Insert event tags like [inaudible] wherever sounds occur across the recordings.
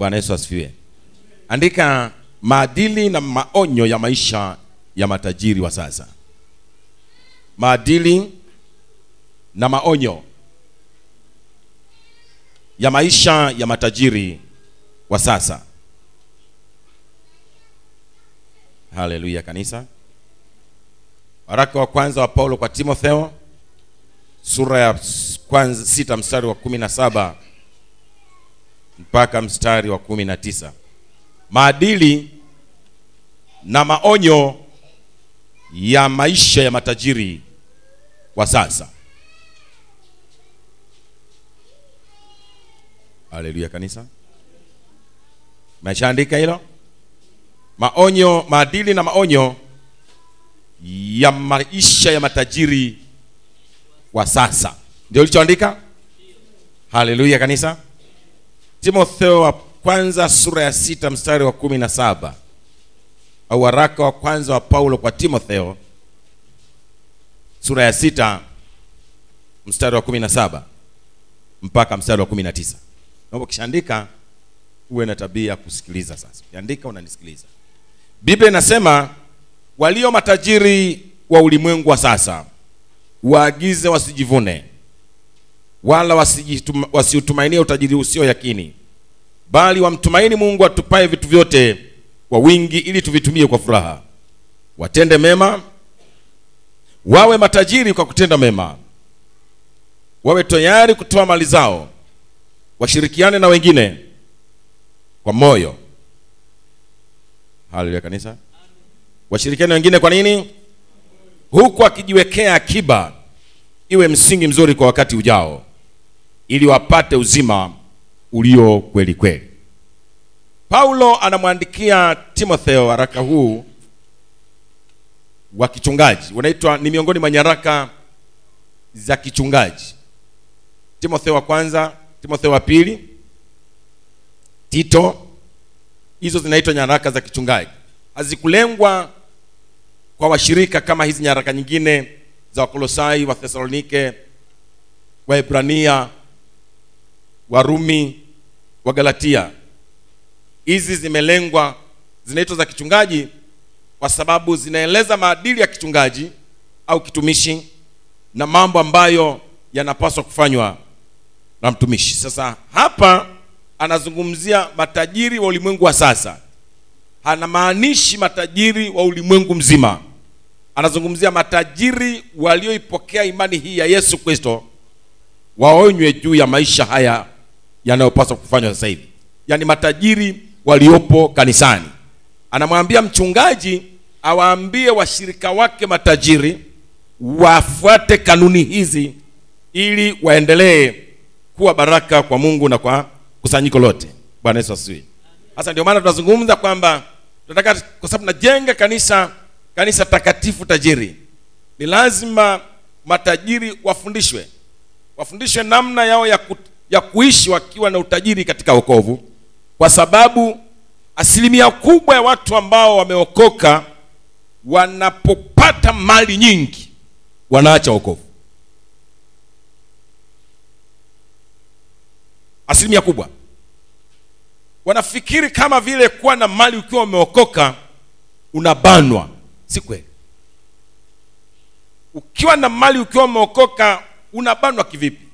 bwana yesu asifiwe. Andika maadili na maonyo ya maisha ya matajiri wa sasa. Maadili na maonyo ya maisha ya matajiri wa sasa. Haleluya kanisa. Waraka wa kwanza wa paulo kwa timotheo sura ya kwanza sita mstari wa kumi na saba mpaka mstari wa kumi na tisa. Maadili na maonyo ya maisha ya matajiri wa sasa. Haleluya kanisa. Meshaandika hilo? Maonyo maadili na maonyo ya maisha ya matajiri wa sasa. Ndio ulichoandika? Haleluya kanisa timotheo wa kwanza sura ya sita mstari wa kumi na saba. Au waraka wa kwanza wa paulo kwa timotheo sura ya sita mstari wa kumi na saba mpaka mstari wa kumi na tisa. Naomba ukishaandika uwe na tabia ya kusikiliza sasa. Ukiandika unanisikiliza. Biblia inasema walio matajiri wa ulimwengu wa sasa waagize wasijivune wala wasiutumainie utajiri usio yakini bali wamtumaini mungu atupaye vitu vyote kwa wingi ili tuvitumie kwa furaha. Watende mema wawe matajiri kwa kutenda mema wawe tayari kutoa mali zao washirikiane na wengine kwa moyo. Haleluya kanisa. Washirikiane wengine kwa nini? Huku akijiwekea akiba iwe msingi mzuri kwa wakati ujao ili wapate uzima ulio kweli kweli. Paulo anamwandikia timotheo waraka huu wa kichungaji. Unaitwa ni miongoni mwa nyaraka za kichungaji. Timotheo wa kwanza timotheo wa pili tito. Hizo zinaitwa nyaraka za kichungaji. Hazikulengwa kwa washirika kama hizi nyaraka nyingine za wakolosai wa thesalonike waebrania warumi wa galatia hizi zimelengwa zinaitwa za kichungaji kwa sababu zinaeleza maadili ya kichungaji au kitumishi na mambo ambayo yanapaswa kufanywa na mtumishi. Sasa hapa anazungumzia matajiri wa ulimwengu wa sasa. Hanamaanishi matajiri wa ulimwengu mzima. Anazungumzia matajiri walioipokea imani hii ya yesu kristo waonywe juu ya maisha haya yanayopaswa kufanywa sasa hivi. Yaani matajiri waliopo kanisani. Anamwambia mchungaji awaambie washirika wake matajiri wafuate kanuni hizi ili waendelee kuwa baraka kwa mungu na kwa kusanyiko lote. Bwana yesu asifiwe. Sasa ndio maana tunazungumza kwamba tunataka kwa sababu najenga kanisa kanisa takatifu tajiri ni lazima matajiri wafundishwe. Wafundishwe namna yao ya, ku, ya kuishi wakiwa na utajiri katika wokovu kwa sababu asilimia kubwa ya watu ambao wameokoka wanapopata mali nyingi wanaacha wokovu. Asilimia kubwa. Wanafikiri kama vile kuwa na mali ukiwa umeokoka unabanwa. Si kweli. Ukiwa na mali ukiwa umeokoka unabanwa kivipi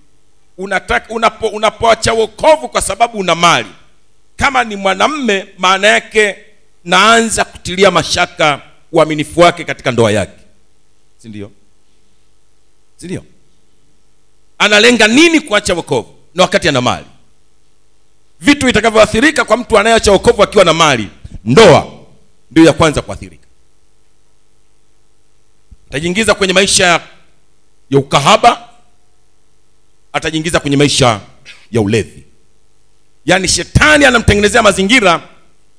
unataka unapo, unapoacha wokovu kwa sababu una mali. Kama ni mwanamme maana yake naanza kutilia mashaka uaminifu wake katika ndoa yake. Si ndio? Si ndio? Analenga nini kuacha wokovu? Na wakati ana mali. Vitu vitakavyoathirika kwa mtu anayeacha wokovu akiwa na mali ndoa ndio ya kwanza kuathirika. Tajiingiza kwenye maisha ya, ukahaba atajiingiza kwenye maisha ya ulevi. Yaani shetani anamtengenezea mazingira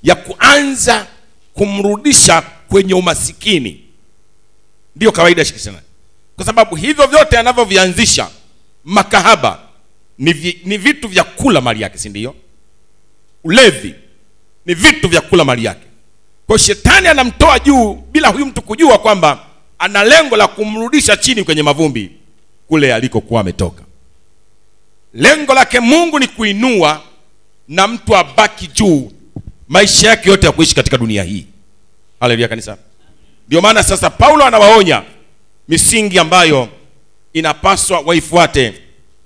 ya kuanza kumrudisha kwenye umasikini. Ndiyo kawaida ya shetani kwa sababu hivyo vyote anavyovianzisha makahaba ni, vi, ni vitu vya kula mali yake si ndio? Ulevi ni vitu vya kula mali yake. Kwa shetani anamtoa juu bila huyu mtu kujua kwamba ana lengo la kumrudisha chini kwenye mavumbi kule alikokuwa ametoka lengo lake mungu ni kuinua na mtu abaki juu. Maisha yake yote ya kuishi katika dunia hii. Haleluya kanisa. Ndio maana sasa paulo anawaonya misingi ambayo inapaswa waifuate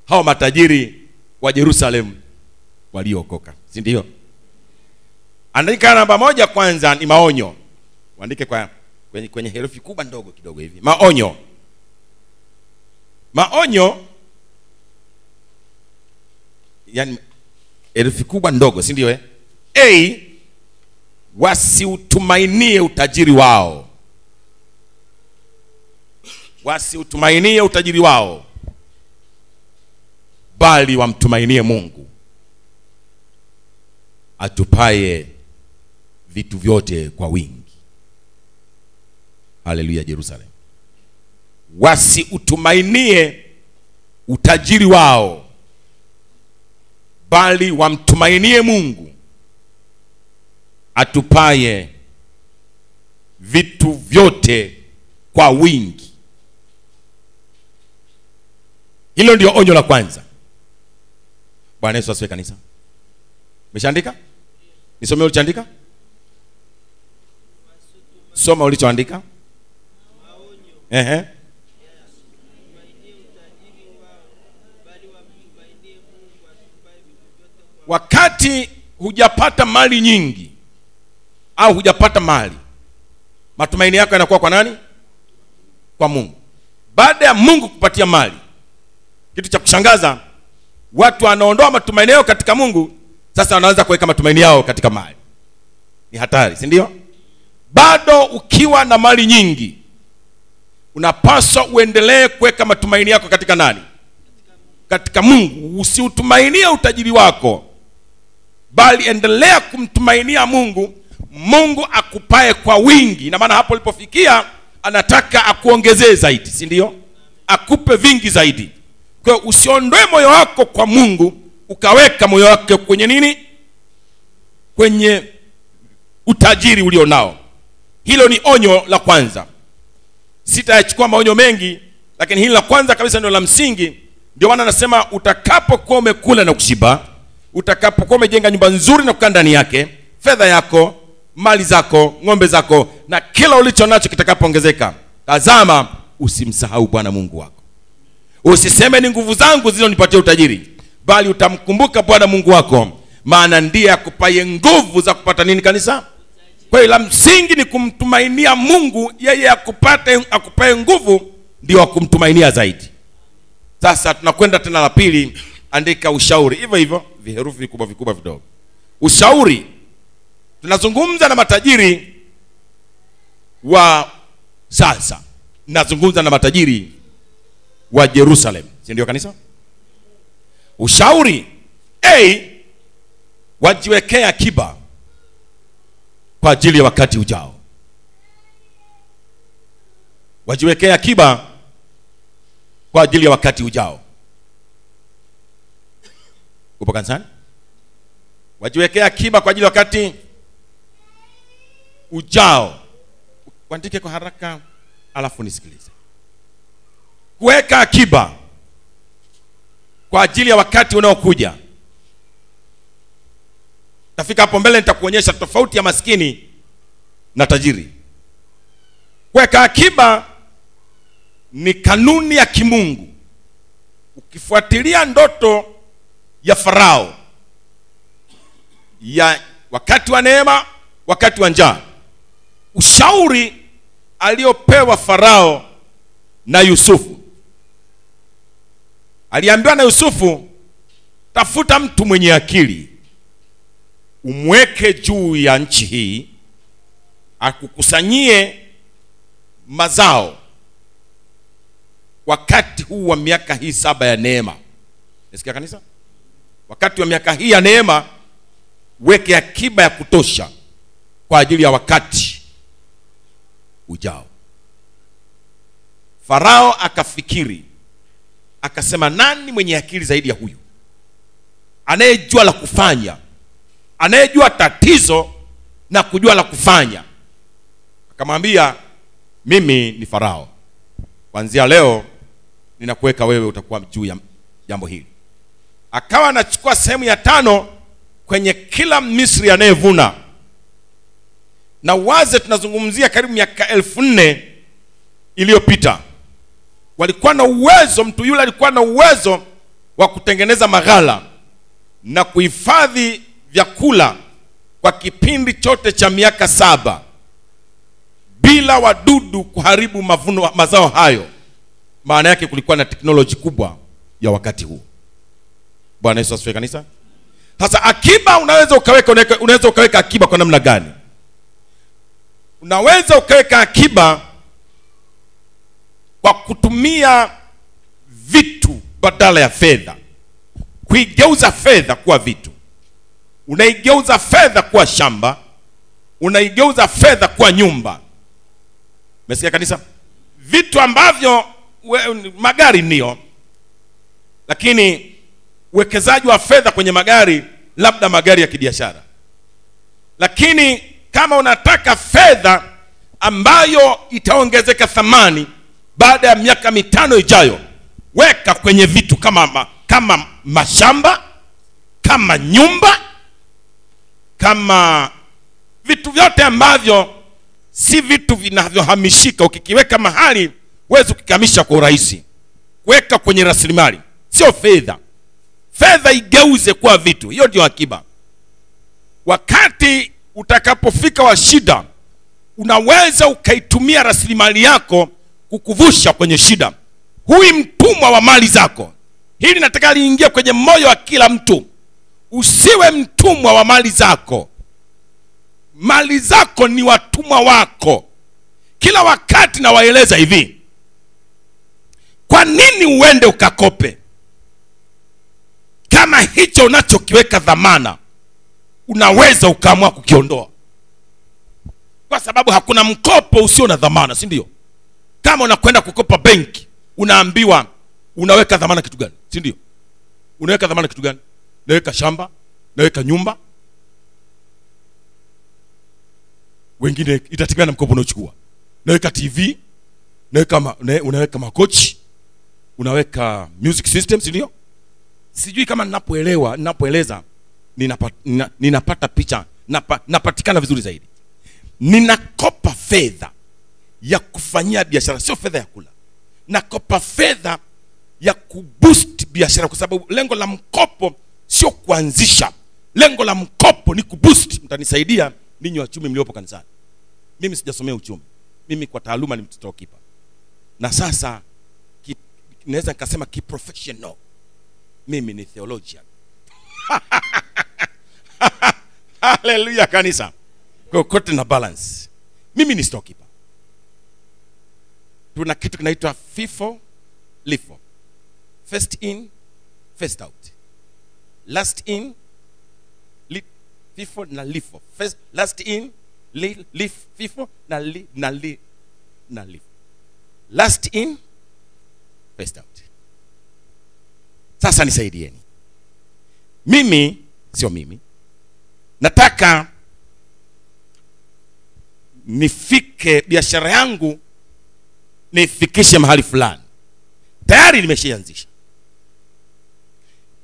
hao matajiri wa jerusalemu waliookoka. Si ndio? Andika namba moja kwanza ni maonyo. Uandike kwa kwenye, kwenye herufi kubwa ndogo kidogo hivi. Maonyo. Maonyo yani herufi kubwa ndogo si ndio eh? a wasiutumainie utajiri wao. Wasiutumainie utajiri wao bali wamtumainie mungu. Atupaye vitu vyote kwa wingi. Haleluya jerusalem. Wasiutumainie utajiri wao bali wamtumainie mungu atupaye vitu vyote kwa wingi. Hilo ndio onyo la kwanza. Bwana yesu asifiwe. kanisa. Umeshaandika? Nisomee ulichoandika? Soma ulichoandika. Ehe. Wakati hujapata mali nyingi au hujapata mali matumaini yako yanakuwa kwa nani? Kwa mungu. Baada ya mungu kupatia mali kitu cha kushangaza watu wanaondoa matumaini yao katika mungu sasa wanaanza kuweka matumaini yao katika mali. Ni hatari si ndio? Bado ukiwa na mali nyingi unapaswa uendelee kuweka matumaini yako katika nani? Katika mungu. Usiutumainie utajiri wako bali endelea kumtumainia mungu mungu akupae kwa wingi. Na maana hapo ulipofikia anataka akuongezee zaidi si ndio? Akupe vingi zaidi. Kwa hiyo usiondoe moyo wako kwa mungu ukaweka moyo wake kwenye nini? Kwenye utajiri ulio nao. Hilo ni onyo la kwanza. Sitayachukua maonyo mengi lakini hili la kwanza kabisa ndio la msingi. Ndio maana anasema utakapokuwa umekula na kushiba utakapokuwa umejenga nyumba nzuri na kukaa ndani yake fedha yako mali zako ng'ombe zako na kila ulicho nacho kitakapoongezeka tazama usimsahau bwana mungu wako. Usiseme ni nguvu zangu zilizonipatia utajiri bali utamkumbuka bwana mungu wako maana ndiye akupaye nguvu za kupata nini kanisa? Kwa hiyo la msingi ni kumtumainia mungu yeye akupate akupae nguvu ndio akumtumainia zaidi. Sasa tunakwenda tena la pili andika ushauri. Hivyo hivyo viherufi vikubwa vikubwa vidogo. Ushauri tunazungumza na matajiri wa sasa. Nazungumza na matajiri wa jerusalem. Si ndio kanisa? Ushauri a wajiwekee akiba kwa ajili ya wakati ujao. Wajiwekee akiba kwa ajili ya wakati ujao upo kanisani wajiwekee akiba kwa ajili wakati ujao. Uandike kwa haraka alafu nisikilize. Kuweka akiba kwa ajili ya wakati unaokuja. Tafika hapo mbele nitakuonyesha tofauti ya maskini na tajiri. Kuweka akiba ni kanuni ya kimungu. Ukifuatilia ndoto ya farao ya wakati wa neema wakati wa njaa. Ushauri aliopewa farao na yusufu. Aliambiwa na yusufu tafuta mtu mwenye akili umweke juu ya nchi hii akukusanyie mazao wakati huu wa miaka hii saba ya neema. Nasikia kanisa wakati wa miaka hii ya neema weke akiba ya kutosha kwa ajili ya wakati ujao. Farao akafikiri akasema nani mwenye akili zaidi ya huyu? Anayejua la kufanya anayejua tatizo na kujua la kufanya. Akamwambia mimi ni farao. Kwanzia leo ninakuweka wewe utakuwa juu ya jambo hili akawa anachukua sehemu ya tano kwenye kila misri anayevuna. Na waze tunazungumzia karibu miaka elfu nne iliyopita. Walikuwa na uwezo mtu yule alikuwa na uwezo wa kutengeneza maghala na kuhifadhi vyakula kwa kipindi chote cha miaka saba bila wadudu kuharibu mavuno mazao hayo. Maana yake kulikuwa na teknoloji kubwa ya wakati huu bwana yesu asifiwe kanisa. Sasa akiba unaweza ukaweka unaweza ukaweka akiba kwa namna gani? Unaweza ukaweka akiba kwa kutumia vitu badala ya fedha. Kuigeuza fedha kuwa vitu. Unaigeuza fedha kuwa shamba. Unaigeuza fedha kuwa nyumba. Umesikia kanisa? Vitu ambavyo we, magari ndio lakini uwekezaji wa fedha kwenye magari labda magari ya kibiashara. Lakini kama unataka fedha ambayo itaongezeka thamani baada ya miaka mitano ijayo weka kwenye vitu kama ma, kama mashamba kama nyumba kama vitu vyote ambavyo si vitu vinavyohamishika. Ukikiweka mahali huwezi kukihamisha kwa urahisi. Weka kwenye rasilimali sio fedha fedha igeuze kuwa vitu. Hiyo ndio akiba. Wakati utakapofika wa shida unaweza ukaitumia rasilimali yako kukuvusha kwenye shida. Huyi mtumwa wa mali zako. Hili nataka liingie kwenye moyo wa kila mtu. Usiwe mtumwa wa mali zako. Mali zako ni watumwa wako. Kila wakati nawaeleza hivi. Kwa nini uende ukakope kama hicho unachokiweka dhamana unaweza ukaamua kukiondoa. Kwa sababu hakuna mkopo usio na dhamana si ndio? Kama unakwenda kukopa benki unaambiwa unaweka dhamana kitu gani? Si ndio? Unaweka dhamana kitu gani? Naweka shamba naweka nyumba. Wengine itategemea na mkopo unaochukua. Naweka tv naweka ma, una- unaweka makochi unaweka music system si ndio sijui kama ninapoelewa ninapoeleza ninapata, nina, ninapata picha napa, napatikana vizuri zaidi. Ninakopa fedha ya kufanyia biashara sio fedha ya kula. Nakopa fedha ya kuboost biashara kwa sababu lengo la mkopo sio kuanzisha. Lengo la mkopo ni kuboost. Mtanisaidia ninyi wachumi mliopo kanisani. Mimi sijasomea uchumi. Mimi kwa taaluma ni mtoto kipa. Na sasa ki, naweza nikasema kiprofessional mimi ni theologian. [laughs] Haleluya kanisa. Kokote na balance. Mimi ni stokipa tuna kitu kinaitwa fifo lifo. First in first out. Last in fifo na lifo. First, last in li, lif, fifo na li, na li, na lifo. Last in first out sasa nisaidieni. Mimi sio mimi. Nataka nifike biashara yangu nifikishe mahali fulani. Tayari nimeshaanzisha,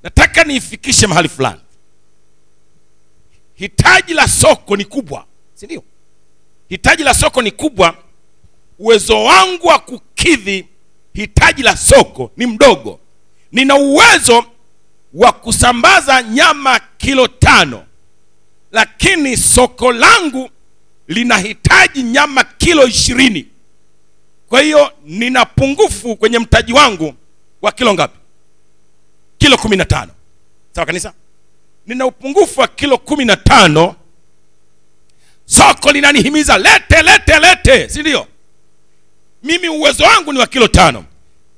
nataka niifikishe mahali fulani. Hitaji la soko ni kubwa si ndio? Hitaji la soko ni kubwa. Uwezo wangu wa kukidhi hitaji la soko ni mdogo nina uwezo wa kusambaza nyama kilo tano lakini soko langu linahitaji nyama kilo ishirini. Kwa hiyo nina pungufu kwenye mtaji wangu wa kilo ngapi? Kilo kumi na tano. Sawa kanisa? Nina upungufu wa kilo kumi na tano. Soko linanihimiza lete lete lete si ndio? Mimi uwezo wangu ni wa kilo tano.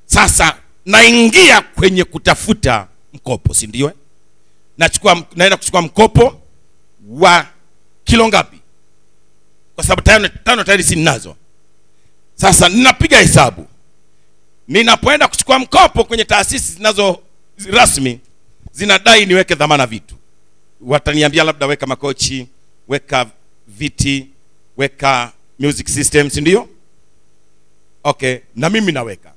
Sasa naingia kwenye kutafuta mkopo si ndio? Nachukua naenda kuchukua mkopo wa kilo ngapi? Kwa sababu tano, tano tayari si ninazo. Sasa ninapiga hesabu. Ninapoenda kuchukua mkopo kwenye taasisi zinazo rasmi zinadai niweke dhamana vitu. Wataniambia labda weka makochi weka viti weka music system si ndio? Okay na mimi naweka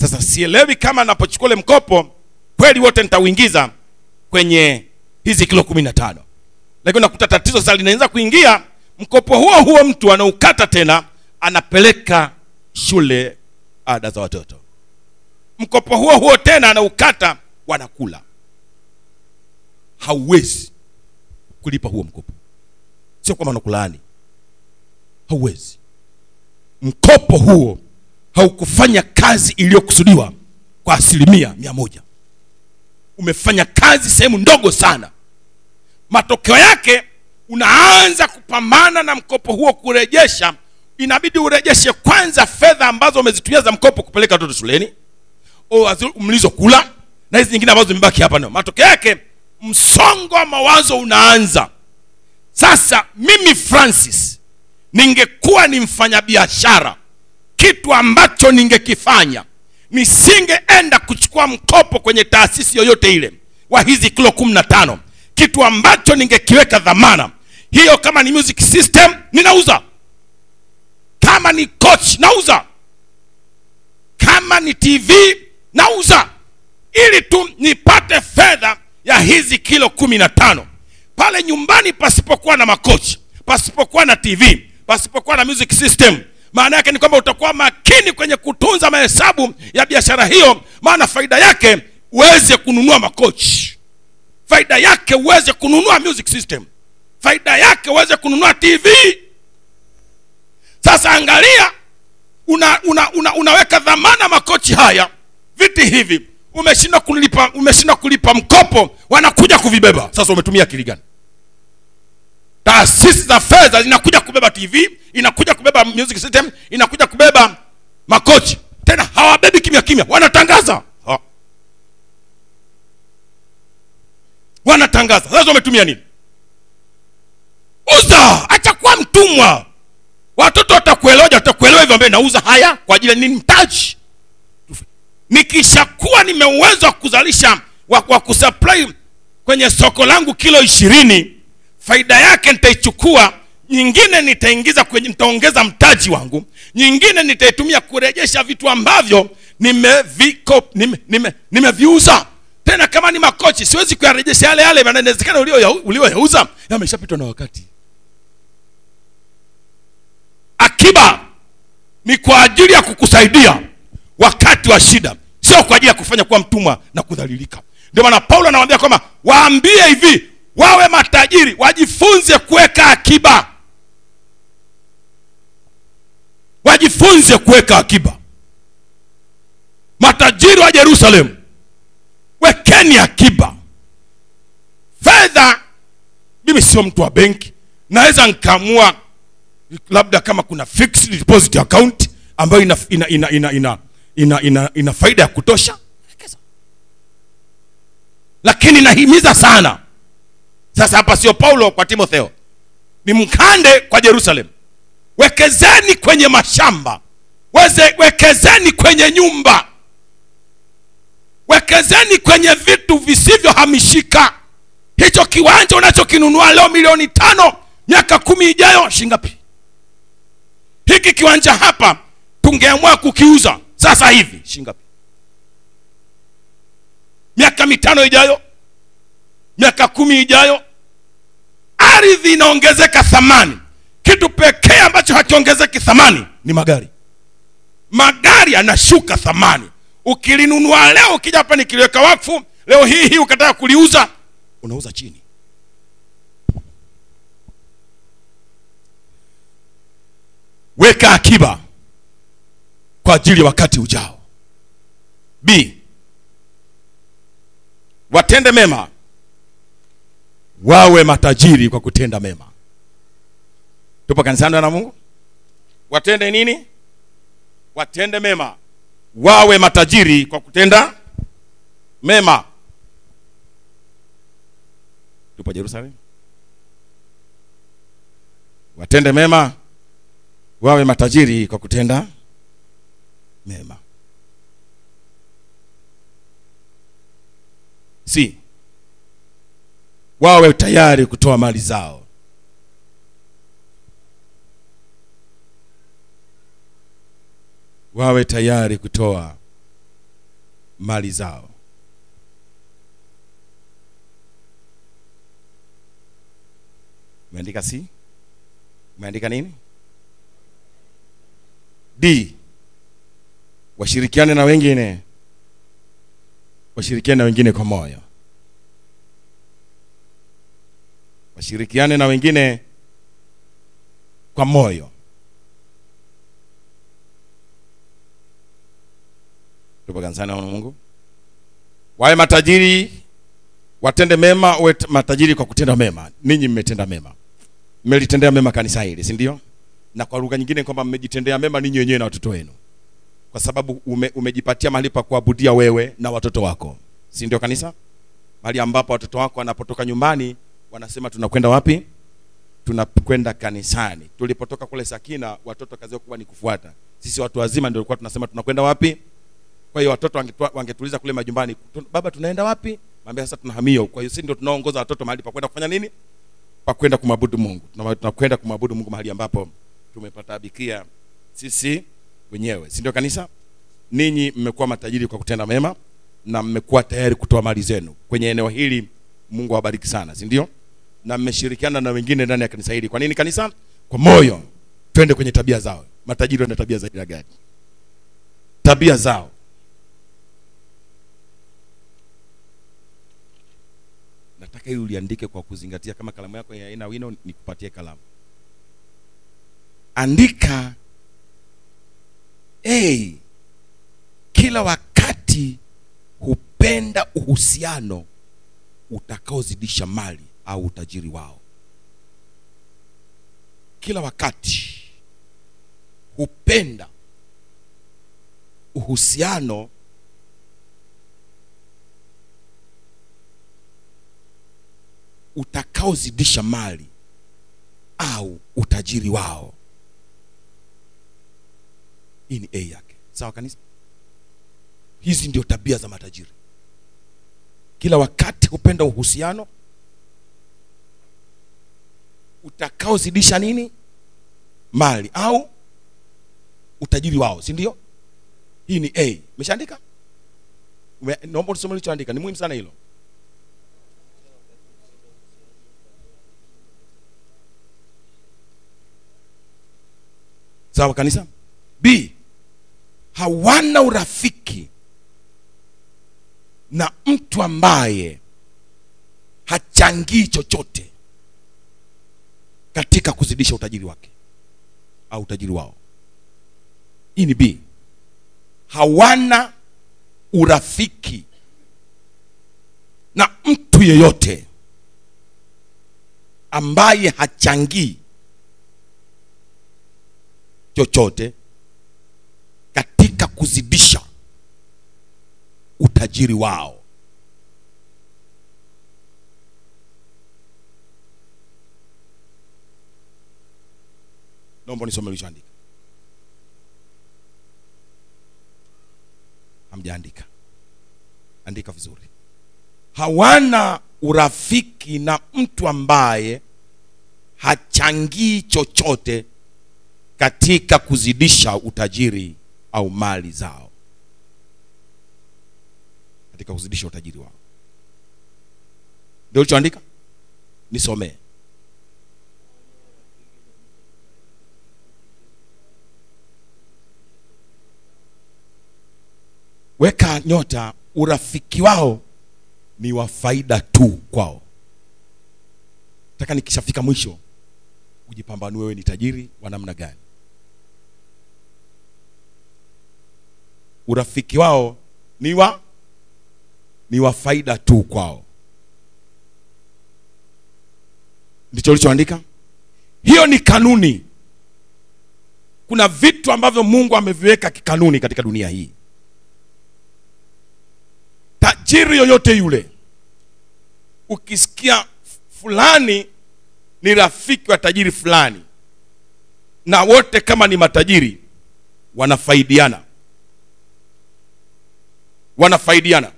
sasa sielewi kama napochukua ule mkopo kweli wote nitauingiza kwenye hizi kilo kumi na tano. Lakini unakuta tatizo sasa linaanza kuingia. Mkopo huo huo mtu anaukata tena anapeleka shule ada za watoto. Mkopo huo huo tena anaukata wanakula. Hauwezi kulipa huo mkopo. Sio kwamba nakulaani hauwezi. Mkopo huo haukufanya kazi iliyokusudiwa kwa asilimia mia moja. Umefanya kazi sehemu ndogo sana. Matokeo yake unaanza kupambana na mkopo huo kurejesha. Inabidi urejeshe kwanza fedha ambazo umezitumia za mkopo kupeleka watoto shuleni mlizokula na hizi nyingine ambazo zimebaki hapa no. matokeo yake msongo wa mawazo unaanza. Sasa mimi francis ningekuwa ni mfanyabiashara kitu ambacho ningekifanya nisingeenda kuchukua mkopo kwenye taasisi yoyote ile wa hizi kilo kumi na tano. Kitu ambacho ningekiweka dhamana hiyo kama ni music system ninauza. Kama ni coach nauza. Kama ni tv nauza. Ili tu nipate fedha ya hizi kilo kumi na tano. Pale nyumbani pasipokuwa na makochi pasipokuwa na tv pasipokuwa na music system maana yake ni kwamba utakuwa makini kwenye kutunza mahesabu ya biashara hiyo maana faida yake uweze kununua makochi. Faida yake uweze kununua music system. Faida yake uweze kununua tv sasa angalia una, una, una, unaweka dhamana makochi haya viti hivi umeshindwa kulipa umeshindwa kulipa mkopo wanakuja kuvibeba. Sasa umetumia akili gani taasisi za fedha zinakuja kubeba tv inakuja kubeba music system inakuja kubeba makochi. Tena hawabebi kimya kimya wanatangaza. Ha. wanatangaza. Sasa wametumia nini? Uza acha kuwa mtumwa. Watoto watakuelewa watakuelewa hivyo ambaye nauza haya kwa ajili ya nini? Mtaji. Nikishakuwa nimeuwezo wa kuzalisha wa, wa kusupply kwenye soko langu kilo ishirini faida yake nitaichukua nyingine nitaingiza kwenye nitaongeza mtaji wangu nyingine nitaitumia kurejesha vitu ambavyo nimeviko nime, nime, nimeviuza. Tena kama ni makochi siwezi kuyarejesha yale yale inawezekana ulioyauza ulio yameshapitwa na wakati. Akiba ni kwa ajili ya kukusaidia wakati wa shida sio kwa ajili ya kufanya kuwa mtumwa na kudhalilika. Ndio maana paulo anawaambia kwamba waambie hivi wawe matajiri wajifunze kuweka akiba. Wajifunze kuweka akiba. Matajiri wa jerusalemu wekeni akiba. Fedha mimi sio mtu wa benki naweza nkaamua labda kama kuna fixed deposit account ambayo ina ina ina ina ina, ina, ina, ina faida ya kutosha. Lakini nahimiza sana sasa hapa sio paulo kwa timotheo. Ni mkande kwa jerusalem. Wekezeni kwenye mashamba. Weze, wekezeni kwenye nyumba. Wekezeni kwenye vitu visivyohamishika. Hicho kiwanja unachokinunua leo milioni tano miaka kumi ijayo shingapi hiki kiwanja hapa tungeamua kukiuza sasa hivi shingapi miaka mitano ijayo miaka kumi ijayo ardhi inaongezeka thamani. Kitu pekee ambacho hakiongezeki thamani ni magari. Magari yanashuka thamani. Ukilinunua leo ukija hapa nikiliweka wakfu leo hii hii ukataka kuliuza unauza chini. Weka akiba kwa ajili ya wakati ujao. B. Watende mema wawe matajiri kwa kutenda mema. Tupo kanisani na mungu? Watende nini? Watende mema. Wawe matajiri kwa kutenda mema. Tupo jerusalem. Watende mema. Wawe matajiri kwa kutenda mema. Si wawe tayari kutoa mali zao. Wawe tayari kutoa mali zao. Umeandika si umeandika nini? D. Washirikiane na wengine. Washirikiane na wengine kwa moyo washirikiane na wengine kwa moyo. Tupo kanisani mungu. Wawe matajiri watende mema uwe matajiri kwa kutenda mema. Ninyi mmetenda mema. Mmelitendea mema kanisa hili si ndio? Na kwa lugha nyingine kwamba mmejitendea mema ninyi wenyewe na watoto wenu. Kwa sababu ume, umejipatia mahali pa kuabudia wewe na watoto wako. Si ndio kanisa? Mahali ambapo watoto wako wanapotoka nyumbani wanasema tunakwenda wapi? Tunakwenda kanisani. Tulipotoka kule sakina watoto kazi yao kubwa ni kufuata. Sisi watu wazima ndio tulikuwa tunasema tunakwenda wapi? Kwa hiyo watoto wangetuliza kule majumbani baba tunaenda wapi? Maambia sasa tunahamia kwa hiyo sisi ndio tunaongoza watoto mahali pa kwenda kufanya nini? Pa kwenda kumwabudu mungu. Tunakwenda kumwabudu mungu mahali ambapo tumepatabikia sisi wenyewe. Si ndio kanisa? Ninyi mmekuwa matajiri kwa kutenda mema na mmekuwa tayari kutoa mali zenu. Kwenye eneo hili mungu awabariki sana. Si ndio na mmeshirikiana na wengine ndani ya kanisa hili. Kwa nini kanisa? Kwa moyo. Twende kwenye tabia zao. Matajiri wana tabia za aina gani? Tabia zao. Nataka hii uliandike kwa kuzingatia. Kama kalamu yako haina wino nikupatie kalamu. Andika hey, kila wakati hupenda uhusiano utakaozidisha mali au utajiri wao. Kila wakati hupenda uhusiano utakaozidisha mali au utajiri wao. Hii ni a yake. Sawa kanisa? Hizi ndio tabia za matajiri. Kila wakati hupenda uhusiano utakaozidisha nini? Mali au utajiri wao si ndio? Hii ni a. Umeshaandika? Ume- naomba tusome ulichoandika. Ni muhimu sana hilo. Sawa kanisa? B. Hawana urafiki na mtu ambaye hachangii chochote katika kuzidisha utajiri wake au utajiri wao. Hii ni b. Hawana urafiki na mtu yeyote ambaye hachangii chochote katika kuzidisha utajiri wao naomba nisome ulichoandika. Hamjaandika. Andika vizuri. Hawana urafiki na mtu ambaye hachangii chochote katika kuzidisha utajiri au mali zao. Katika kuzidisha utajiri wao. Ndio ulichoandika? Nisomee weka nyota urafiki wao ni wa faida tu kwao. Taka nikishafika mwisho ujipambanue wewe ni tajiri wa namna gani. Urafiki wao ni wa ni wa faida tu kwao. Ndicho ulichoandika? Hiyo ni kanuni. Kuna vitu ambavyo mungu ameviweka kikanuni katika dunia hii tajiri yoyote yule ukisikia fulani ni rafiki wa tajiri fulani na wote kama ni matajiri wanafaidiana. Wanafaidiana.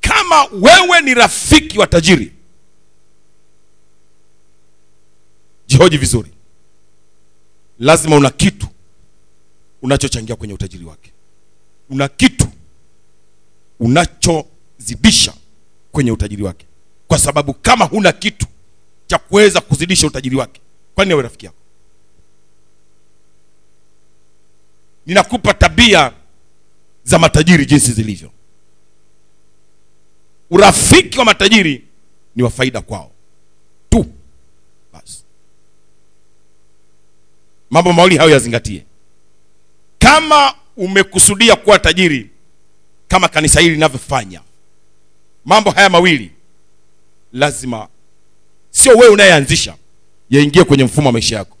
Kama wewe ni rafiki wa tajiri jihoji vizuri. Lazima una kitu unachochangia kwenye utajiri wake una kitu unachozidisha kwenye utajiri wake. Kwa sababu kama huna kitu cha kuweza kuzidisha utajiri wake kwani awe rafiki yako? Ninakupa tabia za matajiri jinsi zilivyo. Urafiki wa matajiri ni wa faida kwao. Tu. Basi mambo mawili hayo yazingatie. Kama umekusudia kuwa tajiri kama kanisa hili linavyofanya. Mambo haya mawili lazima sio wewe unayeanzisha yaingie kwenye mfumo wa maisha yako.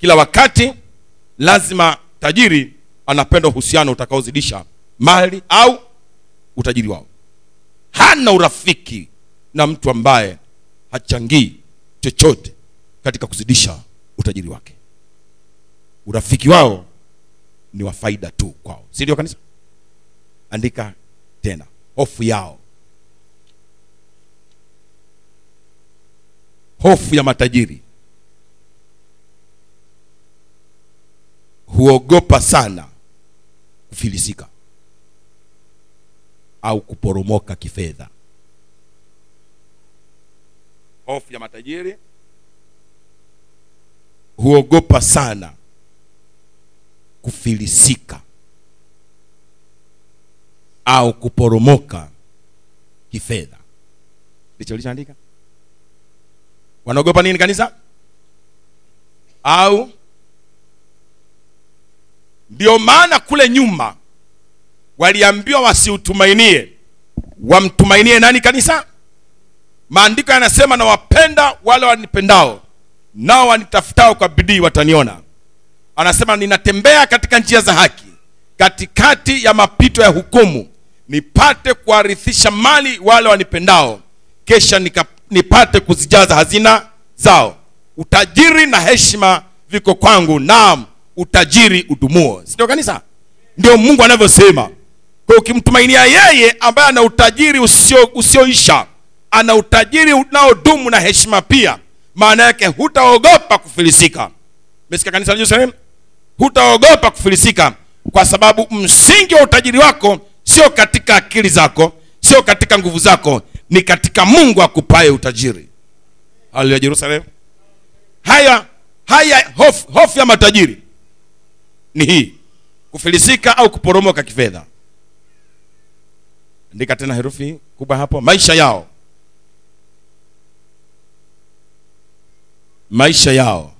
Kila wakati lazima tajiri anapenda uhusiano utakaozidisha mali au utajiri wao. Hana urafiki na mtu ambaye hachangii chochote katika kuzidisha utajiri wake. Urafiki wao ni wa faida tu kwao. Si ndio kanisa? Andika tena hofu yao. Hofu ya matajiri. Huogopa sana kufilisika au kuporomoka kifedha. Hofu ya matajiri. Huogopa sana kufilisika au kuporomoka kifedha. Ndicho lichoandika wanaogopa nini kanisa? Au ndio maana kule nyuma waliambiwa wasiutumainie wamtumainie nani kanisa? Maandiko yanasema nawapenda wale wanipendao nao wanitafutao kwa bidii wataniona anasema ninatembea katika njia za haki katikati ya mapito ya hukumu nipate kuwarithisha mali wale wanipendao kesha nika, nipate kuzijaza hazina zao. Utajiri na heshima viko kwangu naam utajiri udumuo. Sindio kanisa? Ndio mungu anavyosema. Kwa ukimtumainia yeye ambaye ana utajiri usio usioisha ana utajiri unaodumu na heshima pia maana yake hutaogopa kufilisika. Mesika kanisa la jerusalem hutaogopa kufilisika kwa sababu msingi wa utajiri wako sio katika akili zako sio katika nguvu zako ni katika mungu akupaye utajiri. Haleluya jerusalem haya haya hofu hof ya matajiri ni hii kufilisika au kuporomoka kifedha. Andika tena herufi kubwa hapo maisha yao. Maisha yao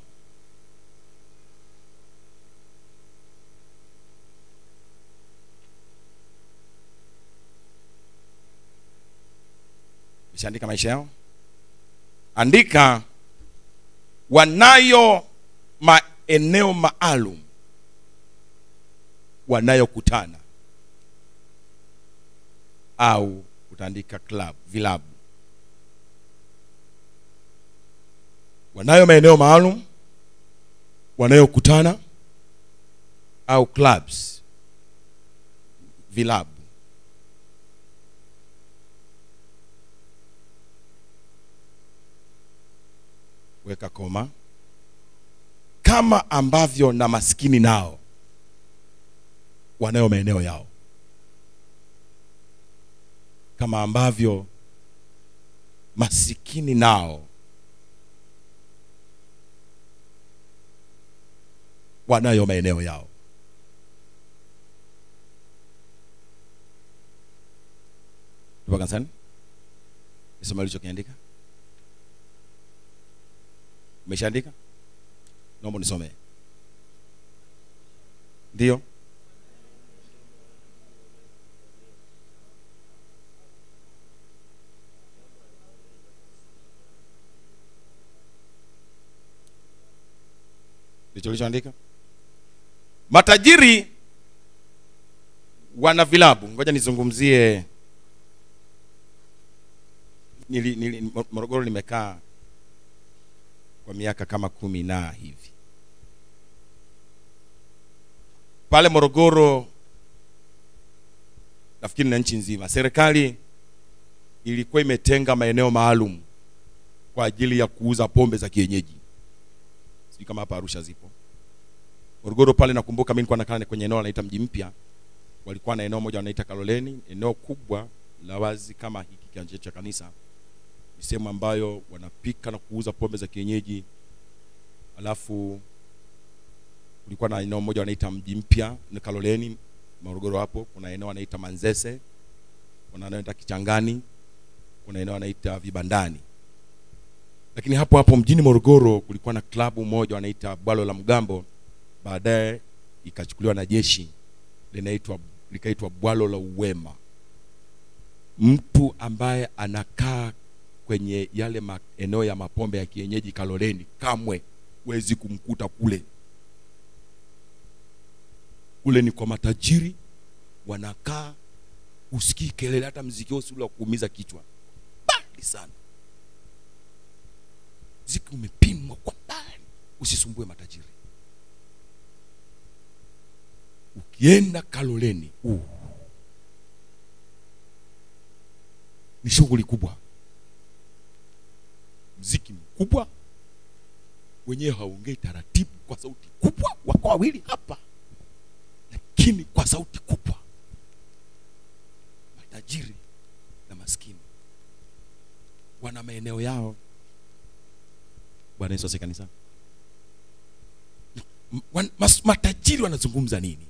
meshaandika maisha yao. Andika wanayo maeneo maalum wanayokutana au utaandika club vilabu. Wanayo maeneo maalum wanayokutana au clubs vilabu weka koma kama ambavyo na maskini nao wanayo maeneo yao. Kama ambavyo masikini nao wanayo maeneo yao. Tupo kanisani. Nisoma ulichokiandika umeshaandika? Naomba nisomee ndio. Ndicho ulichoandika? Matajiri wana vilabu. Ngoja nizungumzie. Nili, nili, morogoro nimekaa kwa miaka kama kumi na hivi. Pale morogoro nafikiri na nchi nzima serikali ilikuwa imetenga maeneo maalum kwa ajili ya kuuza pombe za kienyeji. Sijui kama hapa arusha zipo. Morogoro pale nakumbuka mimi nilikuwa nakaa kwenye eneo wanaita mji mpya. Walikuwa na eneo moja wanaita kaloleni eneo kubwa la wazi kama hiki kiwanja cha kanisa ni sehemu ambayo wanapika na kuuza pombe za kienyeji. Alafu kulikuwa na eneo moja wanaita mji mpya ni kaloleni morogoro hapo. Kuna eneo wanaita manzese kuna eneo wanaita kichangani kuna eneo wanaita vibandani. Lakini hapo hapo mjini morogoro kulikuwa na klabu moja wanaita bwalo la mgambo. Baadaye ikachukuliwa na jeshi linaitwa likaitwa bwalo la uwema. Mtu ambaye anakaa kwenye yale maeneo ya mapombe ya kienyeji kaloleni kamwe huwezi kumkuta kule. Kule ni kwa matajiri wanakaa usikii kelele hata mziki wao ule wa kuumiza kichwa. Bali sana. Mziki umepimwa kwa mbali. Usisumbue matajiri. Ukienda kaloleni uh, ni shughuli kubwa mziki mkubwa wenyewe haongei taratibu kwa sauti kubwa wako wawili hapa lakini kwa sauti kubwa matajiri na maskini wana maeneo yao. Bwana yesu kanisa. Mas- matajiri wanazungumza nini?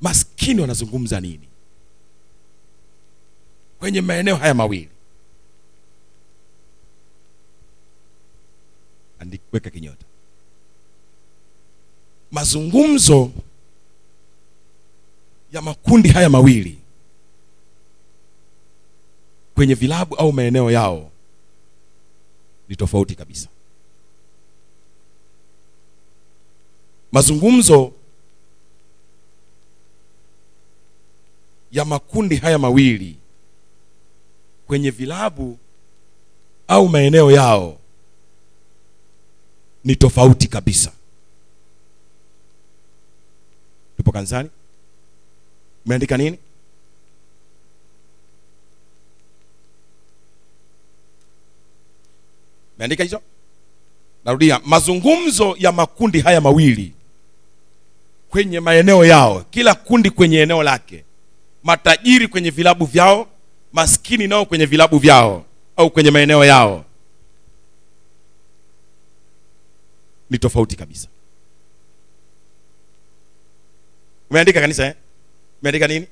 Maskini wanazungumza nini? Kwenye maeneo haya mawili Andi- weka kinyota. Mazungumzo ya makundi haya mawili kwenye vilabu au maeneo yao ni tofauti kabisa. Mazungumzo ya makundi haya mawili kwenye vilabu au maeneo yao ni tofauti kabisa. Tupo kanisani? Umeandika nini? Umeandika hicho narudia mazungumzo ya makundi haya mawili kwenye maeneo yao kila kundi kwenye eneo lake matajiri kwenye vilabu vyao maskini nao kwenye vilabu vyao au kwenye maeneo yao ni tofauti kabisa. Umeandika kanisa eh? umeandika nini?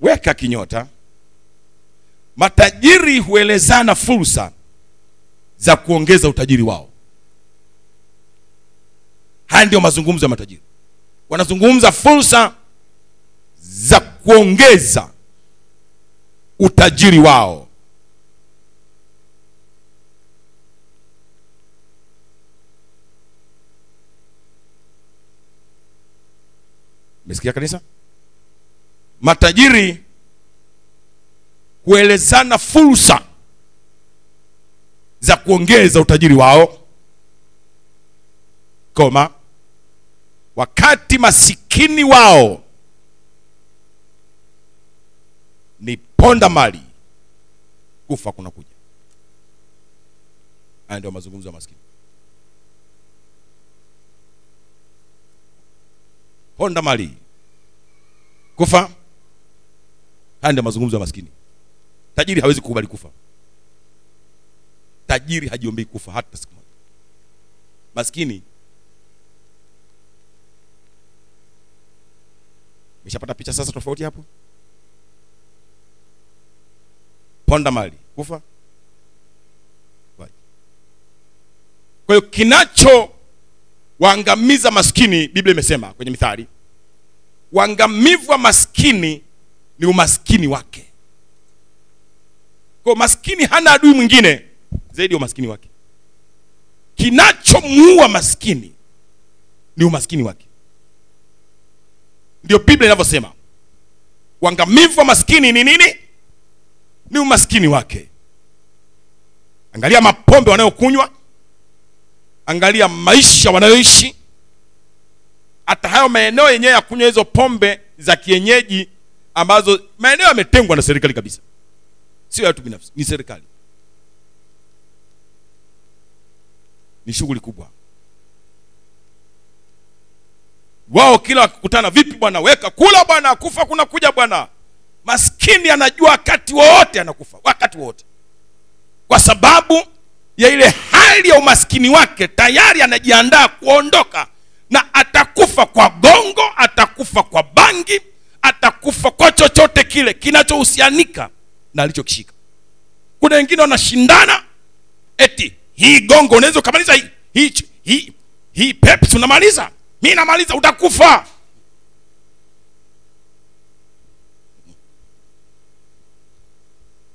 Weka kinyota. Matajiri huelezana fursa za kuongeza utajiri wao. Haya ndio mazungumzo ya matajiri. Wanazungumza fursa za kuongeza utajiri wao. Mesikia kanisa? Matajiri huelezana fursa za kuongeza utajiri wao. Koma wakati masikini wao ni ponda mali. Kufa kuna kuja haya ndio mazungumzo ya maskini. Ponda mali. Kufa. Haya ndio mazungumzo ya maskini. Tajiri hawezi kukubali kufa. Tajiri hajiombei kufa hata siku moja. Maskini. Meshapata picha sasa tofauti hapo ponda mali. Kufa. Kwa hiyo kinacho waangamiza maskini biblia imesema kwenye mithali uangamivu wa maskini ni umaskini wake. Kwa maskini hana adui mwingine zaidi ya umaskini wake. Kinachomuua maskini ni umaskini wake. Ndio biblia inavyosema. Uangamivu wa maskini ni nini ni umaskini wake. Angalia mapombe wanayokunywa angalia maisha wanayoishi. Hata hayo maeneo yenyewe ya kunywa hizo pombe za kienyeji ambazo maeneo yametengwa na serikali kabisa. Sio watu binafsi ni serikali. Ni shughuli kubwa. Wao kila wakikutana vipi bwana weka kula bwana kufa kuna kuja bwana maskini anajua wakati wowote anakufa wakati wowote. Kwa sababu ya ile hali ya umaskini wake tayari anajiandaa kuondoka na atakufa kwa gongo atakufa kwa bangi atakufa kwa chochote kile kinachohusianika na alichokishika. Kuna wengine wanashindana eti hii gongo unaweza ukamaliza hii hii hii, hii pepsi unamaliza mi namaliza utakufa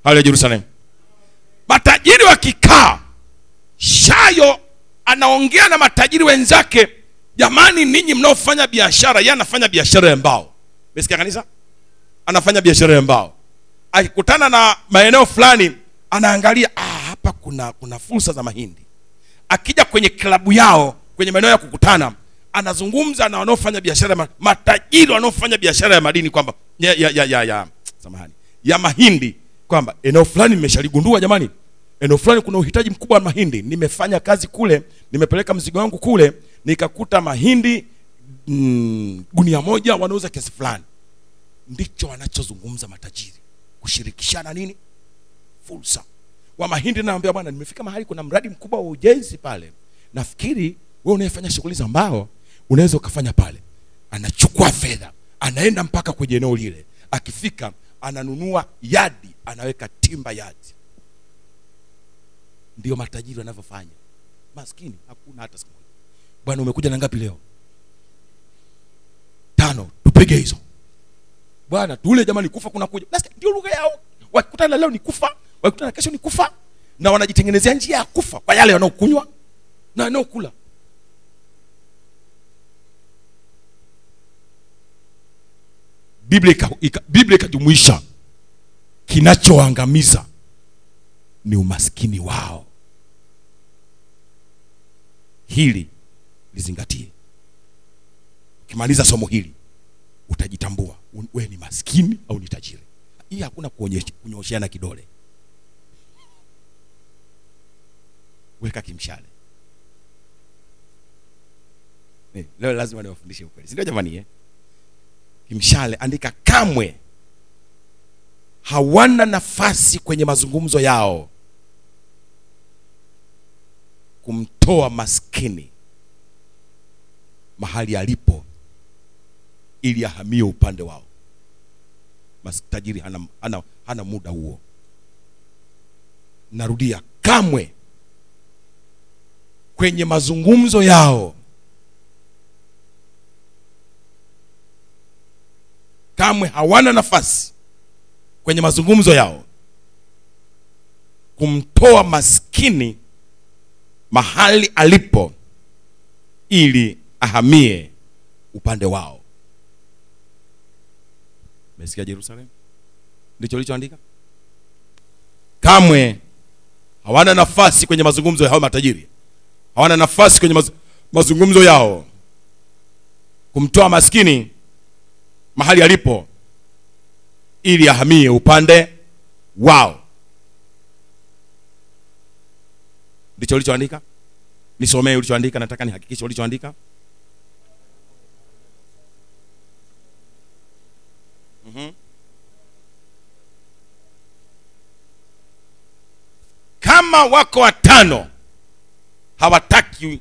hali Yerusalemu. matajiri wakikaa shayo anaongea na matajiri wenzake jamani ninyi mnaofanya biashara Yeye anafanya biashara ya mbao. Mesikia kanisa? Anafanya biashara ya mbao. Akikutana na maeneo fulani anaangalia ah, hapa kuna kuna fursa za mahindi. Akija kwenye klabu yao kwenye maeneo ya kukutana anazungumza na wanaofanya biashara matajiri wanaofanya biashara ya madini kwamba ya, ya, ya, ya, ya samahani ya mahindi kwamba eneo fulani nimeshaligundua jamani. Eneo fulani kuna uhitaji mkubwa wa mahindi. Nimefanya kazi kule nimepeleka mzigo wangu kule nikakuta mahindi mm, gunia moja wanauza kiasi fulani. Ndicho wanachozungumza matajiri. Kushirikishana nini? Fursa. Wa mahindi naambia bwana nimefika mahali kuna mradi mkubwa wa ujenzi pale. Nafikiri we unayefanya shughuli za mbao unaweza ukafanya pale. Anachukua fedha anaenda mpaka kwenye eneo lile. Akifika ananunua yadi anaweka timba yadi. Ndio matajiri wanavyofanya. Maskini hakuna hata siku moja. Bwana umekuja na ngapi leo? Tano tupige hizo. Bwana tule jamani kufa kuna kuja ndio lugha yao. Wakikutana leo ni kufa wakikutana kesho ni kufa. Na wanajitengenezea njia ya kufa kwa yale wanaokunywa na wanaokula biblia ika- ika- biblia ikajumuisha. Kinachoangamiza ni umaskini wao. Hili lizingatie. Ukimaliza somo hili utajitambua. Wewe ni maskini au ni tajiri? Hii hakuna kunyosheana kidole. Weka kimshale. Eh, leo lazima niwafundishe ukweli. Sindio jamani eh? Kimshale andika kamwe hawana nafasi kwenye mazungumzo yao kumtoa maskini mahali alipo ili ahamie upande wao. Tajiri hana, hana, hana muda huo. Narudia kamwe kwenye mazungumzo yao kamwe hawana nafasi kwenye mazungumzo yao kumtoa maskini mahali alipo ili ahamie upande wao. Mesikia jerusalem? Ndicho lichoandika kamwe hawana nafasi kwenye mazungumzo ya hao matajiri. Hawana nafasi kwenye maz, mazungumzo yao kumtoa maskini mahali alipo ili ahamie upande wao. Ndicho ulichoandika? Nisomee ulichoandika nataka nihakikishe ulichoandika. Mhm. kama wako watano hawataki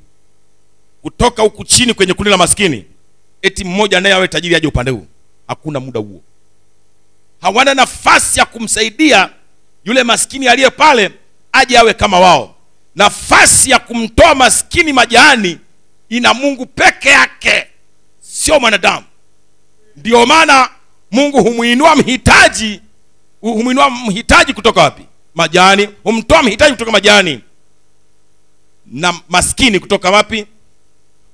kutoka huku chini kwenye kundi la maskini eti mmoja naye awe tajiri aje upande huu hakuna muda huo. Hawana nafasi ya kumsaidia yule maskini aliye pale aje awe kama wao. Nafasi ya kumtoa maskini majaani ina mungu peke yake sio mwanadamu. Ndio maana mungu humwinua mhitaji humwinua mhitaji kutoka wapi? Majani. Humtoa mhitaji kutoka majani na maskini kutoka wapi?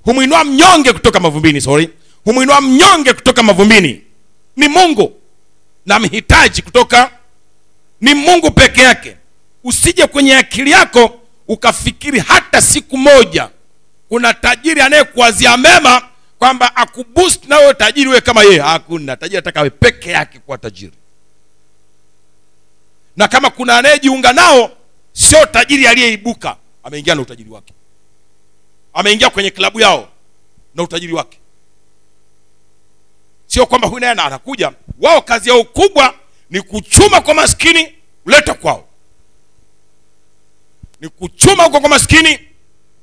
Humwinua mnyonge kutoka mavumbini sorry humwinua mnyonge kutoka mavumbini. Ni mungu. Na mhitaji kutoka. Ni mungu peke yake. Usije kwenye akili yako ukafikiri hata siku moja kuna tajiri anayekuwazia mema kwamba akuboost wewe tajiri we kama yeye. Hakuna tajiri atakawe peke yake kuwa tajiri. Na kama kuna anayejiunga nao sio tajiri aliyeibuka. Ameingia na utajiri wake. Ameingia kwenye klabu yao na utajiri wake sio kwamba huyu naye anakuja. Wao kazi yao kubwa ni kuchuma kwa maskini kuleta kwao. Ni kuchuma huko kwa maskini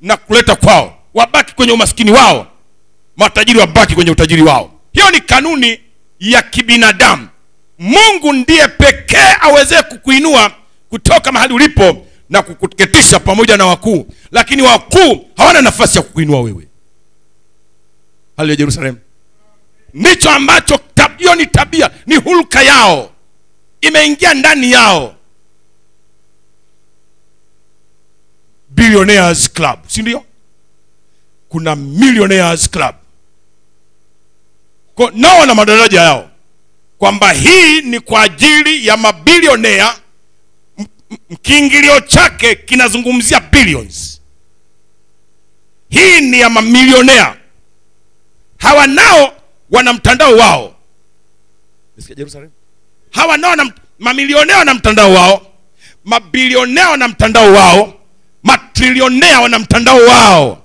na kuleta kwao. Wabaki kwenye umaskini wao. Matajiri wabaki kwenye utajiri wao. Hiyo ni kanuni ya kibinadamu. Mungu ndiye pekee awezee kukuinua kutoka mahali ulipo na kukuketisha pamoja na wakuu. Lakini wakuu hawana nafasi ya kukuinua wewe. Haleluya jerusalemu ndicho ambacho hiyo ni tabia ni hulka yao. Imeingia ndani yao. Billionaires club si ndio? Kuna millionaires club. Nao wana madaraja yao. Kwamba hii ni kwa ajili ya mabilionea kiingilio chake kinazungumzia billions. Hii ni ya mamilionea hawa nao wana mtandao wao. Nisikia Jerusalem? hawa nao wana, mamilionea wana mtandao wao mabilionea wana mtandao wao matrilionea wana mtandao wao.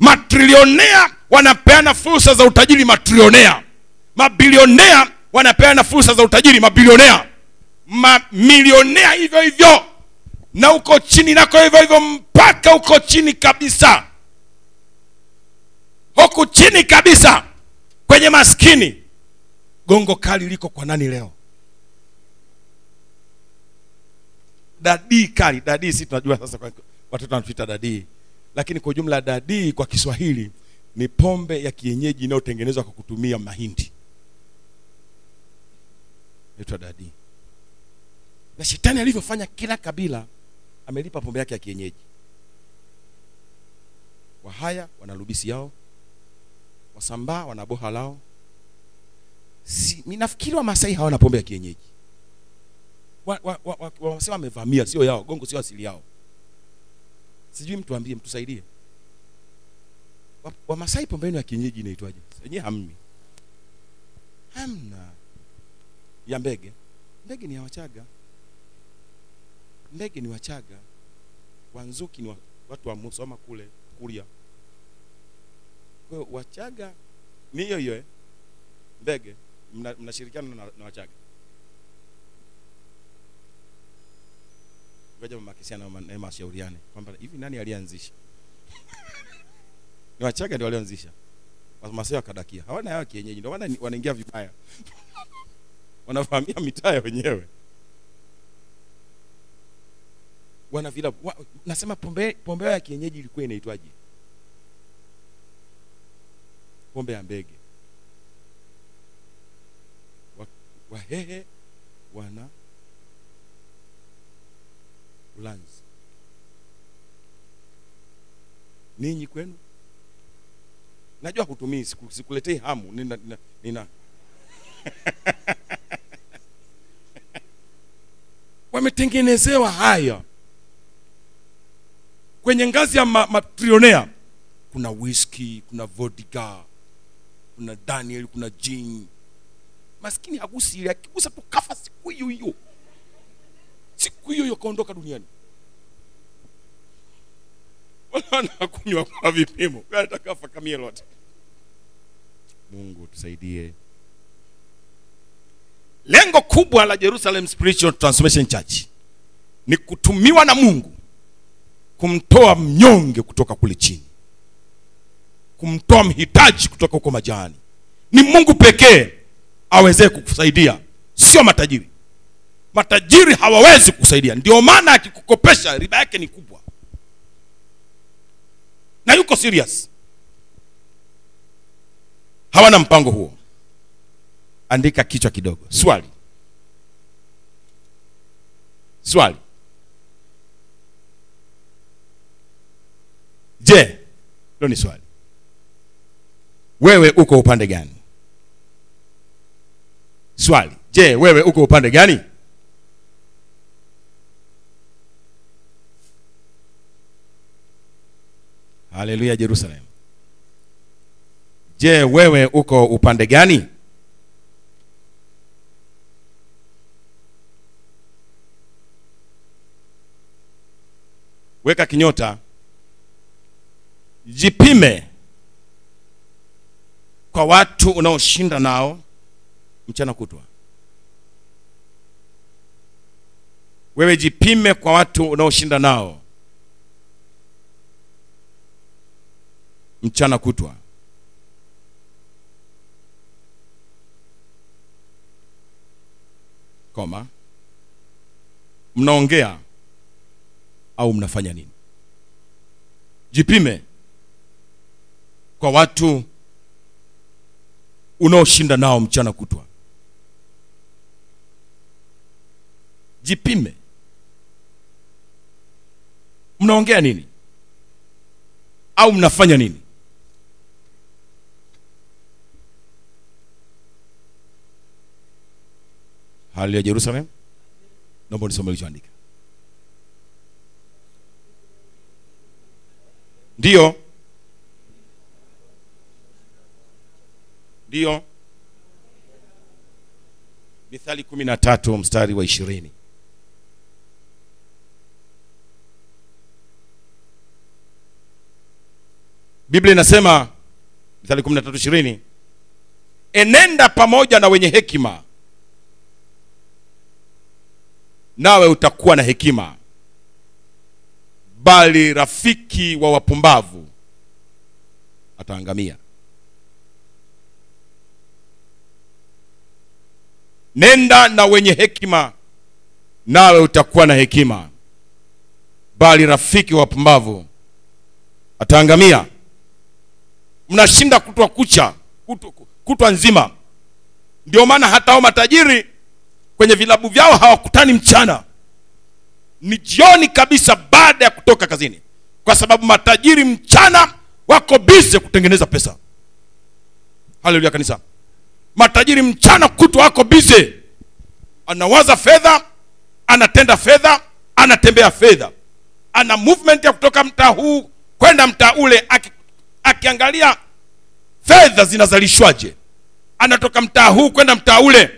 Matrilionea wanapeana fursa za utajiri matrilionea mabilionea wanapeana fursa za utajiri mabilionea. Mamilionea hivyo hivyo na uko chini nako hivyo hivyo mpaka uko chini kabisa. Huku chini kabisa kwenye maskini gongo kali liko kwa nani leo? Dadii kali. Dadii si tunajua sasa watoto wanatuita dadii. Lakini kwa ujumla dadii kwa kiswahili ni pombe ya kienyeji inayotengenezwa kwa kutumia mahindi. Inaitwa dadii. Na shetani alivyofanya kila kabila amelipa pombe yake ya kienyeji. Wahaya wana lubisi yao wasambaa wana boha lao. Si, nafikiri wamasai hawana pombe ya kienyeji. Wamasai wa, wa, wa, wa, wamevamia sio yao gongo sio asili yao. Sijui mtu ambie mtusaidie. Wa- wamasai pombe yenu ya kienyeji inaitwaje? Wenyewe hamni, hamna. Ya mbege. Mbege ni ya wachaga. Mbege ni wachaga. Wanzuki ni wa, watu wa musoma kule kuria kwa wachaga ni hiyo hiyo eh? mbege mna- mnashirikiana na, na wachaga? Ngoja mama Kisiana na Neema ashauriane kwamba hivi nani alianzisha? [laughs] Ni wachaga ndio walioanzisha. Wamasai wakadakia. Hawana yao kienyeji ndio maana wanaingia vibaya. [laughs] Wanafahamia mitaa wenyewe. Wana vilabu wa, nasema pombe pombe ya kienyeji ilikuwa inaitwaje pombe ya mbege. Wahehe wana ulanzi. Ninyi kwenu? Najua hutumii sikuletei hamu. Nina, nina, nina. [laughs] wametengenezewa haya. Kwenye ngazi ya ma- matrionea kuna whisky kuna vodka kuna daniel kuna jin maskini hagusi ile akigusa tu kafa siku hiyo hiyo. Siku hiyo hiyo kaondoka duniani. Wanakunywa anakunywa kwa vipimo. Atakafa kamie mungu tusaidie. Lengo kubwa la jerusalem spiritual transformation church ni kutumiwa na mungu kumtoa mnyonge kutoka kule chini kumtoa mhitaji kutoka huko majani. Ni mungu pekee awezee kukusaidia sio matajiri. Matajiri hawawezi kukusaidia. Ndio maana akikukopesha riba yake ni kubwa. Na yuko serious. Hawana mpango huo. Andika kichwa kidogo. Swali. Swali. Je hilo ni swali wewe uko upande gani? Swali. Je wewe uko upande gani? Haleluya jerusalem. Je wewe uko upande gani? Weka kinyota. Jipime kwa watu unaoshinda nao mchana kutwa. Wewe jipime kwa watu unaoshinda nao mchana kutwa. Koma. Mnaongea au mnafanya nini? Jipime kwa watu unaoshinda nao mchana kutwa. Jipime. Mnaongea nini? Au mnafanya nini? Hali ya jerusalem? Naomba nisome ulichoandika. ndiyo ndiyo mithali kumi na tatu mstari wa ishirini. Biblia inasema mithali kumi na tatu ishirini enenda pamoja na wenye hekima nawe utakuwa na hekima. Bali rafiki wa wapumbavu ataangamia nenda na wenye hekima nawe utakuwa na hekima. Bali rafiki wa pumbavu ataangamia. Mnashinda kutwa kucha kutwa, nzima. Ndio maana hata hao matajiri kwenye vilabu vyao hawakutani mchana. Ni jioni kabisa baada ya kutoka kazini. Kwa sababu matajiri mchana wako bize kutengeneza pesa. Haleluya kanisa matajiri mchana kutwa wako bize anawaza fedha anatenda fedha anatembea fedha. Ana movement ya kutoka mtaa huu kwenda mtaa ule aki, akiangalia fedha zinazalishwaje. Anatoka mtaa huu kwenda mtaa ule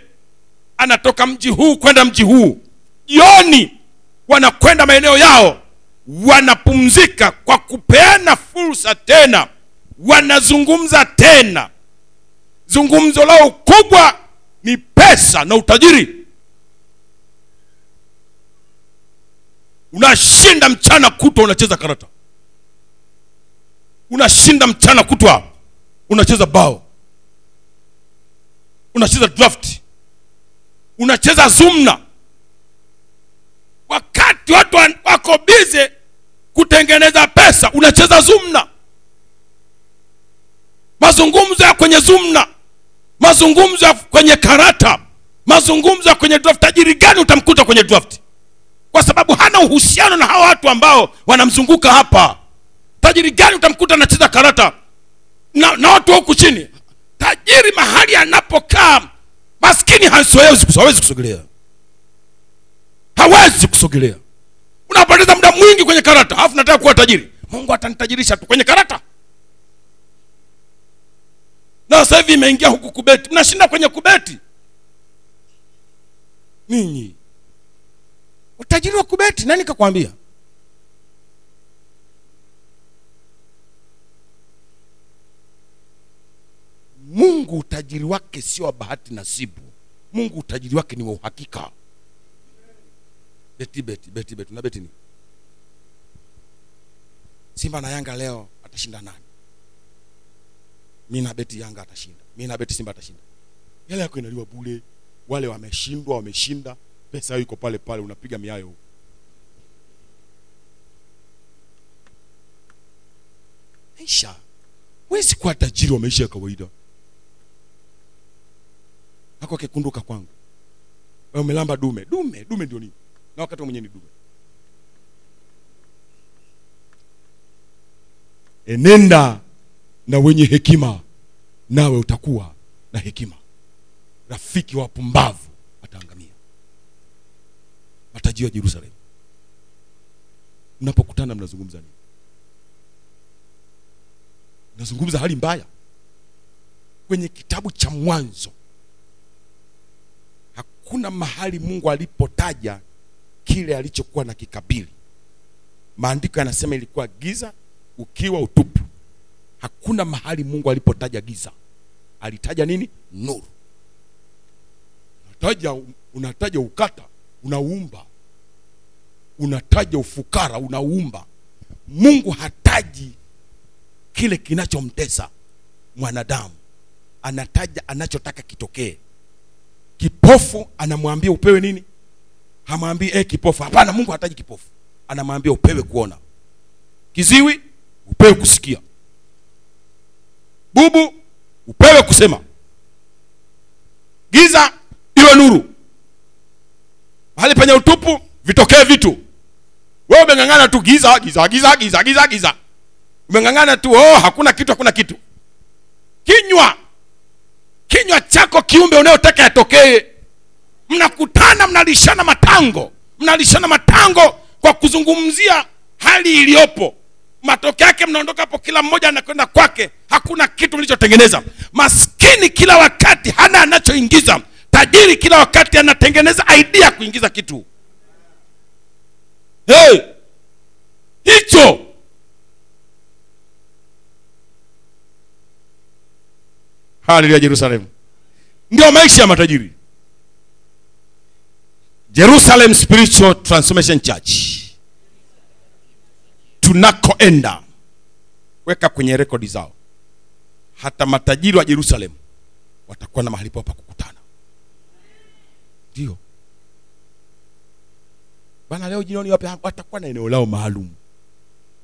anatoka mji huu kwenda mji huu. Jioni wanakwenda maeneo yao wanapumzika kwa kupeana fursa tena wanazungumza tena zungumzo lao kubwa ni pesa na utajiri. Unashinda mchana kutwa unacheza karata. Unashinda mchana kutwa unacheza bao. Unacheza draft. Unacheza zumna. Wakati watu wako bize kutengeneza pesa unacheza zumna. Mazungumzo ya kwenye zumna mazungumzo ya kwenye karata mazungumzo ya kwenye draft tajiri gani utamkuta kwenye draft? Kwa sababu hana uhusiano na hawa watu ambao wanamzunguka hapa. Tajiri gani utamkuta anacheza karata? Na, na watu huku chini. Tajiri mahali anapokaa maskini hawezi kusogelea. Hawezi kusogelea. Unapoteza muda mwingi kwenye karata alafu nataka kuwa tajiri. Mungu atanitajirisha tu kwenye karata na sasa hivi imeingia huku kubeti. Mnashinda kwenye kubeti. Ninyi. Utajiri wa kubeti nani kakwambia? Mungu utajiri wake sio wa bahati nasibu. Mungu utajiri wake ni wa uhakika. Beti beti beti beti. Una beti ni simba na yanga leo atashinda nani mi nabeti yanga atashinda. Mi nabeti simba atashinda. Hela yako inaliwa bule wale wameshindwa wameshinda. Pesa yao iko pale pale unapiga miayo maisha. Wezi kuwa tajiri wa maisha ya kawaida. Ako akikunduka kwangu. Umelamba dume. Dume dume ndio nini? Na wakati mwenyewe ni dume. Enenda na wenye hekima nawe utakuwa na hekima. Rafiki wa pumbavu ataangamia. Matajio ya jerusalemu. Mnapokutana mnazungumza nini? Mnazungumza hali mbaya. Kwenye kitabu cha mwanzo hakuna mahali mungu alipotaja kile alichokuwa na kikabili. Maandiko yanasema ilikuwa giza ukiwa utupu hakuna mahali mungu alipotaja giza. Alitaja nini? Nuru. Unataja unataja ukata unauumba unataja ufukara unauumba mungu hataji kile kinachomtesa mwanadamu. Anataja anachotaka kitokee. Kipofu anamwambia upewe nini? Hamwambii eh, kipofu. Hapana mungu hataji kipofu. Anamwambia upewe kuona. Kiziwi upewe kusikia bubu upewe kusema. Giza iwe nuru. Mahali penye utupu vitokee vitu. Wewe umeng'ang'ana tu giza giza giza giza giza giza. Umeng'ang'ana tu oh hakuna kitu hakuna kitu. Kinywa. Kinywa chako kiumbe unayotaka yatokee. Mnakutana mnalishana matango. Mnalishana matango kwa kuzungumzia hali iliyopo matokeo yake mnaondoka hapo kila mmoja anakwenda kwake. Hakuna kitu mlichotengeneza. Maskini kila wakati hana anachoingiza. Tajiri kila wakati anatengeneza idea ya kuingiza kitu. Hey! hicho! Haleluya jerusalemu. Ndio maisha ya matajiri. Jerusalem spiritual transformation church tunakoenda. Weka kwenye rekodi zao. Hata matajiri wa Yerusalemu watakuwa na mahali pao pa kukutana. Ndio. Bana leo jioni wape watakuwa na eneo lao maalum.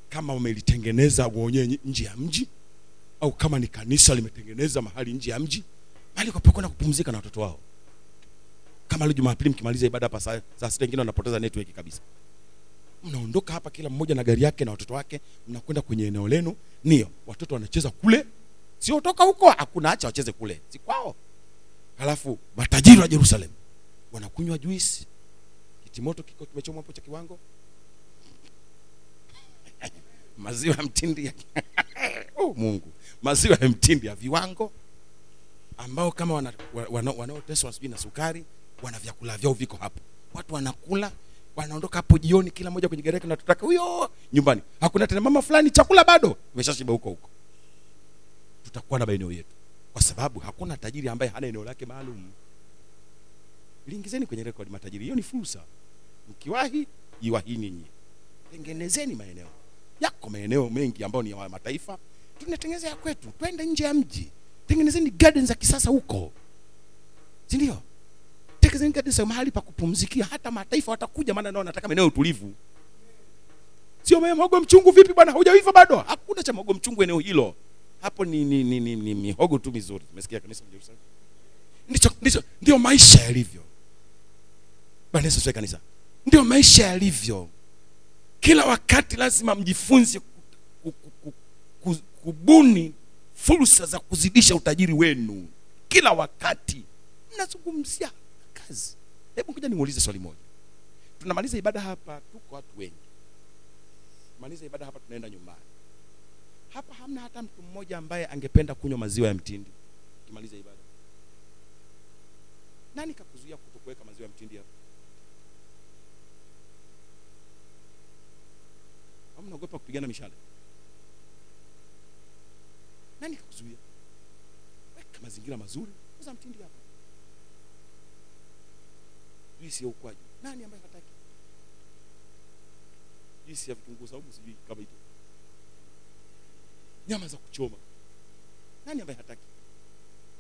Kama wamelitengeneza wenyewe nje ya mji au kama ni kanisa limetengeneza mahali nje ya mji mahali kwa kwenda kupumzika na watoto wao. Kama leo jumapili mkimaliza ibada hapa saa sita wengine wanapoteza network kabisa mnaondoka hapa kila mmoja na gari yake na watoto wake mnakwenda kwenye eneo lenu. Nio watoto wanacheza kule. Siotoka huko hakuna acha wacheze kule. Si kwao. Halafu matajiri wa jerusalem wanakunywa juisi. Kitimoto kiko kimechomwa hapo cha kiwango. [laughs] Maziwa ya mtindi ya [laughs] oh, mungu. Maziwa ya mtindi ya viwango ambao kama wanaoteswa wana, wana, wana sijui na sukari wana vyakula vyao viko hapo. Watu wanakula wanaondoka hapo jioni kila mmoja kwenye gari yake na tutaka huyo nyumbani. Hakuna tena mama fulani chakula bado. Imeshashiba huko huko. Tutakuwa na maeneo yetu. Kwa sababu hakuna tajiri ambaye hana eneo lake maalum. Liingizeni kwenye rekodi matajiri. Hiyo ni fursa. Mkiwahi iwahi ninyi. Tengenezeni maeneo. Yako maeneo mengi ambayo ni ya mataifa. Tunatengeneza ya kwetu. Twende nje ya mji. Tengenezeni garden za kisasa huko. Si ndio tengenezeni garden za mahali pa kupumzikia. Hata mataifa watakuja maana nao wanataka maeneo utulivu sio mhogo mchungu vipi bwana hujaiva bado? Hakuna cha mhogo mchungu eneo hilo. Hapo ni, ni, ni, ni, ni mihogo tu mizuri. Umesikia kanisa Jerusalem ndicho ndicho ndio maisha yalivyo. Bwana Yesu kanisa. Ndio maisha yalivyo. Kila wakati lazima mjifunze ku- ku- ku- ku- kubuni fursa za kuzidisha utajiri wenu. Kila wakati. Mnazungumzia kazi. Hebu ngoja nimuulize swali moja. Tunamaliza ibada hapa tuko watu wengi. Maliza ibada hapa tunaenda nyumbani. Hapa hamna hata mtu mmoja ambaye angependa kunywa maziwa ya mtindi kimaliza ibada. Nani kakuzuia kutokuweka maziwa ya mtindi hapa? Au mnaogopa kupigana mishale? Nani kakuzuia? Weka mazingira mazuri uza mtindi hapa juisi ya ukwaju. Nani ambaye hataki? Juisi ya vitunguu saumu sijui kama ito nyama za kuchoma. Nani ambaye hataki?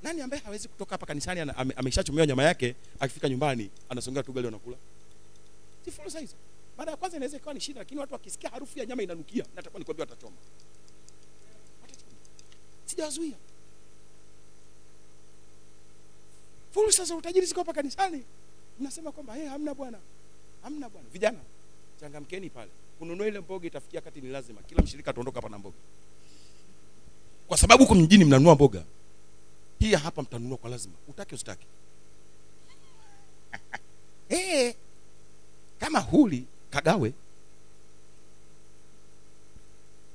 Nani ambaye hawezi kutoka hapa kanisani ame- ameshachomewa nyama yake akifika nyumbani anasongea tu gali anakula si fursa hizo mara ya kwanza inaweza ikawa ni shida lakini watu wakisikia harufu ya nyama inanukia natakuwa nikwambia watachoma. Sijawazuia. Fursa za utajiri ziko hapa kanisani mnasema kwamba hey, hamna bwana. Hamna bwana. Vijana changamkeni pale. Kununua ile mboga itafikia kati ni lazima. Kila mshirika ataondoka hapa na mboga. Kwa sababu huko mjini mnanunua mboga pia hapa mtanunua kwa lazima. Utake usitake [laughs] hey, kama huli kagawe.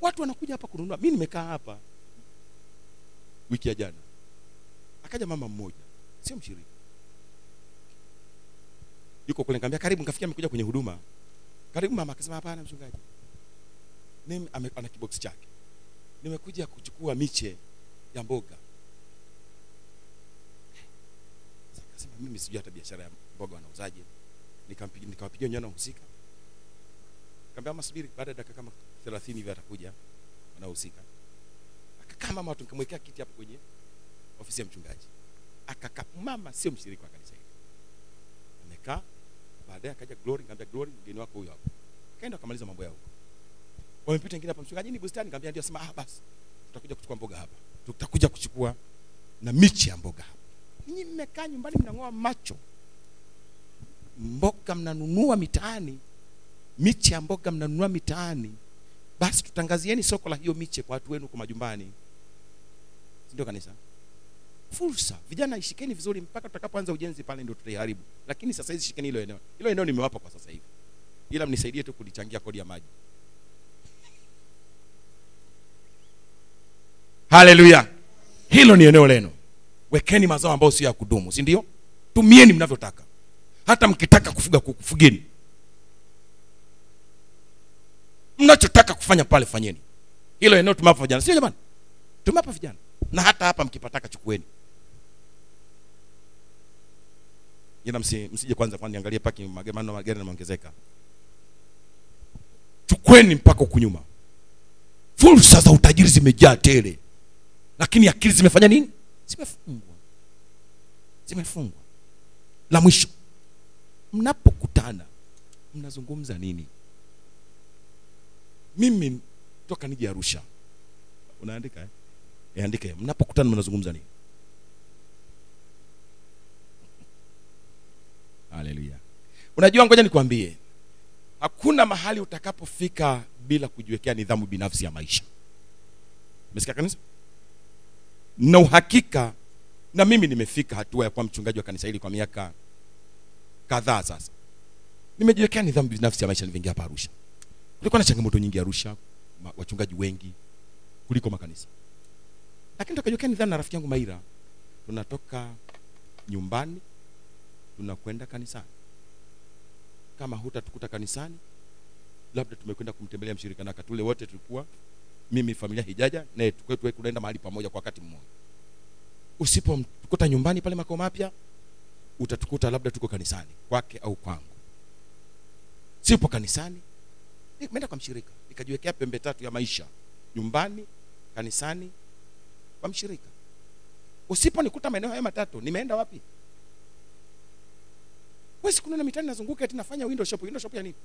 Watu wanakuja hapa kununua. Mi nimekaa hapa wiki ya jana. Akaja mama mmoja sio mshiriki yuko kule nikamwambia karibu. Nikafikia amekuja kwenye huduma. Karibu mama. Akasema hapana mchungaji. Mimi ana kiboksi chake. Nimekuja kuchukua miche ya mboga. Mimi sijui hata biashara ya mboga wanauzaje. Nikampigia nikawapigia nyana husika. kaambia ama subiri baada ya dakika kama 30 hivi atakuja wanahusika akakaa mama watu nikamwekea kiti hapo kwenye ofisi ya mchungaji. Akakaa mama sio mshiriki wa kanisa hili. Amekaa baadaye akaja glory nikamwambia glory mgeni wako huyo hapo. Kaenda akamaliza mambo yao. Wamepita wengine hapa mchungaji ni bustani. Nikamwambia ndio sema ah basi tutakuja kuchukua mboga hapa. Tutakuja kuchukua na michi ya mboga hapa. Ninyi mmekaa nyumbani mnang'oa macho. Mboga mnanunua mitaani miche ya mboga mnanunua mitaani. Basi tutangazieni soko la hiyo miche kwa watu wenu kwa majumbani. Si ndio kanisa fursa. Vijana ishikeni vizuri mpaka tutakapoanza ujenzi pale ndio tutaiharibu lakini sasa hizi shikeni hilo eneo. Hilo eneo nimewapa kwa sasa hivi. Ila mnisaidie tu kulichangia kodi ya maji. Haleluya. Hilo ni eneo lenu. Wekeni mazao ambayo sio ya kudumu si ndio? Tumieni mnavyotaka. Hata mkitaka kufuga kuku fugeni mnachotaka kufanya pale fanyeni. Hilo eneo tumewapa vijana sio jamani? Tumewapa vijana. Na hata hapa mkipataka chukueni ila msi, msije kwanza kwa niangalie paki magemano magari yanaongezeka. Chukweni mpaka huku fursa za utajiri zimejaa tele. Lakini akili zimefanya nini? Zimefungwa. Zimefungwa. La mwisho mnapokutana mnazungumza nini? Mimi toka nije arusha. Unaandika eh? Eh, andika eh. mnapokutana mnazungumza nini haleluya unajua ngoja nikwambie hakuna mahali utakapofika bila kujiwekea nidhamu binafsi ya maisha. Umesikia kanisa? Na uhakika na mimi nimefika hatua ya kuwa mchungaji wa kanisa hili kwa miaka kadhaa sasa. Nimejiwekea nidhamu binafsi ya maisha nilivyoingia hapa arusha. Kulikuwa na changamoto nyingi arusha wachungaji wengi kuliko makanisa. Lakini tukajiwekea nidhamu na rafiki yangu maira tunatoka nyumbani tunakwenda kanisani. Kama hutatukuta kanisani labda tumekwenda kumtembelea mshirika na katule wote tulikuwa mimi familia hijaja naye tukwe kunaenda mahali pamoja kwa wakati mmoja. Usipomkuta nyumbani pale makao mapya utatukuta labda tuko kanisani kwake au kwangu. Sipo kanisani. Nimeenda kwa mshirika nikajiwekea pembe tatu ya maisha. Nyumbani kanisani kwa mshirika. Usiponikuta maeneo haya matatu nimeenda wapi wezi kununa mitaani nazunguka eti nafanya window shop. Window shop ya nini?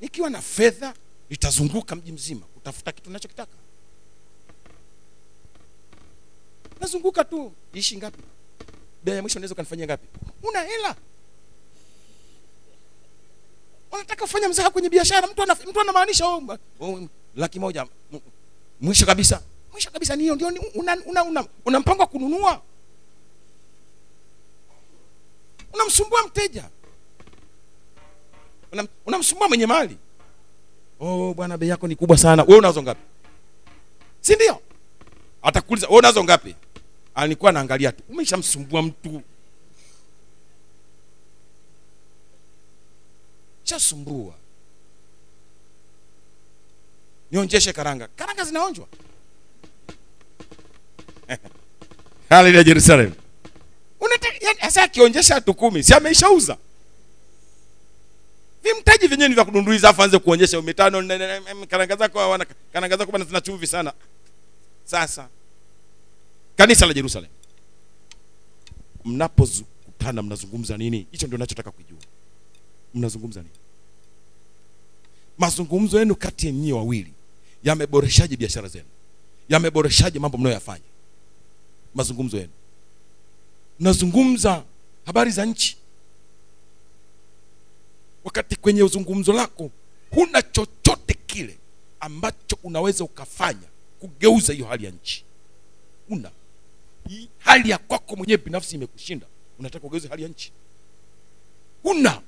Nikiwa na fedha nitazunguka mji mzima kutafuta kitu nachokitaka nazunguka tu. Ishi ngapi? Bei ya mwisho unaweza ukanifanyia ngapi? Una hela. Unataka kufanya mzaha kwenye biashara mtu ana, mtu anamaanisha oh, oh, laki moja. Mwisho kabisa. Mwisho kabisa niyo ndio una, una, una, una mpango wa kununua unamsumbua mteja. Unam- unamsumbua mwenye mali. Oh bwana bei yako ni kubwa sana. Wewe unazo ngapi? Si ndio? Atakuuliza wewe unazo ngapi? Alikuwa anaangalia tu. Umeshamsumbua mtu. Shasumbua. Nionjeshe karanga. Karanga zinaonjwa. [laughs] Haleluya jerusalem Unataka- akionjesha tu kumi si ameishauza? Vimtaji vyenyewe ni vya kudunduiza afu anze kuonyesha mitano karanga zako karanga zako bana zina chumvi sana. Sasa kanisa la jerusalem mnapokutana mnazungumza nini? Hicho ndio nachotaka kujua. Mnazungumza nini? Mazungumzo yenu kati ya nyinyi wawili yameboreshaje biashara zenu? Yameboreshaje mambo mnayoyafanya? Mazungumzo yenu mnazungumza habari za nchi. Wakati kwenye uzungumzo lako huna chochote kile ambacho unaweza ukafanya kugeuza hiyo hali ya nchi. Una hali ya kwako mwenyewe binafsi imekushinda. Unataka ugeuze hali ya nchi? Huna.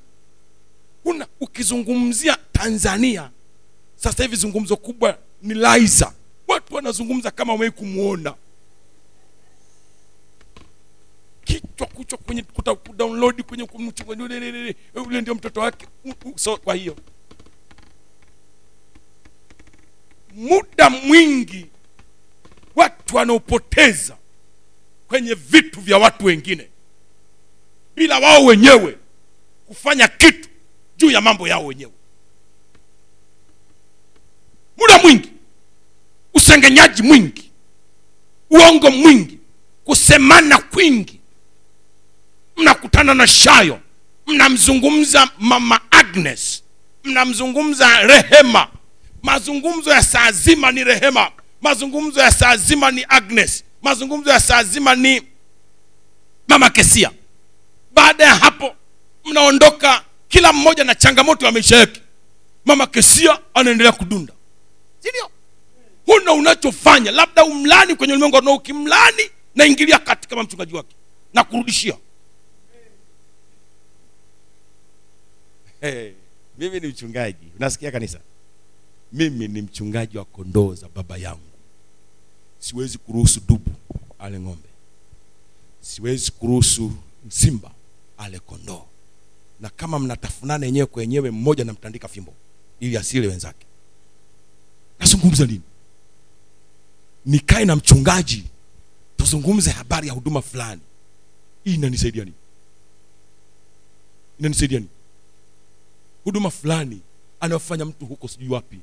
Huna. Ukizungumzia tanzania sasa hivi zungumzo kubwa ni laiza watu wanazungumza kama wamei kumwona kichwa kwenye kudownload kwenye kumchukua yule ndio mtoto wake. So kwa hiyo. Muda mwingi watu wanaopoteza kwenye vitu vya watu wengine bila wao wenyewe kufanya kitu juu ya mambo yao wenyewe. Muda mwingi usengenyaji mwingi uongo mwingi kusemana kwingi mnakutana na shayo mnamzungumza mama agnes mnamzungumza rehema. Mazungumzo ya saa zima ni rehema mazungumzo ya saa zima ni agnes mazungumzo ya saa zima ni mama kesia. Baada ya hapo mnaondoka kila mmoja na changamoto ya maisha yake. Mama kesia anaendelea kudunda. Sindio huna unachofanya labda umlani kwenye ulimwengu na ukimlani naingilia kati kama mchungaji wake na kurudishia hey, mimi ni mchungaji. Unasikia kanisa? Mimi ni mchungaji wa kondoo za baba yangu. Siwezi kuruhusu dubu ale ng'ombe. Siwezi kuruhusu simba ale kondoo. Na kama mnatafunana yenyewe kwa yenyewe mmoja namtandika fimbo ili asile wenzake. Nazungumza nini? Nikae na mchungaji tuzungumze habari ya huduma fulani. Hii inanisaidia nini? Inanisaidia nini huduma fulani anayofanya mtu huko sijui wapi.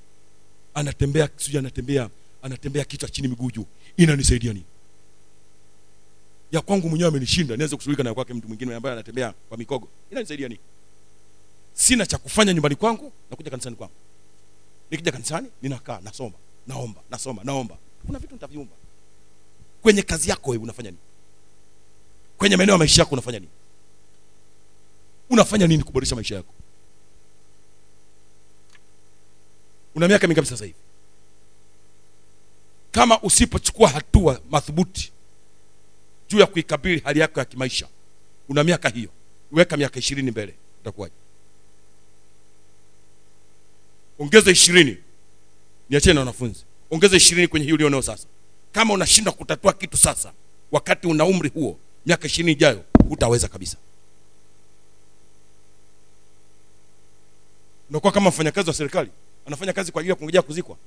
Anatembea sijui anatembea anatembea kichwa chini miguu juu. Inanisaidia nini? Ya kwangu mwenyewe amenishinda niweze kushughulika na kwake mtu mwingine ambaye anatembea kwa mikogo. Inanisaidia nini? Sina cha kufanya nyumbani kwangu nakuja kanisani kwangu. Nikija kanisani ninakaa nasoma naomba nasoma naomba. Kuna vitu nitaviumba. Kwenye kazi yako wewe unafanya nini? Kwenye maeneo ya maisha yako unafanya nini? Unafanya nini kuboresha maisha yako una miaka mingapi sasa hivi? Kama usipochukua hatua madhubuti juu ya kuikabili hali yako ya kimaisha una miaka hiyo. Weka miaka ishirini mbele utakuwaje ongeza ishirini. Niachene na wanafunzi. Ongeza ishirini kwenye hii ulionao sasa. Kama unashindwa kutatua kitu sasa wakati una umri huo miaka ishirini ijayo hutaweza kabisa. Unakuwa kama mfanyakazi wa serikali anafanya kazi kwa ajili ya kungojea kuzikwa.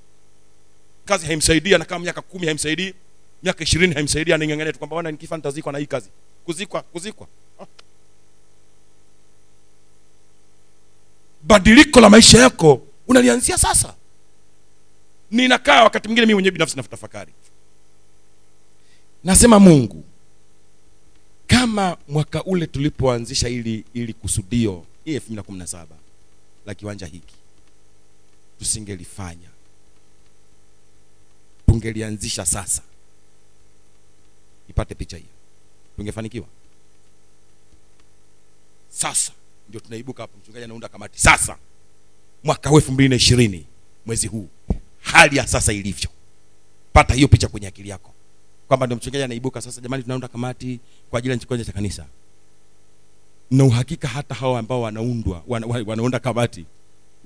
Kazi haimsaidii anakaa miaka kumi haimsaidii. Miaka ishirini haimsaidii. Anang'ang'ania tu kwamba bwana nikifa nitazikwa na hii kazi. Kuzikwa kuzikwa. Ah. badiliko la maisha yako unalianzia sasa. Ninakaa wakati mwingine mimi mwenyewe binafsi natafakari nasema mungu kama mwaka ule tulipoanzisha ili ili kusudio hii elfu mbili na kumi na saba la kiwanja hiki tusingelifanya. Tungelianzisha sasa. Ipate picha hiyo. Tungefanikiwa? Sasa. Ndio tunaibuka hapo. Mchungaji anaunda kamati. Sasa. Mwaka elfu mbili na ishirini mwezi huu. Hali ya sasa ilivyo. Pata hiyo picha kwenye akili yako. Kwamba ndio mchungaji anaibuka sasa. Jamani tunaunda kamati kwa ajili ya kiwanja cha kanisa. Na uhakika hata hao ambao wanaundwa wana, wana, wanaunda kamati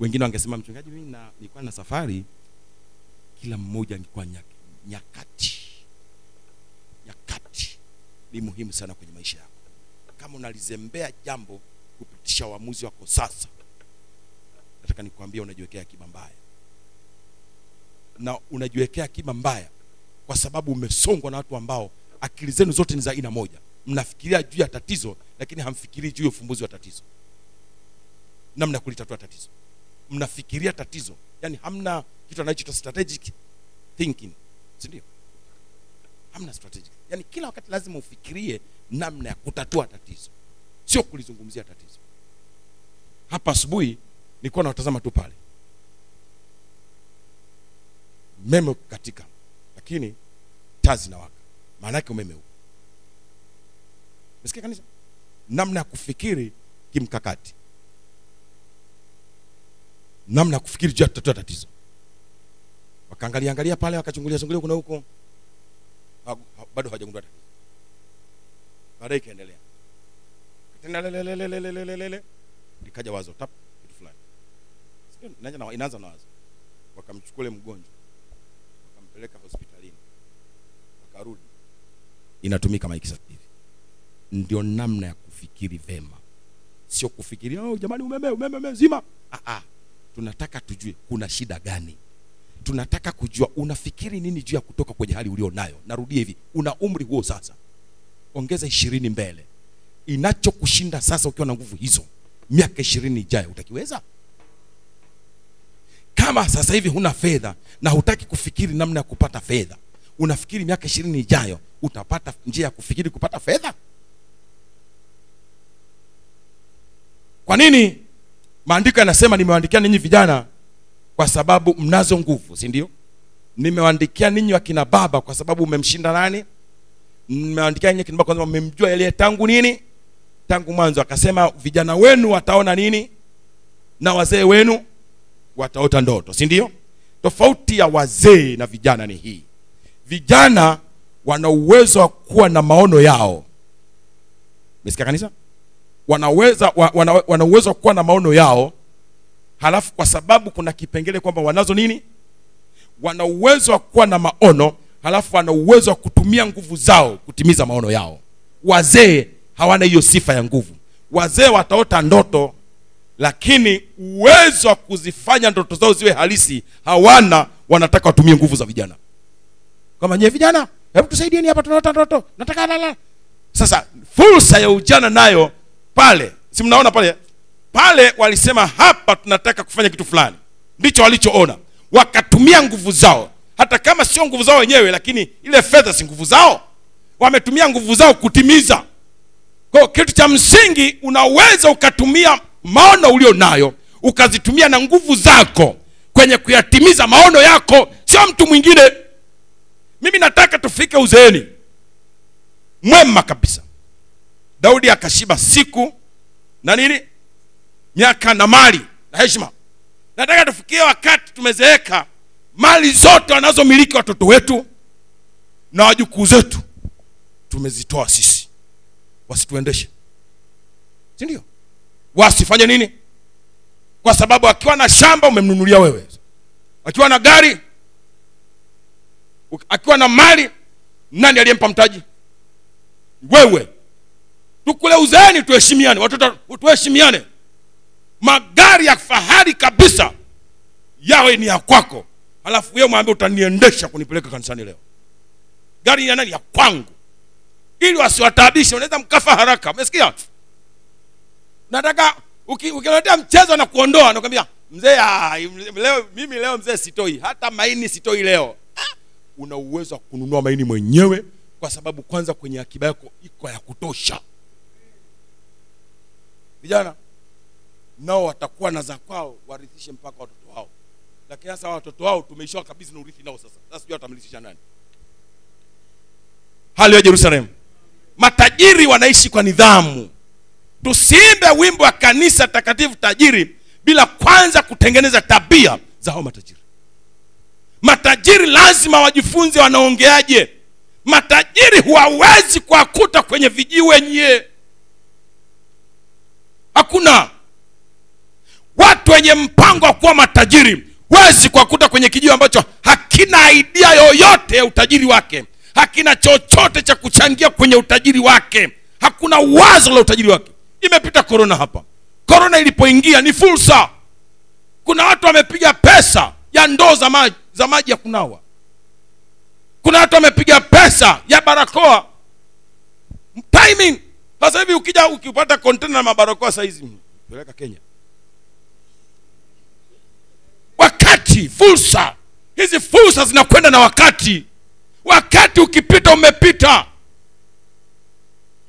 wengine wangesema mchungaji mimi na nilikuwa na safari kila mmoja angekuwa nyak, nyakati nyakati ni muhimu sana kwenye maisha yako. Kama unalizembea jambo kupitisha uamuzi wako sasa nataka nikwambia unajiwekea akiba mbaya. Na unajiwekea akiba mbaya kwa sababu umesongwa na watu ambao akili zenu zote ni za aina moja. Mnafikiria juu ya tatizo lakini hamfikirii juu ya ufumbuzi wa tatizo. Namna kulitatua tatizo mnafikiria tatizo. Yani hamna kitu anachoitwa strategic thinking. Si ndio? Hamna strategic. Yani kila wakati lazima ufikirie namna ya kutatua tatizo. Sio kulizungumzia tatizo. Hapa asubuhi nilikuwa nawatazama tu pale. Umeme katika lakini taa zinawaka. Maana yake umeme huko mesikia kanisa? Namna ya kufikiri kimkakati namna ya kufikiri juu ya kutatua tatizo. Wakaangalia angalia pale wakachungulia chungulia kuna huko. Bado hawajagundua tatizo. Baadaye ikaendelea. Tena lelelelelelelele likaja wazo tap kitu fulani. Inaanza na wazo. Wakamchukua ule mgonjwa wakampeleka hospitalini. Wakarudi. Inatumika maiki sasa hivi. Ndio namna ya kufikiri vema. Sio kufikiria oh, jamani umeme umeme umeme zima. Ah, ah. Tunataka tujue kuna shida gani. Tunataka kujua unafikiri nini juu ya kutoka kwenye hali ulio nayo. Narudia hivi una umri huo sasa. Ongeza ishirini mbele. Inachokushinda sasa ukiwa na nguvu hizo miaka ishirini ijayo utakiweza? Kama sasa hivi huna fedha na hutaki kufikiri namna ya kupata fedha unafikiri miaka ishirini ijayo utapata njia ya kufikiri kupata fedha? Kwa nini maandiko yanasema nimewaandikia ninyi vijana kwa sababu mnazo nguvu si ndio? Nimewaandikia ninyi wakina baba kwa sababu umemshinda nani? Nimewaandikia ninyi akina baba mmemjua yaliye tangu nini? Tangu mwanzo. Akasema vijana wenu wataona nini? Na wazee wenu wataota ndoto si ndio? Tofauti ya wazee na vijana ni hii. Vijana wana uwezo wa kuwa na maono yao. Mesikia kanisa wanaweza wa, wana, wana uwezo wa kuwa na maono yao halafu kwa sababu kuna kipengele kwamba wanazo nini? Wana uwezo wa kuwa na maono halafu wana uwezo wa kutumia nguvu zao kutimiza maono yao. Wazee hawana hiyo sifa ya nguvu. Wazee wataota ndoto lakini uwezo wa kuzifanya ndoto zao ziwe halisi hawana wanataka watumie nguvu za vijana. Kama nyewe vijana hebu tusaidieni hapa tunaota ndoto nataka lala sasa fursa ya ujana nayo pale. Si mnaona pale? Pale walisema hapa tunataka kufanya kitu fulani. Ndicho walichoona. Wakatumia nguvu zao. Hata kama sio nguvu zao wenyewe lakini ile fedha si nguvu zao. Wametumia nguvu zao kutimiza. Kwa kitu cha msingi unaweza ukatumia maono ulio nayo ukazitumia na nguvu zako kwenye kuyatimiza maono yako. Sio mtu mwingine. Mimi nataka tufike uzeeni. Mwema kabisa daudi akashiba siku na nini? Miaka na mali na heshima. Nataka tufikie wakati tumezeeka mali zote wanazomiliki watoto wetu na wajukuu zetu tumezitoa sisi. Wasituendeshe. Si ndio? Wasifanye nini? Kwa sababu akiwa na shamba umemnunulia wewe. Akiwa na gari akiwa na mali nani aliyempa mtaji? Wewe tukule uzeeni tuheshimiane. Watoto tuheshimiane. Magari ya fahari kabisa yawe ni ya kwako. Halafu wewe mwambie utaniendesha kunipeleka kanisani leo. Gari ya nani? Ya kwangu. Ili wasiwataabishe unaweza mkafa haraka. Umesikia? Nataka uki- ukiletea mchezo na kuondoa nakwambia mzee leo mimi leo mzee sitoi. Hata maini sitoi leo. Ah, una uwezo wa kununua maini mwenyewe kwa sababu kwanza kwenye akiba yako iko ya kutosha vijana nao watakuwa na za kwao warithishe mpaka watoto wao. Lakini sasa watoto wao tumeishiwa kabisa na urithi nao sasa. Sasa sijui watamrithisha nani. Hali ya jerusalemu matajiri wanaishi kwa nidhamu. Tusiimbe wimbo wa kanisa takatifu tajiri bila kwanza kutengeneza tabia za hao matajiri. Matajiri lazima wajifunze wanaongeaje. Matajiri huwawezi kuwakuta kwenye vijiwe nyie hakuna. Watu wenye mpango wa kuwa matajiri wezi kuwakuta kwenye kijio ambacho hakina idea yoyote ya utajiri wake. Hakina chochote cha kuchangia kwenye utajiri wake. Hakuna wazo la utajiri wake. Imepita korona hapa. Korona ilipoingia ni fursa. Kuna watu wamepiga pesa ya ndoo za maji za maji ya kunawa. Kuna watu wamepiga pesa ya barakoa. Timing sasa hivi ukija ukipata kontena na mabarakoa sahizi peleka kenya. Wakati fursa hizi fursa zinakwenda na wakati. Wakati ukipita umepita.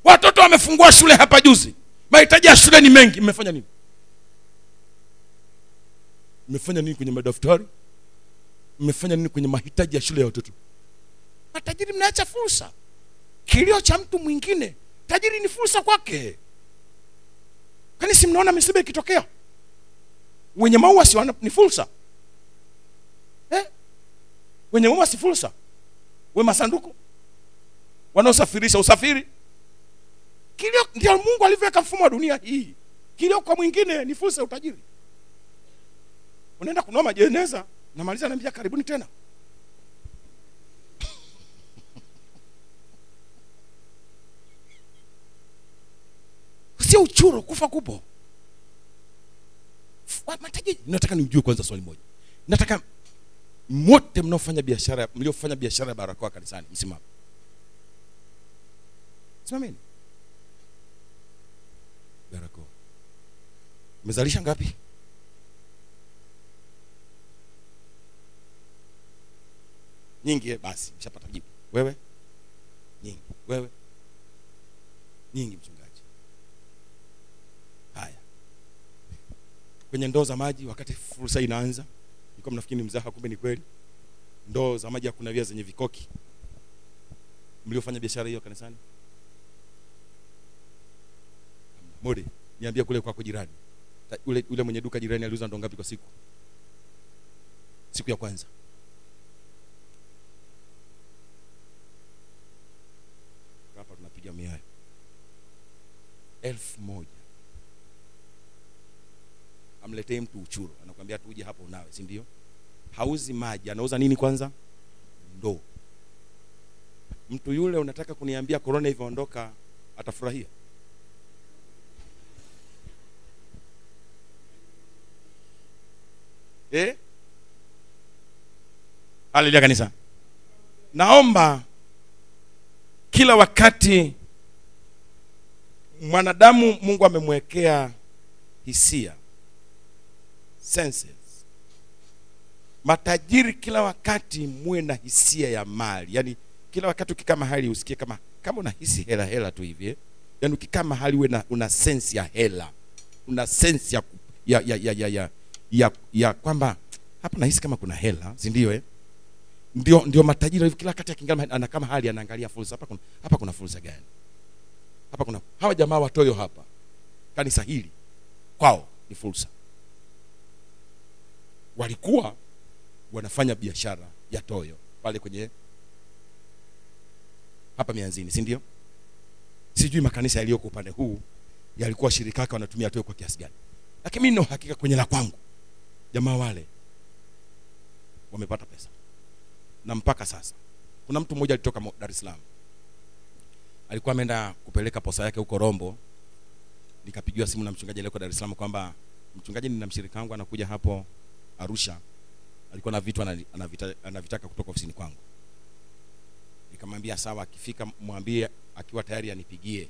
Watoto wamefungua shule hapa juzi. Mahitaji ya shule ni mengi. Mmefanya nini? Mmefanya nini kwenye madaftari? Mmefanya nini kwenye mahitaji ya shule ya watoto? Matajiri mnaacha fursa. Kilio cha mtu mwingine tajiri ni fursa kwake. Kwani si mnaona misiba ikitokea? Wenye maua si ni fursa. Eh? wenye maua si fursa. We masanduku. Wanaosafirisha usafiri. Kilio ndio mungu alivyoweka mfumo wa dunia hii. Kilio kwa mwingine ni fursa ya utajiri. Unaenda kunoa majeneza namaliza naambia karibuni tena sio uchuro kufa kupo. Matajiri nataka niujue kwanza swali moja. Nataka mote mnaofanya biashara mliofanya biashara ya barakoa kanisani msimame. Simameni. Barakoa. Umezalisha ngapi? Nyingi eh? basi mshapata jibu. Wewe? Nyingi. Wewe? Nyingi mchungaji haya kwenye ndoo za maji wakati fursa inaanza. Nilikuwa mnafikiri ni mzaha kumbe ni kweli. Ndoo za maji ya kunawia zenye vikoki. Mliofanya biashara hiyo kanisani? Mode niambia kule kwako jirani. Ule, ule mwenye duka jirani aliuza ndoo ngapi kwa siku? Siku ya kwanza. Hapa tunapiga miayo. Elfu moja amletee mtu uchuro. Anakuambia tuje hapo unawe si ndio? Hauzi maji anauza nini kwanza? Ndoo. Mtu yule unataka kuniambia korona ivyoondoka atafurahia? Eh? haleluya kanisa. Naomba kila wakati mwanadamu mungu amemwekea hisia senses. Matajiri kila wakati muwe na hisia ya mali. Yaani kila wakati ukikaa mahali usikie kama kama unahisi hela hela tu hivi eh? yaani ukikaa mahali uwe na, una sense ya hela. Una sense ya, ya, ya, ya, ya, ya, ya, ya kwamba hapa nahisi kama kuna hela si ndio eh? ndio ndio matajiri hivi kila wakati akiingia anakaa mahali anaangalia fursa. Hapa kuna, hapa kuna fursa gani? Hapa kuna hawa jamaa watoyo hapa. Kanisa hili kwao ni fursa walikuwa wanafanya biashara ya toyo pale kwenye hapa mianzini si ndio? Sijui makanisa yaliyoko upande huu yalikuwa shirika wanatumia toyo kwa kiasi gani. Lakini mimi nina kwenye la kwangu jamaa wale wamepata pesa. Na mpaka sasa kuna mtu mmoja alitoka dar es salaam. Alikuwa ameenda kupeleka posa yake huko rombo. Nikapigiwa simu na mchungaji aliyeko dar es salaam kwamba mchungaji nina mshirika wangu anakuja hapo arusha alikuwa na vitu anavita, anavitaka kutoka ofisini kwangu. Nikamwambia sawa akifika mwambie akiwa tayari anipigie.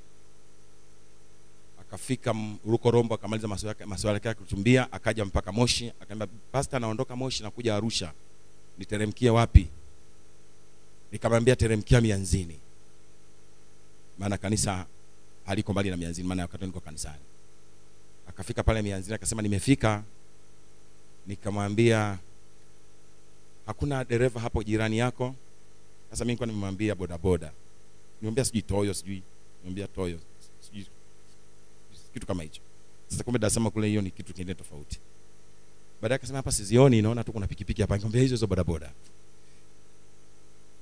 Akafika rukorombo ruko rombo akamaliza masuala yake- ya kutumbia akaja mpaka moshi akaniambia pasta naondoka moshi nakuja arusha. Niteremkie wapi? Nikamwambia teremkia mianzini. Maana kanisa haliko mbali na mianzini maana wakati niko kanisani. Akafika pale mianzini akasema nimefika nikamwambia hakuna dereva hapo jirani yako? Sasa mimi nimemwambia bodaboda. Nimwambia sijui toyo sijui nimwambia toyo sijui kitu kama hicho. Sasa kumbe dasema kule hiyo ni kitu kingine tofauti. Baadaye akasema hapa sizioni naona tu kuna pikipiki hapa. Nikamwambia hizo hizo bodaboda.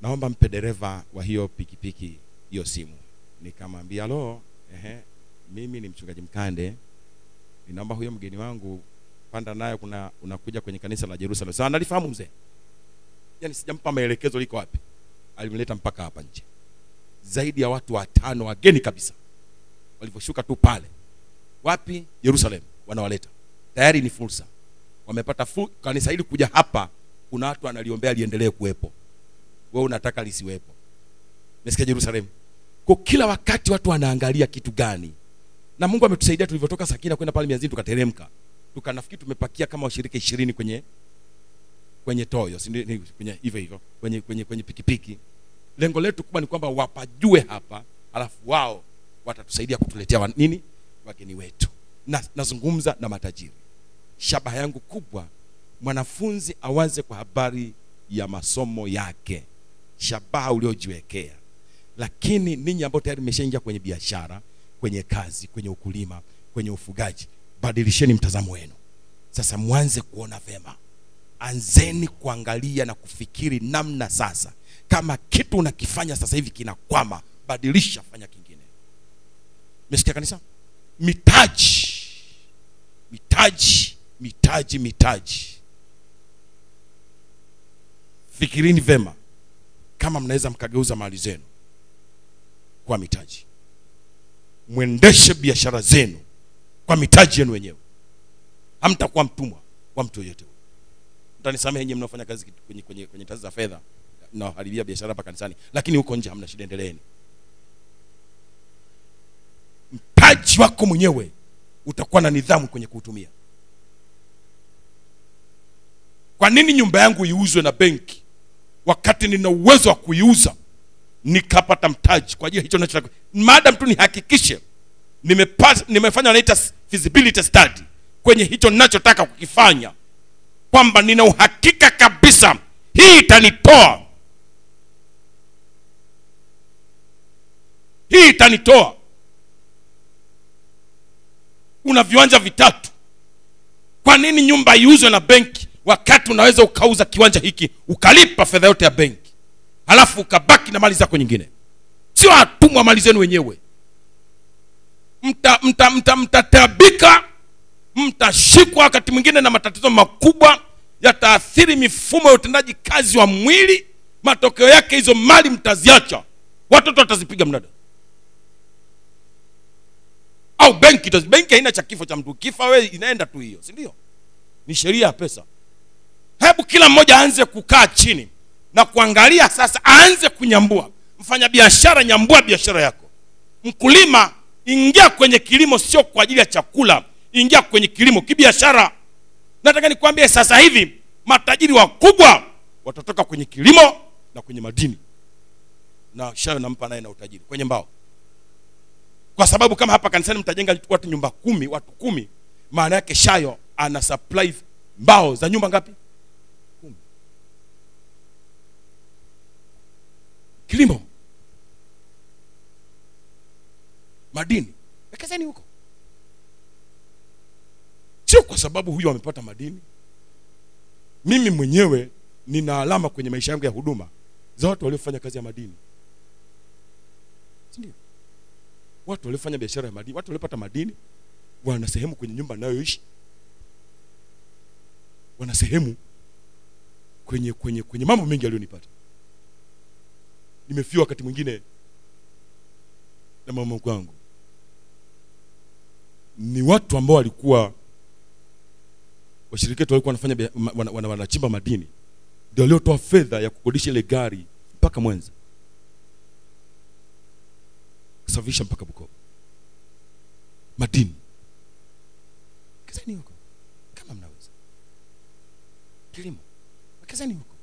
Naomba mpe dereva wa hiyo pikipiki hiyo simu. Nikamwambia lo ehe mimi ni mchungaji mkande. Ninaomba huyo mgeni wangu panda nayo kuna unakuja kwenye kanisa la jerusalem. Sasa analifahamu mzee. Yaani sijampa maelekezo liko wapi. Alimleta mpaka hapa nje. Zaidi ya watu watano wageni kabisa walivyoshuka tu pale. Wapi? Yerusalemu wanawaleta. Tayari ni fursa. Wamepata fu, kanisa hili kuja hapa kuna watu analiombea liendelee kuwepo. Wewe unataka lisiwepo. Mesikia Yerusalemu. kwa kila wakati watu wanaangalia kitu gani. Na mungu ametusaidia tulivyotoka sakina kwenda pale mianzini tukateremka tukanafikiri tumepakia kama washirika ishirini kwenye kwenye toyo kwenye hivyo hivyo kwenye kwenye kwenye pikipiki. Lengo letu kubwa ni kwamba wapajue hapa alafu wao watatusaidia kutuletea wa, nini? Wageni wetu. Na nazungumza na matajiri. Shabaha yangu kubwa mwanafunzi awaze kwa habari ya masomo yake. Shabaha uliojiwekea. Lakini ninyi ambao tayari mmeshaingia kwenye biashara kwenye kazi kwenye ukulima kwenye ufugaji badilisheni mtazamo wenu. Sasa mwanze kuona vema. Anzeni kuangalia na kufikiri namna sasa. Kama kitu unakifanya sasa hivi kinakwama badilisha fanya kingine. Mesikia kanisa? Mitaji. Mitaji mitaji mitaji. Fikirini vema. Kama mnaweza mkageuza mali zenu kwa mitaji. Mwendeshe biashara zenu kwa mitaji yenu wenyewe. Hamtakuwa mtumwa wa mtu yoyote mtanisamehe nyie mnaofanya kazi kwenye, kwenye, kwenye taasisi za fedha naharibia biashara hapa kanisani lakini huko nje hamna shida endeleeni. Mtaji wako mwenyewe utakuwa na nidhamu kwenye kuutumia. Kwa nini nyumba yangu iuzwe na benki? Wakati nina uwezo wa kuiuza nikapata mtaji kwa ajili hicho nachotaka madam tu nihakikishe nimepata nimefanya wanaita feasibility study kwenye hicho ninachotaka kukifanya. Kwamba nina uhakika kabisa hii itanitoa. Hii itanitoa. Una viwanja vitatu. Kwa nini nyumba iuzwe na benki wakati unaweza ukauza kiwanja hiki ukalipa fedha yote ya benki halafu ukabaki na mali zako nyingine? Sio hatumwa mali zenu wenyewe mtatabika mta, mta, mta mtashikwa wakati mwingine na matatizo makubwa yataathiri mifumo ya utendaji kazi wa mwili matokeo yake hizo mali mtaziacha. Watoto watazipiga mnada. Au benki benki haina cha kifo cha mtu. Kifa we inaenda tu hiyo si ndio? Ni sheria ya pesa. Hebu kila mmoja aanze kukaa chini na kuangalia sasa aanze kunyambua. Mfanyabiashara nyambua biashara yako. Mkulima ingia kwenye kilimo sio kwa ajili ya chakula. Ingia kwenye kilimo kibiashara. Nataka nikwambie sasa hivi matajiri wakubwa watatoka kwenye kilimo na kwenye madini. Na shayo nampa naye na utajiri kwenye mbao. Kwa sababu kama hapa kanisani mtajenga watu nyumba kumi watu kumi maana yake shayo ana supply mbao za nyumba ngapi? Kumi. Kilimo madini. Wekezeni huko. Sio kwa sababu huyu amepata madini. Mimi mwenyewe nina alama kwenye maisha yangu ya huduma za watu waliofanya kazi ya madini. Sindio? Watu waliofanya biashara ya madini watu waliopata madini wana sehemu kwenye nyumba nayoishi wana sehemu kwenye kwenye kwenye mambo mengi aliyonipata nimefiwa wakati mwingine na mama kwangu ni watu ambao walikuwa washiriketu walikuwa wanafanya bia- ma- wana- wana- madini. Ndio waliotoa fedha ya kukodisha ile gari mpaka mwenza kusafirisha mpaka bukoba. Madini. Wekezeni huko. Kama mnaweza. Kilimo. Wekezeni huko.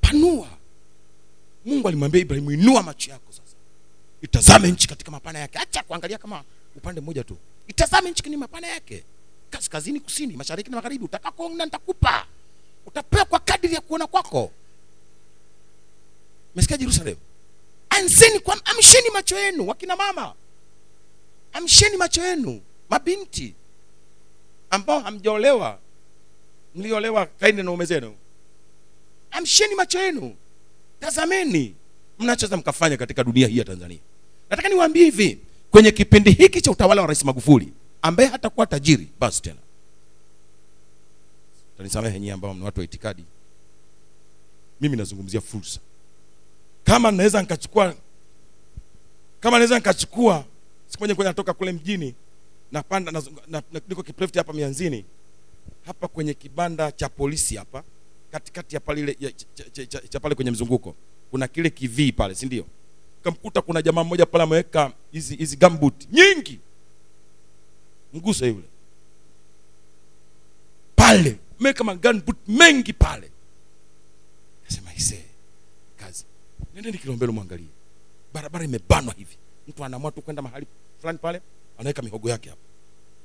Panua. Mungu alimwambia ibrahimu inua macho yako sasa. Itazame nchi katika mapana yake. Acha kuangalia kama upande mmoja tu. Itazame nchi kwenye mapana yake. Kaskazini kusini mashariki na magharibi. Utakakoona nitakupa. Utapewa kwa kadiri ya kuona kwako. Mesikia jerusalem? Anzeni kwa amsheni macho yenu wakina mama. Amsheni macho yenu mabinti ambao hamjaolewa mliolewa kaini na ume zenu. Amsheni macho yenu. Tazameni mnachoweza mkafanya katika dunia hii ya tanzania. Nataka niwaambie hivi kwenye kipindi hiki cha utawala wa rais magufuli ambaye hatakuwa tajiri basi tena. Tanisamehe nyinyi ambao ni watu wa itikadi. Mimi nazungumzia fursa. Kama naweza nikachukua kama naweza nikachukua siku moja kwenye natoka kule mjini napanda na, na, na, niko Kiprefti hapa mianzini hapa kwenye kibanda cha polisi hapa katikati ya pale ile- cha, cha, cha, cha pale kwenye mzunguko. Kuna kile kivii pale si ndio kamkuta kuna jamaa mmoja pale ameweka hizi hizi gambut nyingi. Mguse yule. Pale ameweka magambut mengi pale. Nasema ise kazi. Nendeni kilombelo mwangalie. Barabara imebanwa hivi. Mtu anaamua tu kwenda mahali fulani pale anaweka mihogo yake hapo.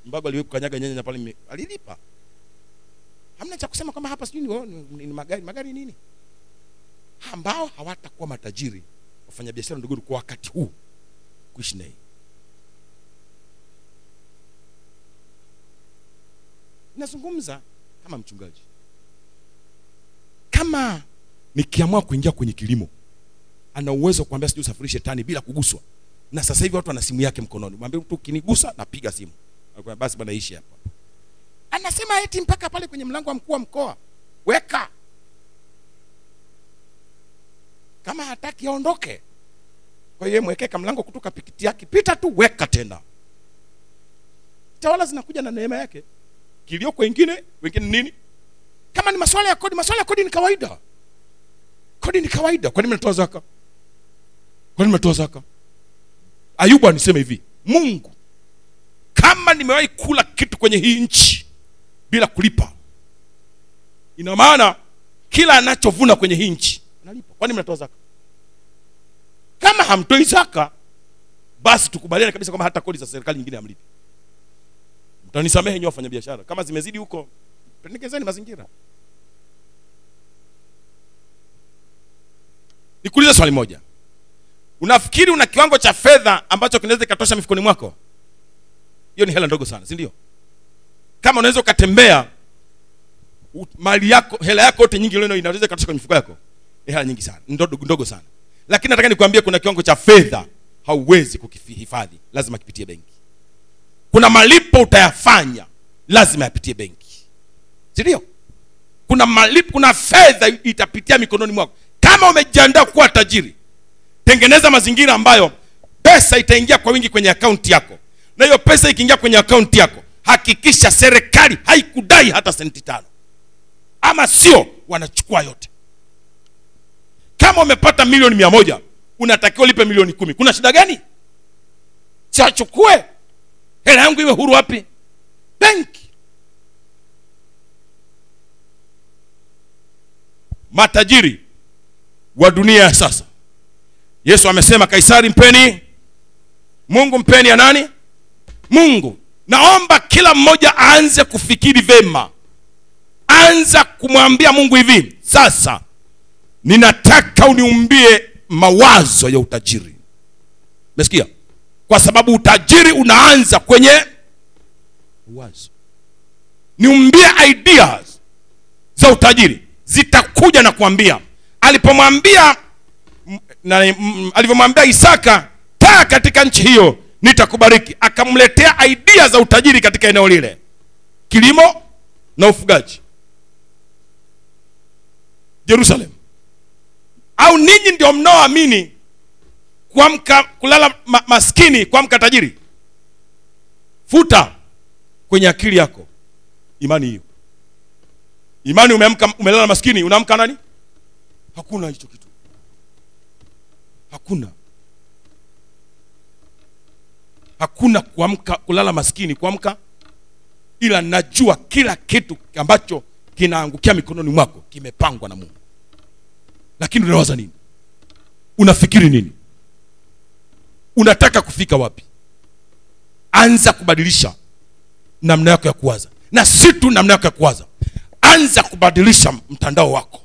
Mbago aliwe kukanyaga nyanya pale alilipa. Hamna cha kusema kwamba hapa sijui ni, ni, ni magari magari nini? Ambao hawatakuwa matajiri wafanyabiashara ndogo kwa wakati huu kuishi naye. Nazungumza kama mchungaji. Kama nikiamua kuingia kwenye kilimo ana uwezo wa kuambia sijui usafirishe tani bila kuguswa. Na sasa hivi watu ana simu yake mkononi. Mwambie mtu ukinigusa napiga simu. Basi bwana ishi hapa. Anasema eti mpaka pale kwenye mlango wa mkuu wa mkoa weka kama hataki aondoke kwa hiyo mwekee kamlango kutoka pikiti yake. Pita tu weka tena. Tawala zinakuja na neema yake. Kilio kwengine wengine nini? Kama ni masuala ya kodi masuala ya kodi ni kawaida. Kodi ni kawaida. Kwani mnatoa zaka? Kwani mnatoa zaka? Ayubu anisema hivi mungu kama nimewahi kula kitu kwenye hii nchi bila kulipa ina maana kila anachovuna kwenye hii nchi analipa kwani mnatoa zaka? Kama hamtoi zaka basi tukubaliane kabisa kwamba hata kodi za serikali nyingine hamlipi. Mtanisamehe nyewe wafanyabiashara. Kama zimezidi huko pendekezeni mazingira. Nikuulize swali moja. Unafikiri una kiwango cha fedha ambacho kinaweza ikatosha mifukoni mwako? Hiyo ni hela ndogo sana si ndio? Kama unaweza ukatembea mali yako hela yako yote nyingi leo inaweza ikatosha kwenye mifuko yako ni hela nyingi sana ndogo, ndogo sana. Lakini nataka nikwambie kuna kiwango cha fedha hauwezi kukihifadhi lazima kipitie benki. Kuna malipo utayafanya lazima yapitie benki. Sindio kuna malipo kuna fedha itapitia mikononi mwako. Kama umejiandaa kuwa tajiri tengeneza mazingira ambayo pesa itaingia kwa wingi kwenye akaunti yako. Na hiyo pesa ikiingia kwenye akaunti yako hakikisha serikali haikudai hata senti tano. Ama sio wanachukua yote kama umepata milioni mia moja unatakiwa ulipe milioni kumi. Kuna shida gani? Siachukue hela yangu iwe huru wapi? Benki. Matajiri wa dunia ya sasa. Yesu amesema kaisari mpeni mungu mpeni ya nani? Mungu. Naomba kila mmoja aanze kufikiri vema. Anza kumwambia mungu hivi sasa ninataka uniumbie mawazo ya utajiri. Mesikia kwa sababu utajiri unaanza kwenye wazo niumbie ideas za utajiri. Zitakuja na kuambia. Alipomwambia alivyomwambia isaka kaa katika nchi hiyo nitakubariki. Akamletea idea za utajiri katika eneo lile. Kilimo na ufugaji. Jerusalem au ninyi ndio mnaoamini kuamka kulala ma, maskini kuamka tajiri? Futa kwenye akili yako. Imani hiyo. Imani umeamka umelala maskini unaamka nani? Hakuna hicho kitu. Hakuna. Hakuna kuamka kulala maskini kuamka ila najua kila kitu ambacho kinaangukia mikononi mwako kimepangwa na mungu lakini unawaza nini? Unafikiri nini? Unataka kufika wapi? Anza kubadilisha namna yako ya kuwaza. Na si tu namna yako ya kuwaza. Anza kubadilisha mtandao wako.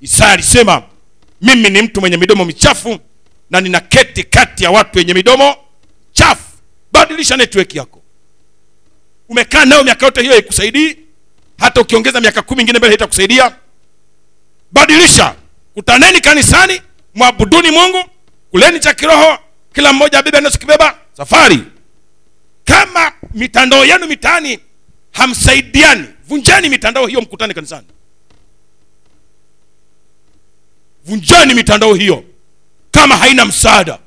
Isaya alisema mimi ni mtu mwenye midomo michafu na nina keti kati ya watu wenye midomo chafu. Badilisha network yako. Umekaa nayo miaka yote hiyo haikusaidii. Hata ukiongeza miaka kumi ingine mbele haitakusaidia badilisha. Kutaneni kanisani mwabuduni mungu kuleni cha kiroho kila mmoja abebe anachokibeba safari. Kama mitandao yenu mitaani hamsaidiani vunjeni mitandao hiyo mkutane kanisani. Vunjeni mitandao hiyo. Kama haina msaada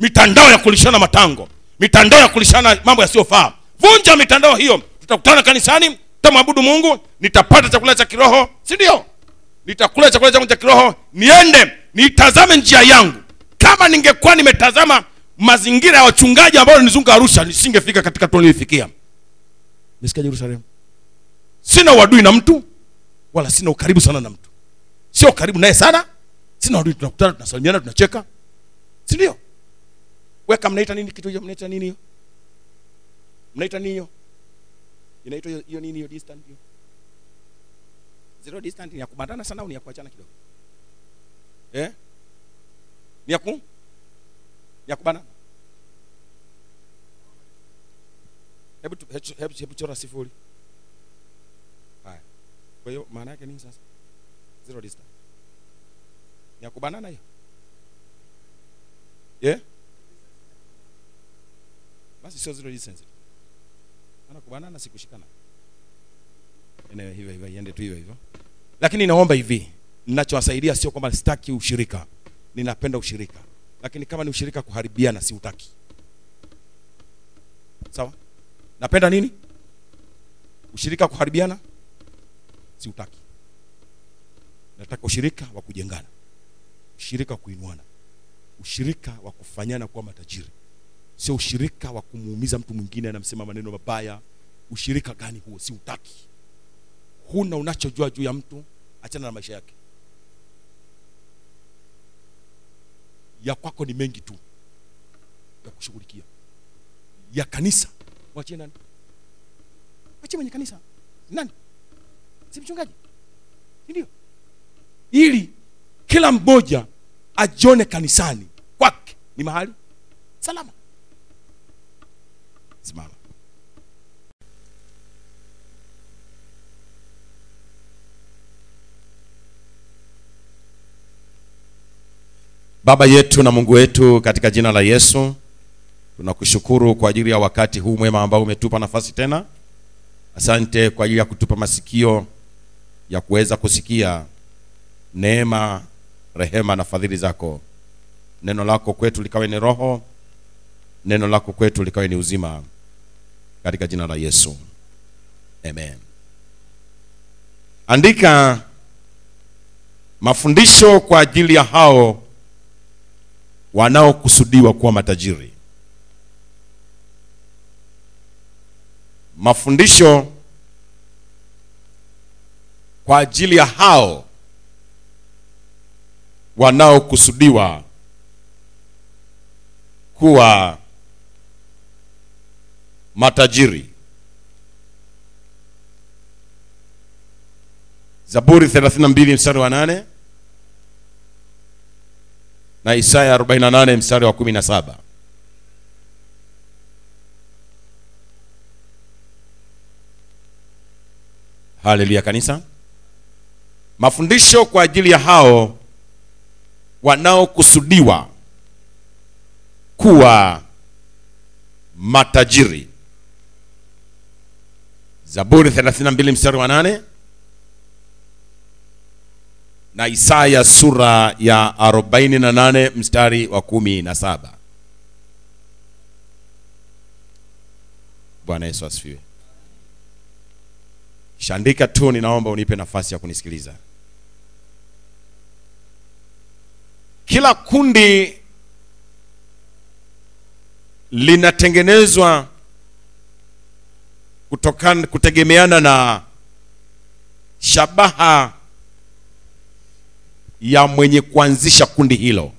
mitandao ya kulishana matango mitandao ya kulishana mambo yasiyofaa vunja mitandao hiyo. Tutakutana kanisani tutamwabudu mungu nitapata chakula cha kiroho si ndio nitakula chakula changu cha kiroho niende nitazame njia yangu. Kama ningekuwa nimetazama mazingira ya wachungaji ambao nizunga arusha nisingefika katika tulioifikia nisikia jerusalemu. Sina uadui na mtu wala sina ukaribu sana na mtu. Sio karibu naye sana sina uadui tunakutana tunasalimiana tunacheka. Si ndio? Weka mnaita nini kitu hiyo mnaita nini hiyo? Mnaita nini hiyo? Inaitwa hiyo- hiyo nini hiyo distant hiyo zero distance ni ya kubandana sana au ni ya kuachana kidogo? Eh? Ni ya ku? Ni ya kubandana? Hebu hebu hebu- chora sifuri. Haya. Kwa hiyo maana yake nini sasa? Zero distance. Ni ya kubanana hiyo? Yeah? basi sio zero distance. Maana kubanana sikushikana. Eneo hivyo hivyo iende tu hivyo hivyo lakini naomba hivi ninachowasaidia sio kwamba sitaki ushirika ninapenda ushirika. Lakini kama ni ushirika kuharibiana siutaki sawa? Napenda nini? Ushirika kuharibiana siutaki nataka ushirika wa kujengana ushirika wa kuinuana ushirika wa kufanyana kuwa matajiri. Sio ushirika wa kumuumiza mtu mwingine anamsema maneno mabaya. Ushirika gani huo? Si utaki huna unachojua juu ya mtu achana na maisha yake. Ya kwako ni mengi tu ya kushughulikia. Ya kanisa wachie nani? Wachie mwenye kanisa. Nani? Si mchungaji? Ndio? Ili kila mmoja ajione kanisani kwake ni mahali salama. Simama baba yetu na mungu wetu katika jina la yesu tunakushukuru kwa ajili ya wakati huu mwema ambao umetupa nafasi tena. Asante kwa ajili ya kutupa masikio ya kuweza kusikia neema rehema na fadhili zako. Neno lako kwetu likawe ni roho neno lako kwetu likawe ni uzima katika jina la yesu. Amen. Andika mafundisho kwa ajili ya hao wanaokusudiwa kuwa matajiri. Mafundisho kwa ajili ya hao wanaokusudiwa kuwa matajiri. Zaburi 32 mstari wa 8 na isaya 48 mstari wa 17 haleluya kanisa. Mafundisho kwa ajili ya hao wanaokusudiwa kuwa matajiri. Zaburi 32 mstari wa 8 na isaya sura ya 48 mstari wa kumi na saba. Bwana yesu asifiwe. Shandika tu ninaomba unipe nafasi ya kunisikiliza. Kila kundi linatengenezwa kutokana kutegemeana na shabaha ya mwenye kuanzisha kundi hilo.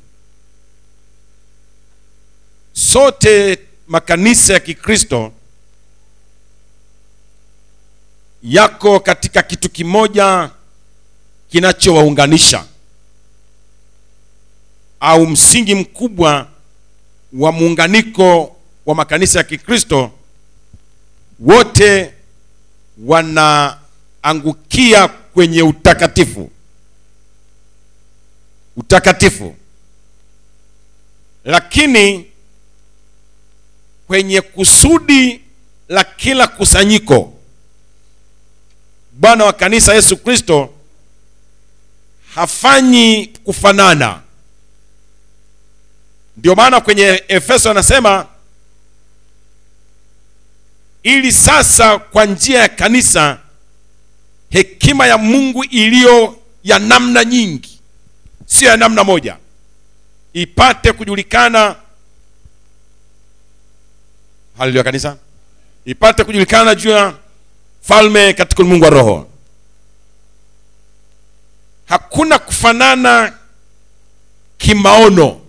Sote makanisa ya kikristo yako katika kitu kimoja kinachowaunganisha au msingi mkubwa wa muunganiko wa makanisa ya kikristo wote wanaangukia kwenye utakatifu utakatifu. Lakini kwenye kusudi la kila kusanyiko bwana wa kanisa yesu kristo hafanyi kufanana. Ndio maana kwenye efeso anasema ili sasa kwa njia ya kanisa hekima ya mungu iliyo ya namna nyingi sio ya namna moja. Ipate kujulikana. Haleluya kanisa? Ipate kujulikana juu ya falme katika ulimwengu wa roho. Hakuna kufanana kimaono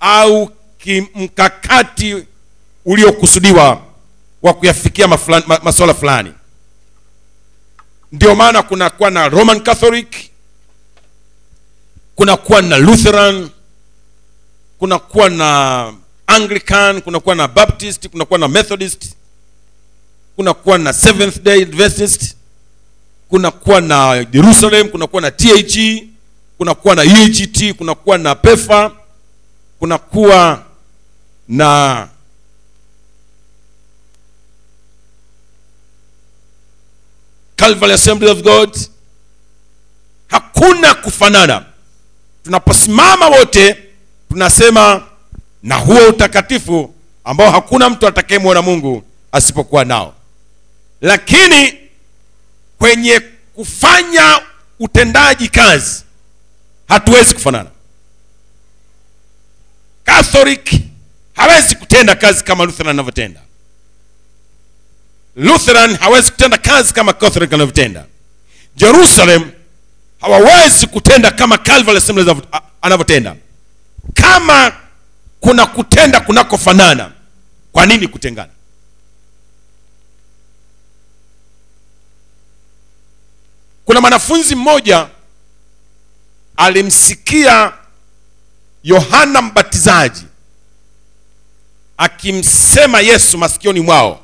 au kimkakati uliokusudiwa wa kuyafikia masuala fulani. Ndio maana kunakuwa na roman catholic kunakuwa na lutheran kunakuwa na anglican kunakuwa na baptist kunakuwa na methodist kunakuwa na seventh day adventist kunakuwa na jerusalem kunakuwa na tag kunakuwa na egt kunakuwa na pefa kunakuwa na calvary assembly of god hakuna kufanana tunaposimama wote tunasema na huo utakatifu ambao hakuna mtu atakayemwona mungu asipokuwa nao. Lakini kwenye kufanya utendaji kazi hatuwezi kufanana. Catholic hawezi kutenda kazi kama lutheran anavyotenda. Lutheran hawezi kutenda kazi kama catholic anavyotenda. Jerusalem hawawezi kutenda kama calvary assemblies anavyotenda. Kama kuna kutenda kunakofanana kwa nini kutengana? Kuna mwanafunzi mmoja alimsikia yohana mbatizaji akimsema yesu masikioni mwao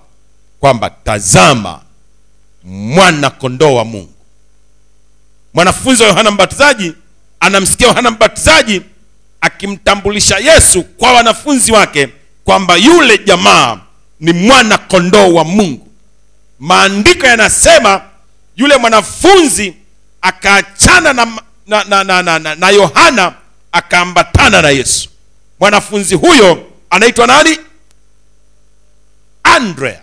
kwamba tazama mwana kondoo wa mungu mwanafunzi wa yohana mbatizaji anamsikia yohana mbatizaji akimtambulisha yesu kwa wanafunzi wake kwamba yule jamaa ni mwana kondoo wa mungu. Maandiko yanasema yule mwanafunzi akaachana na, na, na, na, na, na, na yohana akaambatana na yesu. Mwanafunzi huyo anaitwa nani? Andrea.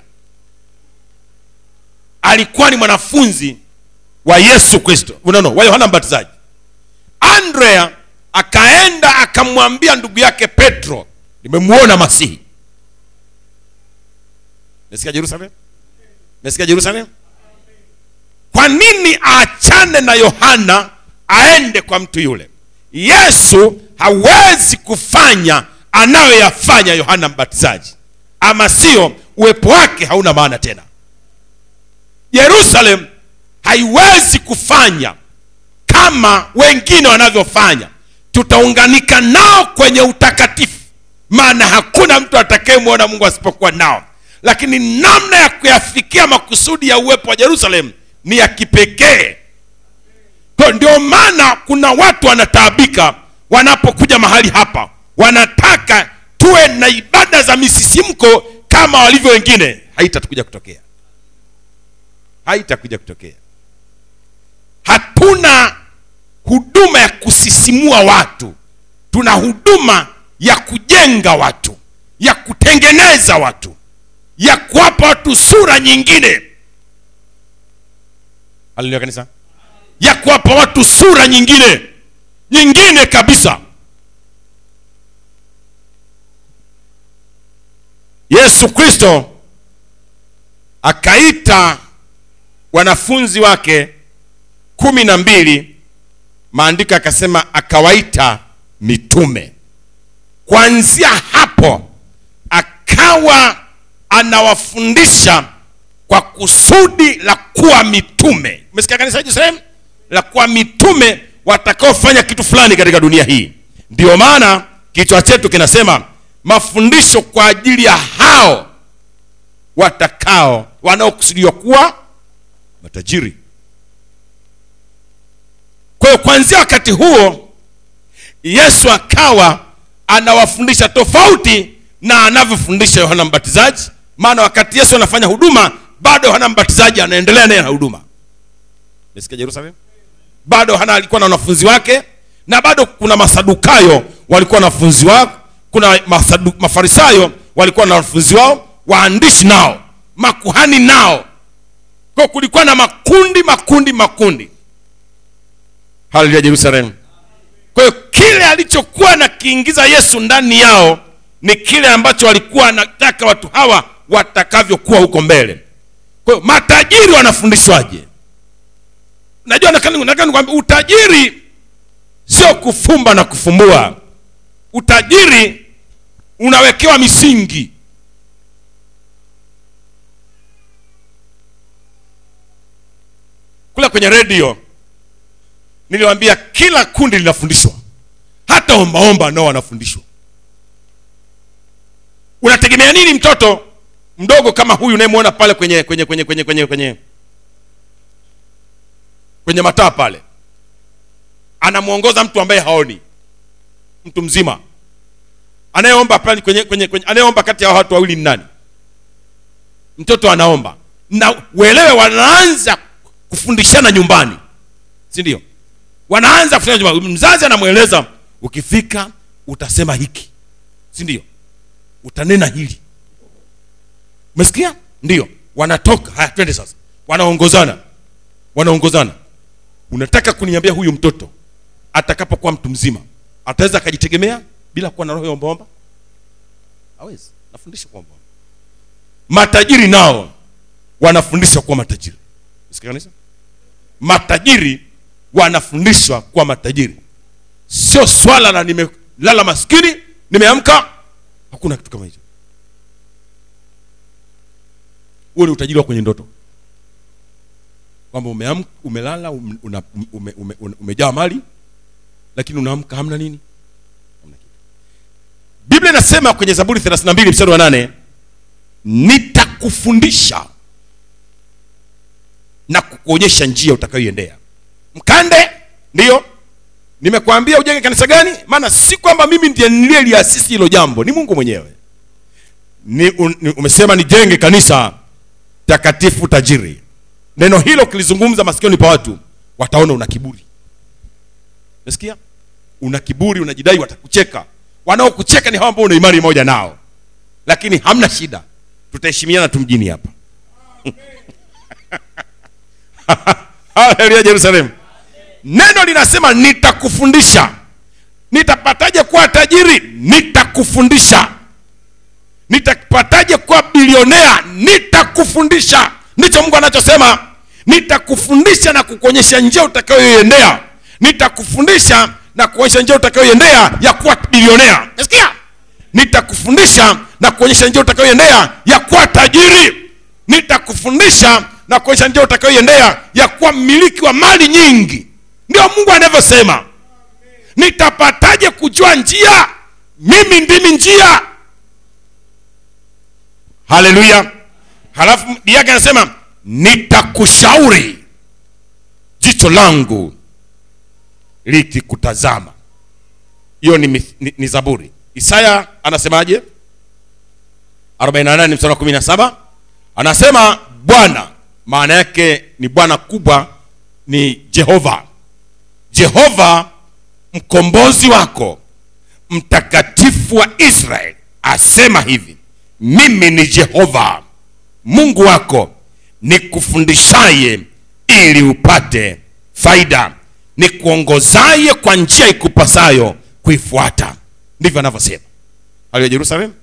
Alikuwa ni mwanafunzi wa yesu kristo. No, wa yohana mbatizaji. Andrea akaenda akamwambia ndugu yake petro nimemwona masihi. Mesikia jerusalem? Mesikia jerusalem? Kwa nini aachane na yohana aende kwa mtu yule? Yesu hawezi kufanya anayoyafanya yohana mbatizaji. Ama sio uwepo wake hauna maana tena. Yerusalem haiwezi kufanya kama wengine wanavyofanya. Tutaunganika nao kwenye utakatifu. Maana hakuna mtu atakayemwona mungu asipokuwa nao. Lakini namna ya kuyafikia makusudi ya uwepo wa jerusalem ni ya kipekee. Kwa ndio maana kuna watu wanataabika wanapokuja mahali hapa. Wanataka tuwe na ibada za misisimko kama walivyo wengine. Haitatukuja kutokea. Haitakuja kutokea hatuna huduma ya kusisimua watu. Tuna huduma ya kujenga watu ya kutengeneza watu ya kuwapa watu sura nyingine. Haleluya kanisa. Ya kuwapa watu sura nyingine nyingine kabisa. Yesu kristo akaita wanafunzi wake kumi na mbili maandiko akasema akawaita mitume. Kuanzia hapo akawa anawafundisha kwa kusudi la kuwa mitume. Umesikia kanisa Jerusalemu, la kuwa mitume watakaofanya kitu fulani katika dunia hii. Ndio maana kichwa chetu kinasema mafundisho kwa ajili ya hao watakao wanaokusudiwa kuwa matajiri kwa hiyo kuanzia wakati huo yesu akawa anawafundisha tofauti na anavyofundisha yohana mbatizaji. Maana wakati yesu anafanya huduma bado yohana mbatizaji anaendelea naye na huduma. Mesikia jerusalem? Bado yohana alikuwa na wanafunzi wake na bado kuna masadukayo walikuwa na wanafunzi wao kuna masadu, mafarisayo walikuwa na wanafunzi wao waandishi nao makuhani nao. Kwa kulikuwa na makundi makundi makundi haleluya jerusalem. Kwa hiyo kile alichokuwa nakiingiza yesu ndani yao ni kile ambacho walikuwa anataka watu hawa watakavyokuwa huko mbele. Kwa matajiri wanafundishwaje? Najua nataka utajiri sio kufumba na kufumbua. Utajiri unawekewa misingi. Kule kwenye redio niliwambia kila kundi linafundishwa. Hata ombaomba nao wanafundishwa. Unategemea nini mtoto mdogo kama huyu unayemwona pale kwenye kwenye kwenye kwenye kwenye kwenye kwenye mataa pale? Anamwongoza mtu ambaye haoni. Mtu mzima. Anayeomba pale kwenye, kwenye, kwenye anayeomba kati ya watu wawili ni nani? Mtoto anaomba. Na uelewe wanaanza kufundishana nyumbani. Si ndio wanaanza kufanya mzazi anamweleza ukifika utasema hiki. Si ndio? Utanena hili. Umesikia? Ndio. Wanatoka. Haya twende sasa. Wanaongozana. Wanaongozana. Unataka kuniambia huyu mtoto atakapokuwa mtu mzima ataweza akajitegemea bila kuwa na roho ya ombaomba? Hawezi. Nafundisha mpole matajiri nao wanafundishwa kuwa matajiri. Sikia kanisa? Matajiri wanafundishwa kuwa matajiri. Sio swala la nimelala maskini nimeamka hakuna kitu kama hicho. Huo ni utajiri wa kwenye ndoto. Kwamba umelala um- una, ume, ume, ume, umejaa mali lakini unaamka hamna nini? Biblia inasema kwenye zaburi 32 mstari wa nane nitakufundisha na kukuonyesha njia utakayoiendea mkande ndiyo nimekwambia ujenge kanisa gani? Maana si kwamba mimi ndiye niliyeliasisi hilo jambo ni mungu mwenyewe. Ni, un, ni, umesema nijenge kanisa takatifu tajiri. Neno hilo ukilizungumza masikioni pa watu wataona una kiburi. Nasikia una kiburi unajidai watakucheka. Wanaokucheka ni hawa ambao una imani moja nao. Lakini hamna shida. Tutaheshimiana tu mjini hapa. [laughs] Haleluya jerusalemu neno linasema nitakufundisha. Nitapataje kuwa tajiri? Nitakufundisha. Nitapataje kuwa bilionea? Nitakufundisha. Ndicho mungu anachosema. Nitakufundisha na kukuonyesha njia utakayoiendea. Nitakufundisha na kuonyesha njia utakayoiendea ya kuwa bilionea. Nasikia? Nitakufundisha na kuonyesha njia utakayoiendea ya kuwa tajiri. Nitakufundisha na kuonyesha njia utakayoiendea ya kuwa mmiliki wa mali nyingi ndio mungu anavyosema. Nitapataje kujua njia? Mimi ndimi njia. Haleluya. Halafu yake anasema nitakushauri jicho langu likikutazama. Hiyo ni, ni, ni zaburi. Isaya anasemaje? 48 mstari wa 17 anasema bwana maana yake ni bwana kubwa ni jehova jehova mkombozi wako mtakatifu wa israeli asema hivi mimi ni jehova mungu wako nikufundishaye ili upate faida nikuongozaye kwa njia ikupasayo kuifuata. Ndivyo anavyosema. Haleluya Yerusalemu.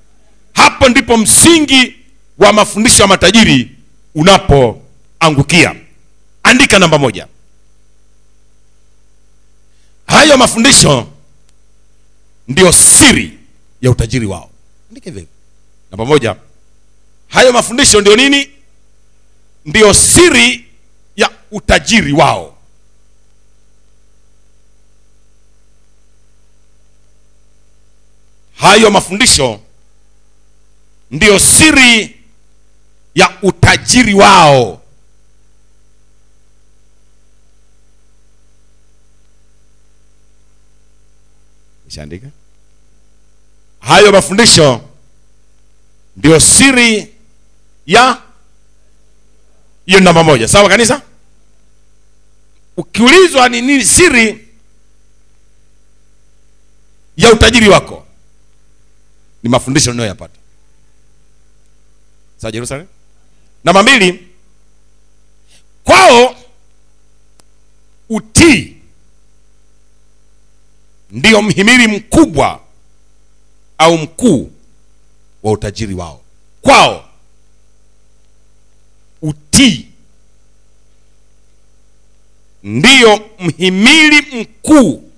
hapo ndipo msingi wa mafundisho ya matajiri unapoangukia. Andika namba moja hayo mafundisho ndio siri ya utajiri wao. Andike hivyo. namba moja. Hayo mafundisho ndio nini? Ndio siri ya utajiri wao. Hayo mafundisho ndiyo siri ya utajiri wao ishaandika hayo mafundisho ndio siri ya hiyo namba moja. Sawa kanisa? Ukiulizwa ni nini siri ya utajiri wako ni mafundisho unayoyapata. Sawa jerusalem? Namba mbili kwao utii ndio mhimili mkubwa au mkuu wa utajiri wao. Kwao utii ndiyo mhimili mkuu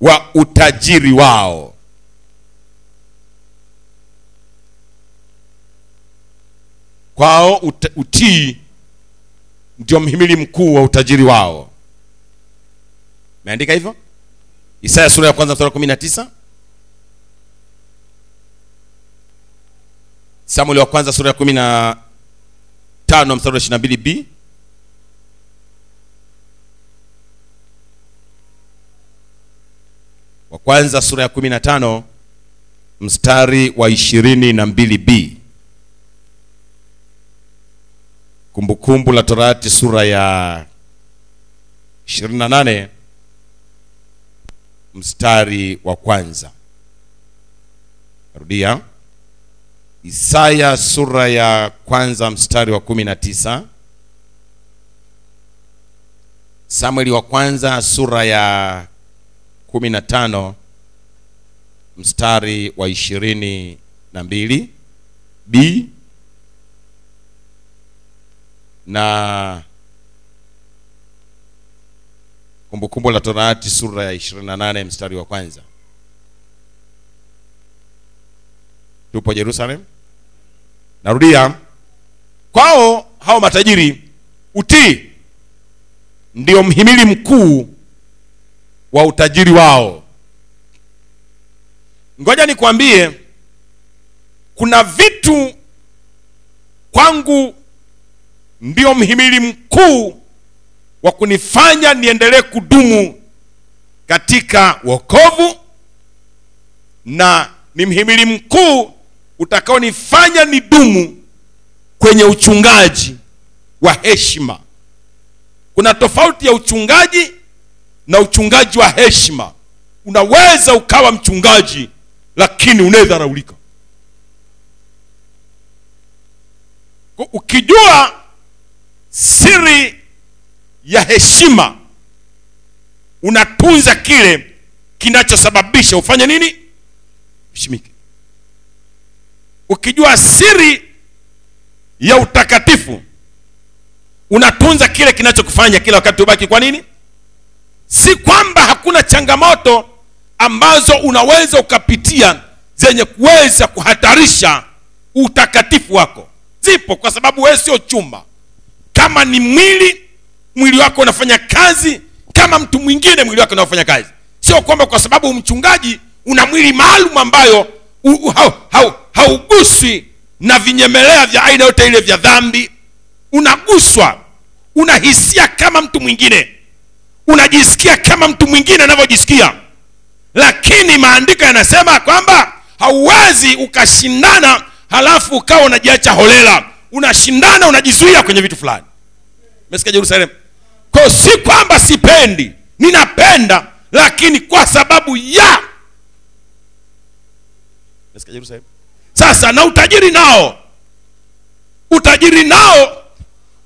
wa utajiri wao. Kwao utii ndio mhimili mkuu wa utajiri wao meandika hivyo? Isaya sura ya kwanza mstari wa kumi na tisa. Samueli wa kwanza sura ya kumi na tano mstari wa ishiri na mbili b. Wa kwanza sura ya kumi na tano mstari wa ishirini na mbili b. Kumbukumbu la torati sura ya 28 mstari wa kwanza. Rudia isaya sura ya kwanza mstari wa kumi na tisa. Samueli wa kwanza sura ya kumi na tano mstari wa ishirini na mbili. B. Na kumbukumbu la torati sura ya 28 mstari wa kwanza. Tupo jerusalem. Narudia. Kwao hao matajiri utii ndio mhimili mkuu wa utajiri wao. Ngoja nikwambie kuna vitu kwangu ndio mhimili mkuu wa kunifanya niendelee kudumu katika wokovu na ni mhimili mkuu utakaonifanya nidumu kwenye uchungaji wa heshima. Kuna tofauti ya uchungaji na uchungaji wa heshima. Unaweza ukawa mchungaji lakini unayedharaulika. Ukijua siri ya heshima unatunza kile kinachosababisha ufanye nini? Heshimike ukijua siri ya utakatifu unatunza kile kinachokufanya kila wakati ubaki kwa nini? Si kwamba hakuna changamoto ambazo unaweza ukapitia zenye kuweza kuhatarisha utakatifu wako. Zipo kwa sababu wewe sio chuma kama ni mwili mwili wako unafanya kazi kama mtu mwingine mwili wake unaofanya kazi. Sio kwamba kwa sababu mchungaji una mwili maalum ambayo u- hau- hauguswi na vinyemelea vya aina yote ile vya dhambi unaguswa unahisia kama mtu mwingine unajisikia kama mtu mwingine anavyojisikia. Lakini maandiko yanasema kwamba hauwezi ukashindana halafu ukawa unajiacha holela. Unashindana unajizuia kwenye vitu fulani. Mesikia jerusalemu kwao si kwamba sipendi ninapenda lakini kwa sababu ya. Sasa na utajiri nao. Utajiri nao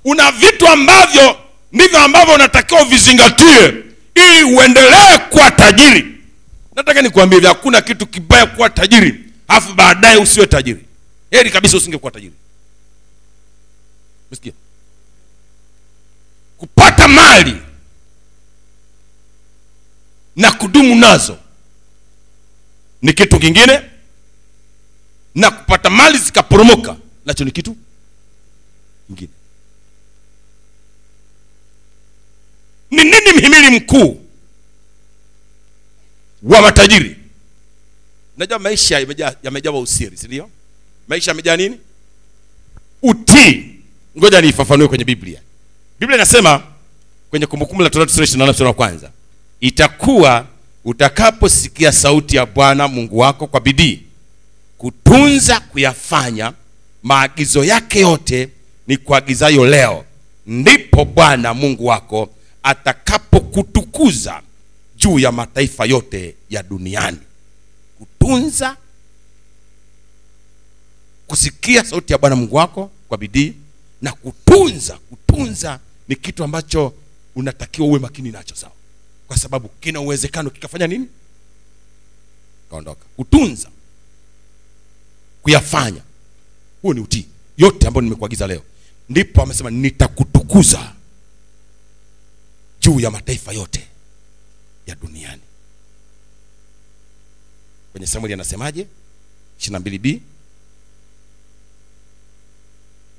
una vitu ambavyo ndivyo ambavyo unatakiwa uvizingatie ili uendelee kuwa tajiri. Nataka nikuambie hivi hakuna kitu kibaya kuwa tajiri alafu baadaye usiwe tajiri. Heri kabisa usingekuwa tajiri. Umesikia? Kupata mali na kudumu nazo. Ni kitu kingine na kupata mali zikaporomoka nacho ni kitu kingine. Ni nini mhimili mkuu wa matajiri? Najua maisha yamejawa usiri si ndio? Maisha yamejaa nini? Utii. Ngoja niifafanue kwenye biblia biblia inasema kwenye kumbukumbu la torati sura 28 mstari wa kwanza itakuwa utakaposikia sauti ya bwana mungu wako kwa bidii kutunza kuyafanya maagizo yake yote ni kuagizayo leo ndipo bwana mungu wako atakapokutukuza juu ya mataifa yote ya duniani. Kutunza kusikia sauti ya bwana mungu wako kwa bidii na kutunza kutunza ni kitu ambacho unatakiwa uwe makini nacho sawa? Kwa sababu kina uwezekano kikafanya nini? Kaondoka. Kutunza. Kuyafanya. Huo ni utii. Yote ambayo nimekuagiza leo. Ndipo amesema nitakutukuza juu ya mataifa yote ya duniani. Kwenye samueli anasemaje? 22b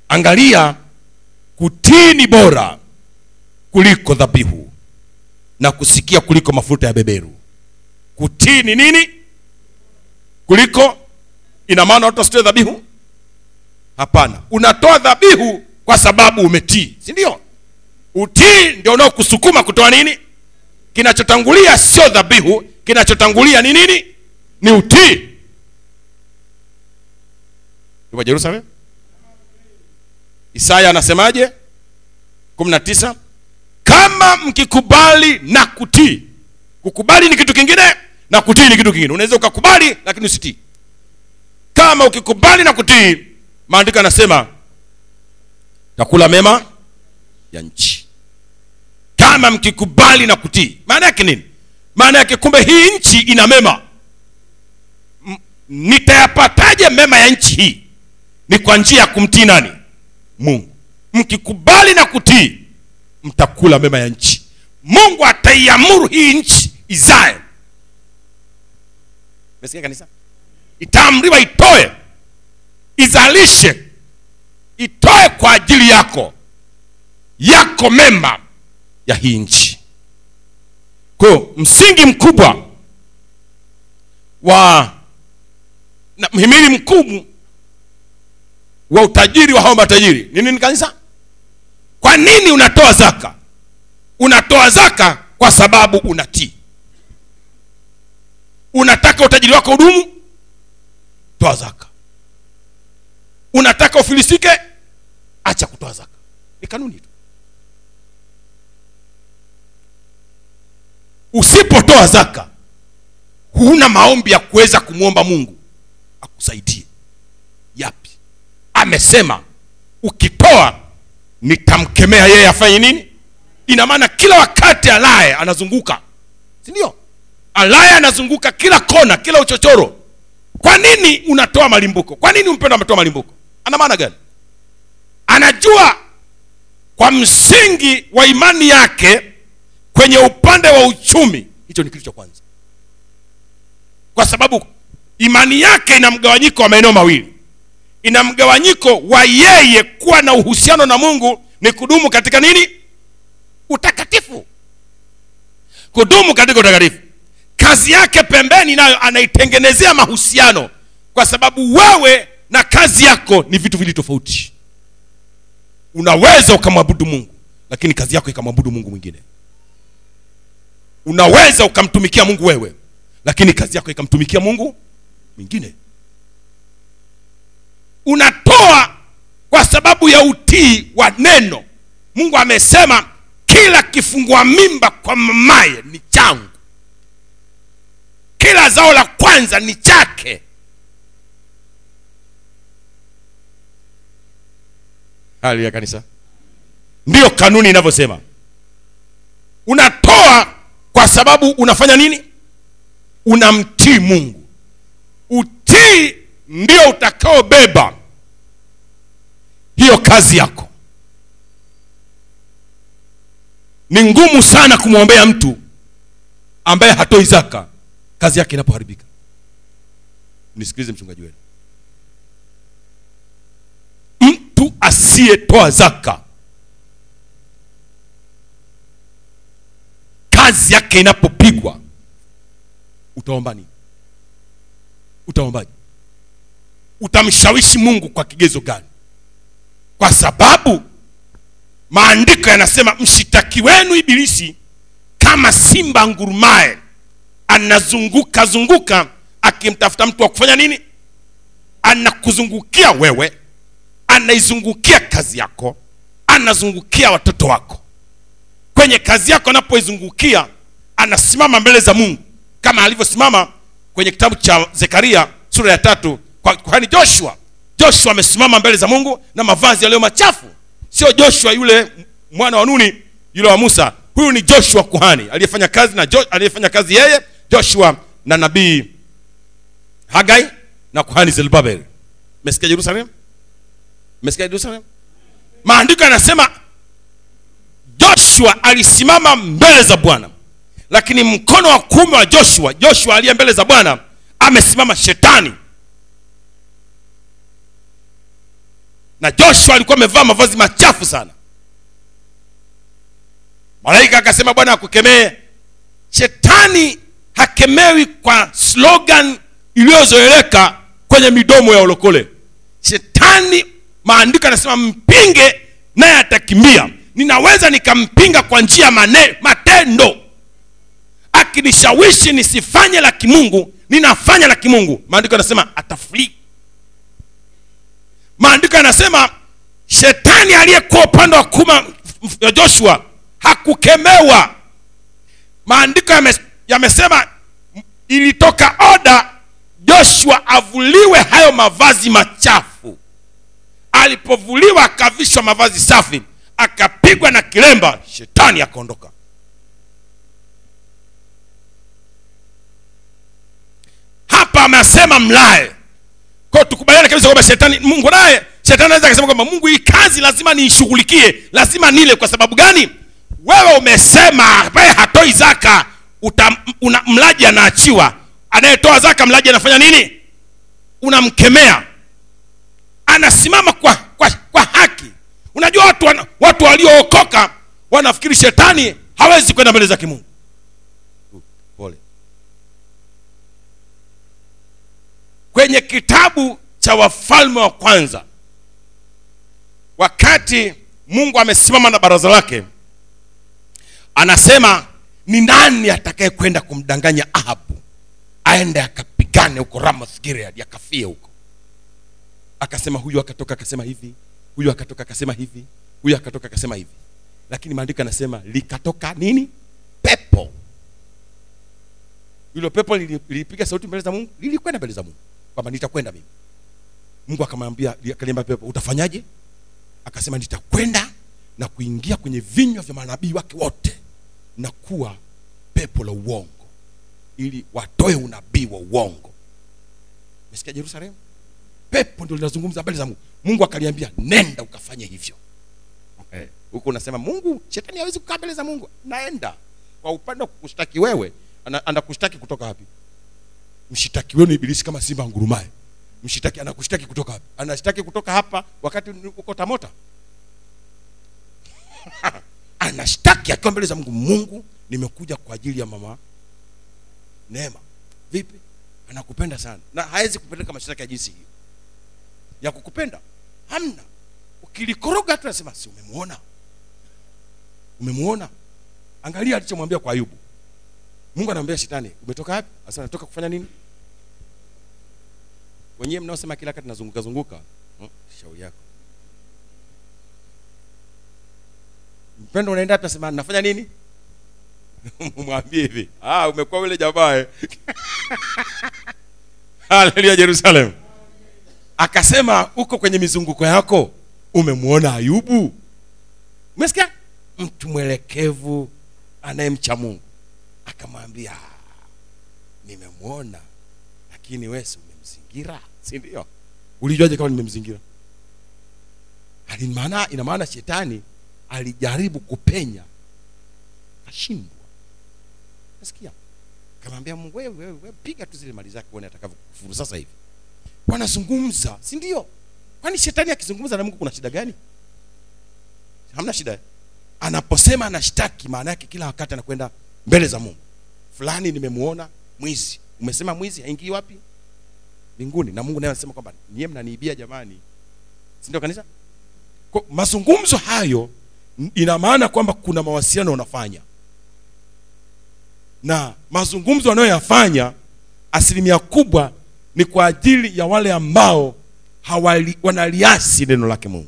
angalia kutii ni bora kuliko dhabihu na kusikia kuliko mafuta ya beberu. Kutii ni nini? Kuliko ina maana watu wasitoe dhabihu? Hapana. Unatoa dhabihu kwa sababu umetii si ndio? Utii ndio unaokusukuma kutoa nini? Kinachotangulia sio dhabihu kinachotangulia ni nini? Ni utii. Yuko jerusalem isaya anasemaje? 19 kama mkikubali na kutii. Kukubali ni kitu kingine na kutii ni kitu kingine. Unaweza ukakubali lakini usitii. Kama ukikubali na kutii maandiko yanasema takula mema ya nchi. Kama mkikubali na kutii maana yake nini? Maana yake kumbe hii nchi ina mema. Nitayapataje mema ya nchi hii? Ni kwa njia ya kumtii nani mungu. Mkikubali na kutii mtakula mema ya nchi. Mungu ataiamuru hii nchi izae mesikia kanisa? Itaamriwa itoe izalishe itoe kwa ajili yako yako mema ya hii nchi. Kwa msingi mkubwa wa na mhimili mkubwa wa utajiri wa hao matajiri. Ni nini kanisa? Kwa nini unatoa zaka? Unatoa zaka kwa sababu unatii. Unataka utajiri wako udumu? Toa zaka. Unataka ufilisike? Acha kutoa zaka. Ni kanuni tu. Usipotoa zaka huna maombi ya kuweza kumwomba mungu akusaidie amesema ukitoa nitamkemea yeye afanye nini? Ina maana kila wakati alaye anazunguka si sindio alaye anazunguka kila kona kila uchochoro. Kwa nini unatoa malimbuko? Kwa nini mpendo ametoa malimbuko? Ana maana gani? Anajua kwa msingi wa imani yake kwenye upande wa uchumi hicho ni kitu cha kwanza. Kwa sababu imani yake ina mgawanyiko wa maeneo mawili ina mgawanyiko wa yeye kuwa na uhusiano na mungu ni kudumu katika nini? Utakatifu. Kudumu katika utakatifu. Kazi yake pembeni nayo anaitengenezea mahusiano kwa sababu wewe na kazi yako ni vitu vili tofauti. Unaweza ukamwabudu mungu lakini kazi yako ikamwabudu mungu mwingine. Unaweza ukamtumikia mungu wewe lakini kazi yako ikamtumikia mungu mwingine unatoa kwa sababu ya utii wa neno. Mungu amesema kila kifungua mimba kwa mamaye ni changu. Kila zao la kwanza ni chake. Hali ya kanisa. Ndiyo kanuni inavyosema. Unatoa kwa sababu unafanya nini? Unamtii mungu. Utii ndio utakaobeba hiyo kazi yako. Ni ngumu sana kumwombea mtu ambaye hatoi zaka kazi yake inapoharibika. Nisikilize mchungaji wenu. Mtu asiyetoa zaka kazi yake inapopigwa utaomba nini? Utaombaje utamshawishi mungu kwa kigezo gani? Kwa sababu maandiko yanasema mshitaki wenu ibilisi kama simba ngurumaye anazunguka zunguka akimtafuta mtu wa kufanya nini? Anakuzungukia wewe anaizungukia kazi yako anazungukia watoto wako. Kwenye kazi yako anapoizungukia anasimama mbele za mungu kama alivyosimama kwenye kitabu cha zekaria sura ya tatu kwa kuhani joshua joshua amesimama mbele za mungu na mavazi yaliyo machafu. Sio joshua yule mwana wa nuni yule wa musa. Huyu ni joshua kuhani aliyefanya kazi na aliyefanya kazi yeye joshua na nabii hagai na kuhani zelbabel. Mesikia jerusalem? Mesikia jerusalem? Maandiko yanasema joshua alisimama mbele za bwana. Lakini mkono wa kuume wa joshua joshua aliye mbele za bwana amesimama shetani na joshua alikuwa amevaa mavazi machafu sana. Malaika akasema bwana akukemee. Shetani hakemewi kwa slogan iliyozoeleka kwenye midomo ya olokole. Shetani maandiko anasema mpinge naye atakimbia. Ninaweza nikampinga kwa njia mane matendo. Akinishawishi nisifanye la kimungu ninafanya la kimungu. Maandiko anasema atafrii maandiko yanasema shetani aliyekuwa upande wa kuma ya joshua hakukemewa. Maandiko yame- yamesema ilitoka oda joshua avuliwe hayo mavazi machafu. Alipovuliwa akavishwa mavazi safi akapigwa na kilemba shetani akaondoka. Hapa amesema mlae kwa tukubaliane kabisa kwamba shetani mungu naye shetani anaweza akasema kwamba mungu hii kazi lazima niishughulikie. Lazima nile. Kwa sababu gani? Wewe umesema ambaye hatoi zaka uta, una, mlaji anaachiwa. Anayetoa zaka mlaji anafanya nini? Unamkemea. Anasimama kwa, kwa, kwa haki. Unajua watu, watu waliookoka wanafikiri shetani hawezi kwenda mbele za kimungu kwenye kitabu cha wafalme wa kwanza. Wakati mungu amesimama na baraza lake anasema ni nani atakaye kwenda kumdanganya ahabu? Aende akapigane huko ramoth gilead akafie huko. Akasema huyu akatoka akasema hivi huyu akatoka akasema hivi huyu akatoka akasema hivi. Lakini maandiko anasema likatoka nini? Pepo. Hilo pepo lilipiga sauti mbele za mungu lilikwenda mbele za mungu kwamba nitakwenda mimi. Mungu akamwambia akaliambia pepo utafanyaje? Akasema nitakwenda na kuingia kwenye vinywa vya manabii wake wote na kuwa pepo la uongo ili watoe unabii wa uongo. Mesikia jerusalemu? Pepo ndio linazungumza habari za mungu. Mungu akaliambia nenda ukafanye hivyo. Huku unasema mungu shetani hawezi kukaa mbele za mungu. Naenda. Kwa upande wa kukushtaki wewe ana- anakushtaki kutoka wapi mshitaki wenu ibilisi kama simba ngurumaye. Mshitaki anakushtaki kutoka wapi? Anashtaki kutoka hapa wakati uko tamota. [laughs] Anashtaki akiwa mbele za mungu mungu nimekuja kwa ajili ya mama neema. Vipi? Anakupenda sana. Na hawezi kupeleka mashtaka ya jinsi hiyo. Ya kukupenda hamna. Ukilikoroga tu nasema si umemwona? Umemwona. Angalia alichomwambia kwa ayubu mungu anamwambia shetani umetoka wapi? Sasa natoka kufanya nini? Wenyewe mnaosema kila wakati nazunguka zunguka hmm, shauri yako. Mpendo unaenda wapi? Nasema nafanya nini? [laughs] Mwambie hivi ah, umekuwa yule jamaa eh." [laughs] haleluya jerusalem akasema uko kwenye mizunguko yako? Umemwona ayubu? Umesikia? Mtu mwelekevu anayemcha mungu akamwambia "Ah, nimemwona lakini wesi umemzingira si ndio? Ulijuaje kama nimemzingira? Maana ina maana shetani alijaribu kupenya kashindwa nasikia. Kamwambia mungu wewe piga tu zile mali zake uone atakavyokufuru sasa hivi. Wanazungumza si ndio? Kwani shetani akizungumza na mungu kuna shida gani? Hamna shida. Anaposema anashtaki maana yake kila wakati anakwenda mbele za mungu. Fulani nimemuona mwizi. Umesema mwizi haingii wapi? Mbinguni. Na mungu naye anasema kwamba niye mnaniibia jamani. Sindio kanisa? Kwa mazungumzo hayo ina maana kwamba kuna mawasiliano unafanya na mazungumzo wanayoyafanya asilimia kubwa ni kwa ajili ya wale ambao hawali, wanaliasi neno lake mungu.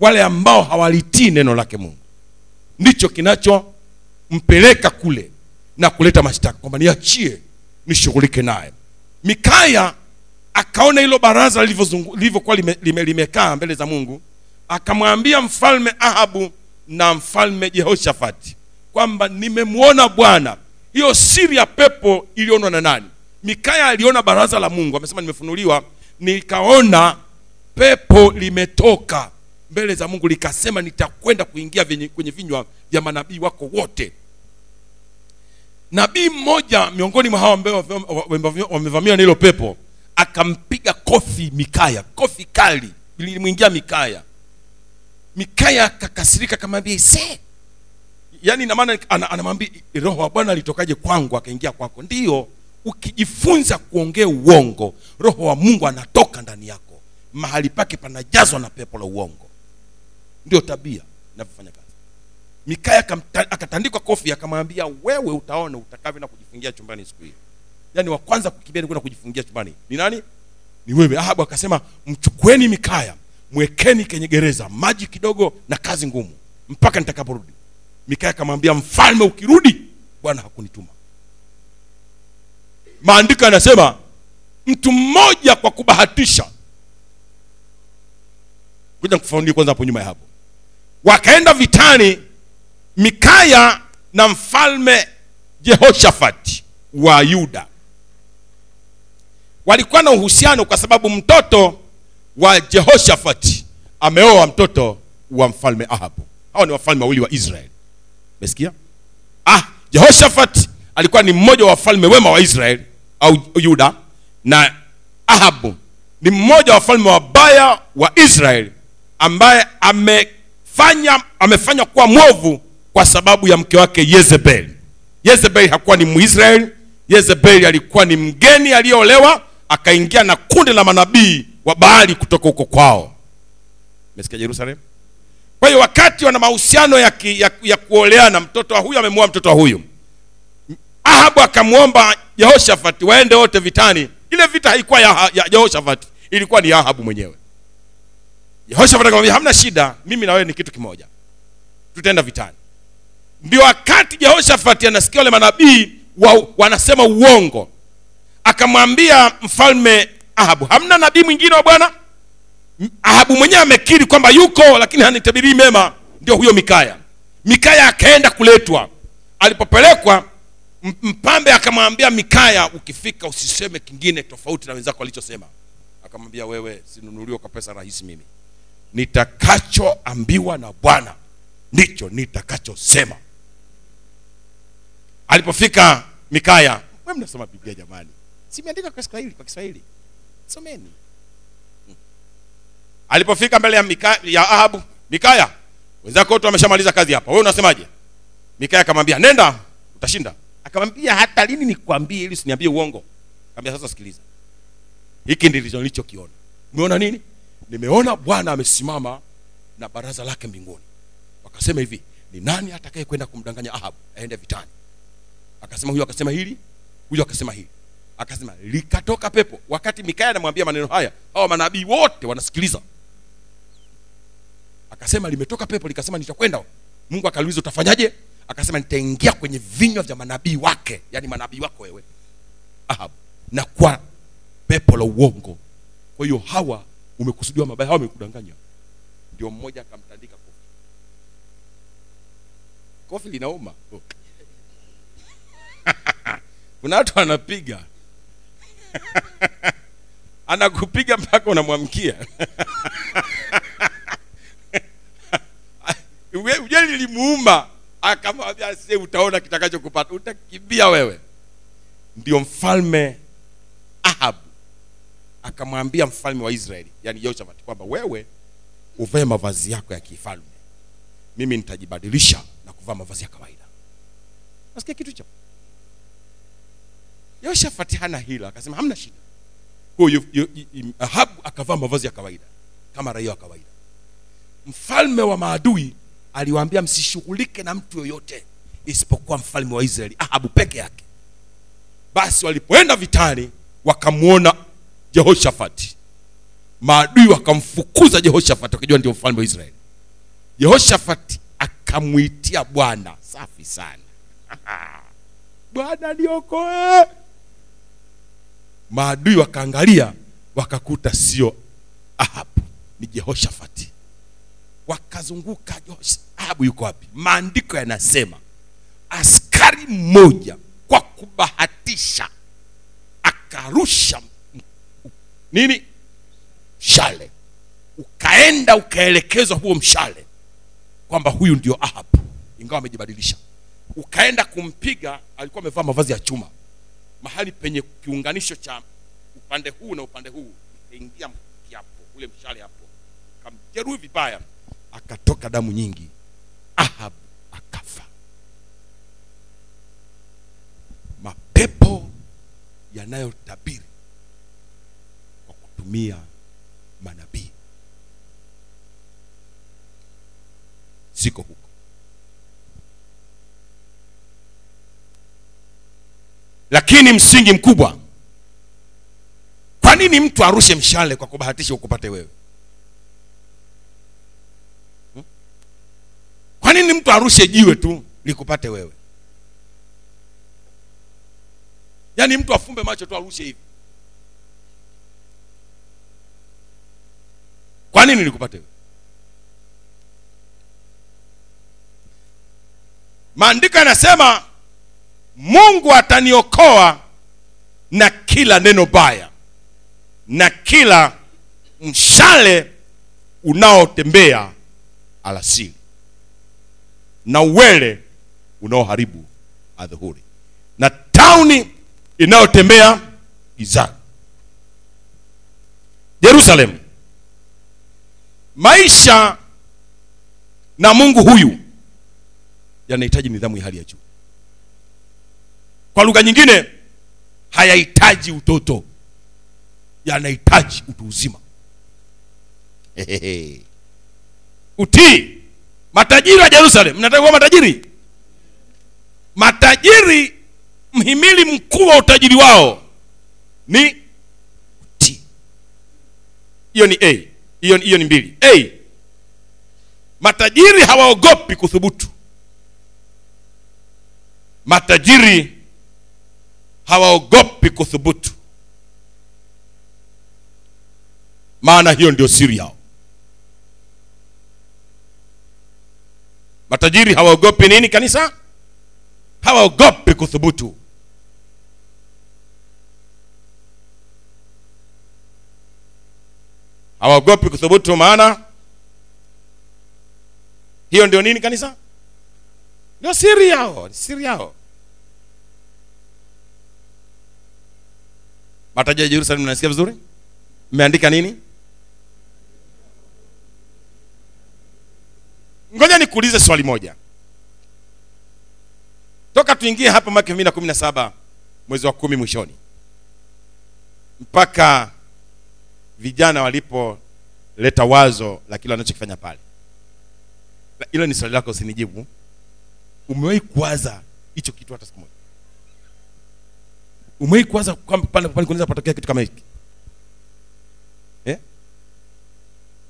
Wale ambao hawalitii neno lake mungu. Ndicho kinachompeleka kule na kuleta mashtaka kwamba niachie nishughulike naye. Mikaya akaona hilo baraza lilivyokuwa lilivyokuwa lime, lime, limekaa mbele za mungu akamwambia mfalme ahabu na mfalme jehoshafati kwamba nimemwona bwana. Hiyo siri ya pepo ilionwa na nani? Mikaya aliona baraza la mungu amesema nimefunuliwa nikaona pepo limetoka mbele za mungu likasema nitakwenda kuingia kwenye vinywa vya manabii wako wote. Nabii mmoja miongoni mwa hawa ambao wame- wame- wamevamiwa na hilo pepo akampiga kofi mikaya kofi kali lilimwingia mikaya. Mikaya akakasirika akamwambia se yaani inamaana anamwambia roho wa bwana alitokaje kwangu akaingia kwako? Ndiyo ukijifunza kuongea uongo roho wa mungu anatoka ndani yako mahali pake panajazwa na pepo la uongo ndio tabia inavyofanya kazi. Mikaya akatandikwa kofi akamwambia wewe utaona utakavyo na kujifungia chumbani siku hiyo yaani wa kwanza kukimbia kujifungia chumbani. Ni nani? Ni wewe. Ahabu akasema mchukueni mikaya mwekeni kwenye gereza maji kidogo na kazi ngumu mpaka nitakaporudi. Mikaya akamwambia mfalme ukirudi bwana hakunituma. Maandiko yanasema mtu mmoja kwa kubahatisha. Kuja kufanulie kwanza hapo nyuma ya hapo wakaenda vitani mikaya na mfalme jehoshafati wa yuda. Walikuwa na uhusiano kwa sababu mtoto wa jehoshafati ameoa mtoto wa mfalme ahabu. Hawa ni wafalme wawili wa israeli. Umesikia? Ah, jehoshafat alikuwa ni mmoja wa wafalme wema wa israeli au yuda na ahabu ni mmoja wa wafalme wabaya wa israeli ambaye amefanya amefanya kuwa mwovu kwa sababu ya mke wake yezebeli. Yezebeli hakuwa ni mwisraeli yezebeli alikuwa ni mgeni aliyeolewa akaingia na kundi la manabii wa baali kutoka huko kwao. Mesikia Yerusalemu? kwa hiyo wakati wana mahusiano ya, ya, ya kuoleana mtoto wa huyu amemwoa mtoto wa huyu. Ahabu akamwomba yehoshafati waende wote vitani. Ile vita haikuwa ya, ya yehoshafati ilikuwa ni ahabu mwenyewe yehoshafati akamwambia hamna shida mimi na wewe ni kitu kimoja. Tutaenda vitani. Ndio wakati jehoshafati anasikia wale manabii wa, wanasema uongo. Akamwambia mfalme ahabu hamna nabii mwingine wa bwana? Ahabu mwenyewe amekiri kwamba yuko lakini hanitabirii mema. Ndio huyo mikaya. Mikaya akaenda kuletwa. Alipopelekwa mpambe akamwambia mikaya ukifika usiseme kingine tofauti na wenzako walichosema akamwambia wewe sinunuliwa kwa pesa rahisi mimi nitakachoambiwa na bwana ndicho nitakachosema. Alipofika mikaya wewe mnasoma biblia jamani? Simeandika kwa kiswahili kwa kiswahili. Someni. Alipofika mbele ya, Mika, ya ahabu mikaya wenzako wote wameshamaliza kazi hapa. Wewe unasemaje? Mikaya akamwambia nenda utashinda. Akamwambia hata lini nikwambie ili usiniambie uongo? Akamwambia sasa sikiliza. Hiki ndicho nilichokiona. Umeona nini nimeona bwana amesimama na baraza lake mbinguni. Wakasema hivi ni nani atakaye kwenda kumdanganya ahabu aende vitani? Akasema huyo akasema hili huyo akasema hili. Akasema likatoka pepo. Wakati mikaya anamwambia maneno haya hawa manabii wote wanasikiliza. Akasema limetoka pepo. Likasema nitakwenda. Mungu akaliuliza utafanyaje? Akasema nitaingia kwenye vinywa vya manabii wake yani manabii wako wewe ahabu na kwa pepo la uongo. Kwa hiyo hawa umekusudiwa mabaya au umekudanganya ndio mmoja akamtandika kofi. Kofi linauma? Oh. [laughs] kuna watu wanapiga. [laughs] Anakupiga mpaka unamwamkia. [laughs] Uje- lilimuuma. Akamwambia se utaona kitakachokupata utakimbia wewe. Ndio mfalme ahabu akamwambia mfalme wa israeli yani yehoshafati kwamba wewe uvae mavazi yako ya kifalme. Mimi nitajibadilisha na kuvaa mavazi ya kawaida. Nasikia kitu cha yehoshafati hana hila akasema hamna shida. Huyu ahabu akavaa mavazi ya kawaida kama raia wa kawaida. Mfalme wa maadui aliwaambia msishughulike na mtu yoyote isipokuwa mfalme wa israeli ahabu peke yake. Basi walipoenda vitani wakamwona jehoshafati. Maadui wakamfukuza jehoshafati wakijua ndio mfalme wa israeli. Jehoshafati akamwitia bwana. Safi sana. [laughs] Bwana niokoe. Maadui wakaangalia wakakuta sio ahabu ni jehoshafati. Wakazunguka ahabu yuko wapi? Maandiko yanasema askari mmoja kwa kubahatisha akarusha nini? Mshale. Ukaenda ukaelekezwa huo mshale kwamba huyu ndio ahab. Ingawa amejibadilisha. Ukaenda kumpiga alikuwa amevaa mavazi ya chuma. Mahali penye kiunganisho cha upande huu na upande huu ikaingia hapo ule mshale hapo. Ukamjeruhi vibaya akatoka damu nyingi. Ahab akafa. Mapepo yanayotabiri kwa kutumia manabii. Ziko huko. Lakini msingi mkubwa kwa nini mtu arushe mshale kwa kubahatisha ukupate wewe? Hmm? kwa nini mtu arushe jiwe tu likupate wewe? Yaani mtu afumbe macho tu arushe hivi kwa nini nikupate maandiko yanasema mungu ataniokoa na kila neno baya na kila mshale unaotembea alasiri na uwele unaoharibu adhuhuri na tauni inayotembea gizani. Yerusalemu maisha na mungu huyu yanahitaji nidhamu ya hali ya juu. Kwa lugha nyingine hayahitaji utoto yanahitaji utu uzima. Utii matajiri wa jerusalem. Mnataka kuwa matajiri? Matajiri mhimili mkuu wa utajiri wao ni utii. Hiyo ni a hiyo hiyo ni mbili. A matajiri hawaogopi kuthubutu. Matajiri hawaogopi kuthubutu. Maana hiyo ndio siri yao. Matajiri hawaogopi nini kanisa? Hawaogopi kuthubutu hawaogopi kuthubutu maana? Hiyo ndio nini kanisa? Ndio siri yao siri yao. Mataji ya jerusalem mnasikia vizuri? Mmeandika nini? Ngoja nikuulize swali moja. Toka tuingie hapa mwaka elfu mbili na kumi na saba mwezi wa kumi mwishoni mpaka vijana walipoleta wazo la kile wanachokifanya pale. Hilo ni swali lako usinijibu. Umewahi kuwaza hicho kitu hata siku moja? Umewahi kuwaza kwamba pale kunaweza patokea kitu kama hiki? Eh?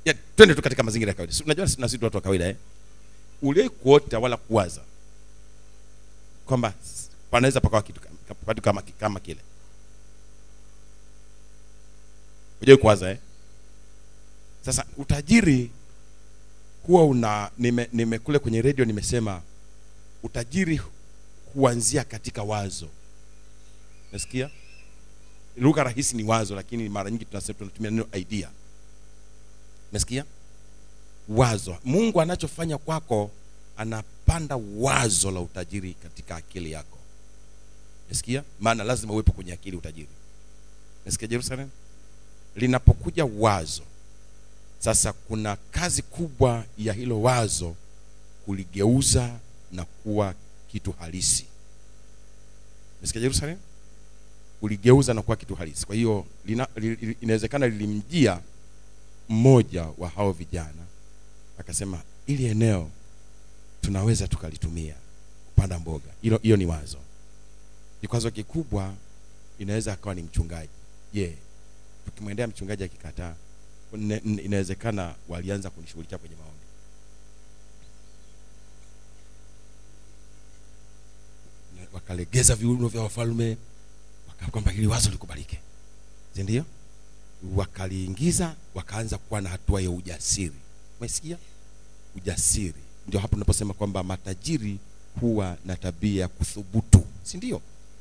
ya, twende tu katika mazingira ya kawaida. Unajua na sisi tu watu wa kawaida eh? uliwahi kuota wala kuwaza kwamba panaweza pakawa kitu kama, kama kile hujawahi kuwaza eh? sasa utajiri huwa una nime, nime kwenye redio nimesema utajiri huanzia katika wazo. Nasikia? Lugha rahisi ni wazo lakini mara nyingi tunatumia neno idea. Nasikia? Wazo. Mungu anachofanya kwako anapanda wazo la utajiri katika akili yako. Nasikia? Maana lazima uwepo kwenye akili utajiri. Nasikia jerusalem linapokuja wazo sasa kuna kazi kubwa ya hilo wazo kuligeuza na kuwa kitu halisi. Nasikia jerusalem? Kuligeuza na kuwa kitu halisi. Kwa hiyo li- inawezekana lilimjia mmoja wa hao vijana akasema ili eneo tunaweza tukalitumia kupanda mboga. Hiyo ni wazo. Kikwazo kikubwa inaweza akawa ni mchungaji. Je tukimwendea mchungaji akikataa inawezekana walianza kunishughulikia kwenye maombi. Wakalegeza viuno vya wafalme kwamba hili wazo likubalike. Si ndio? Wakaliingiza wakaanza kuwa na hatua ya ujasiri. Umesikia? Ujasiri. Ndio hapo unaposema kwamba matajiri huwa na tabia ya kuthubutu. Si ndio?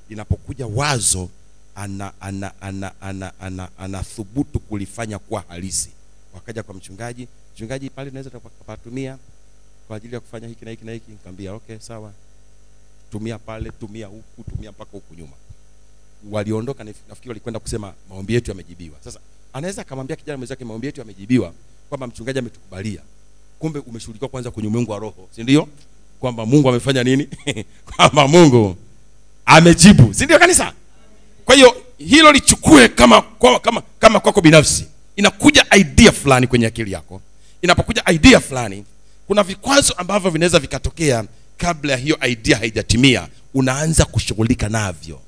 Inapokuja wazo ana ana ana ana ana kulifanya kuwa halisi. Wakaja kwa mchungaji mchungaji pale naweza tukapatumia kwa ajili ya kufanya hiki na hiki na hiki. Nikamwambia okay sawa. Tumia pale tumia huku tumia mpaka huku nyuma. Waliondoka nafikiri walikwenda kusema maombi yetu yamejibiwa. Sasa anaweza akamwambia kijana mwenzake maombi yetu yamejibiwa kwamba mchungaji ametukubalia. Kumbe umeshughulikiwa kwanza kwenye ulimwengu wa roho si ndio? Kwamba mungu amefanya nini? [laughs] Kwamba mungu amejibu si ndio kanisa kwa hiyo hilo lichukue kama kwako kama kama kwako binafsi. Inakuja idea fulani kwenye akili yako. Inapokuja idea fulani kuna vikwazo ambavyo vinaweza vikatokea kabla ya hiyo idea haijatimia. Unaanza kushughulika navyo.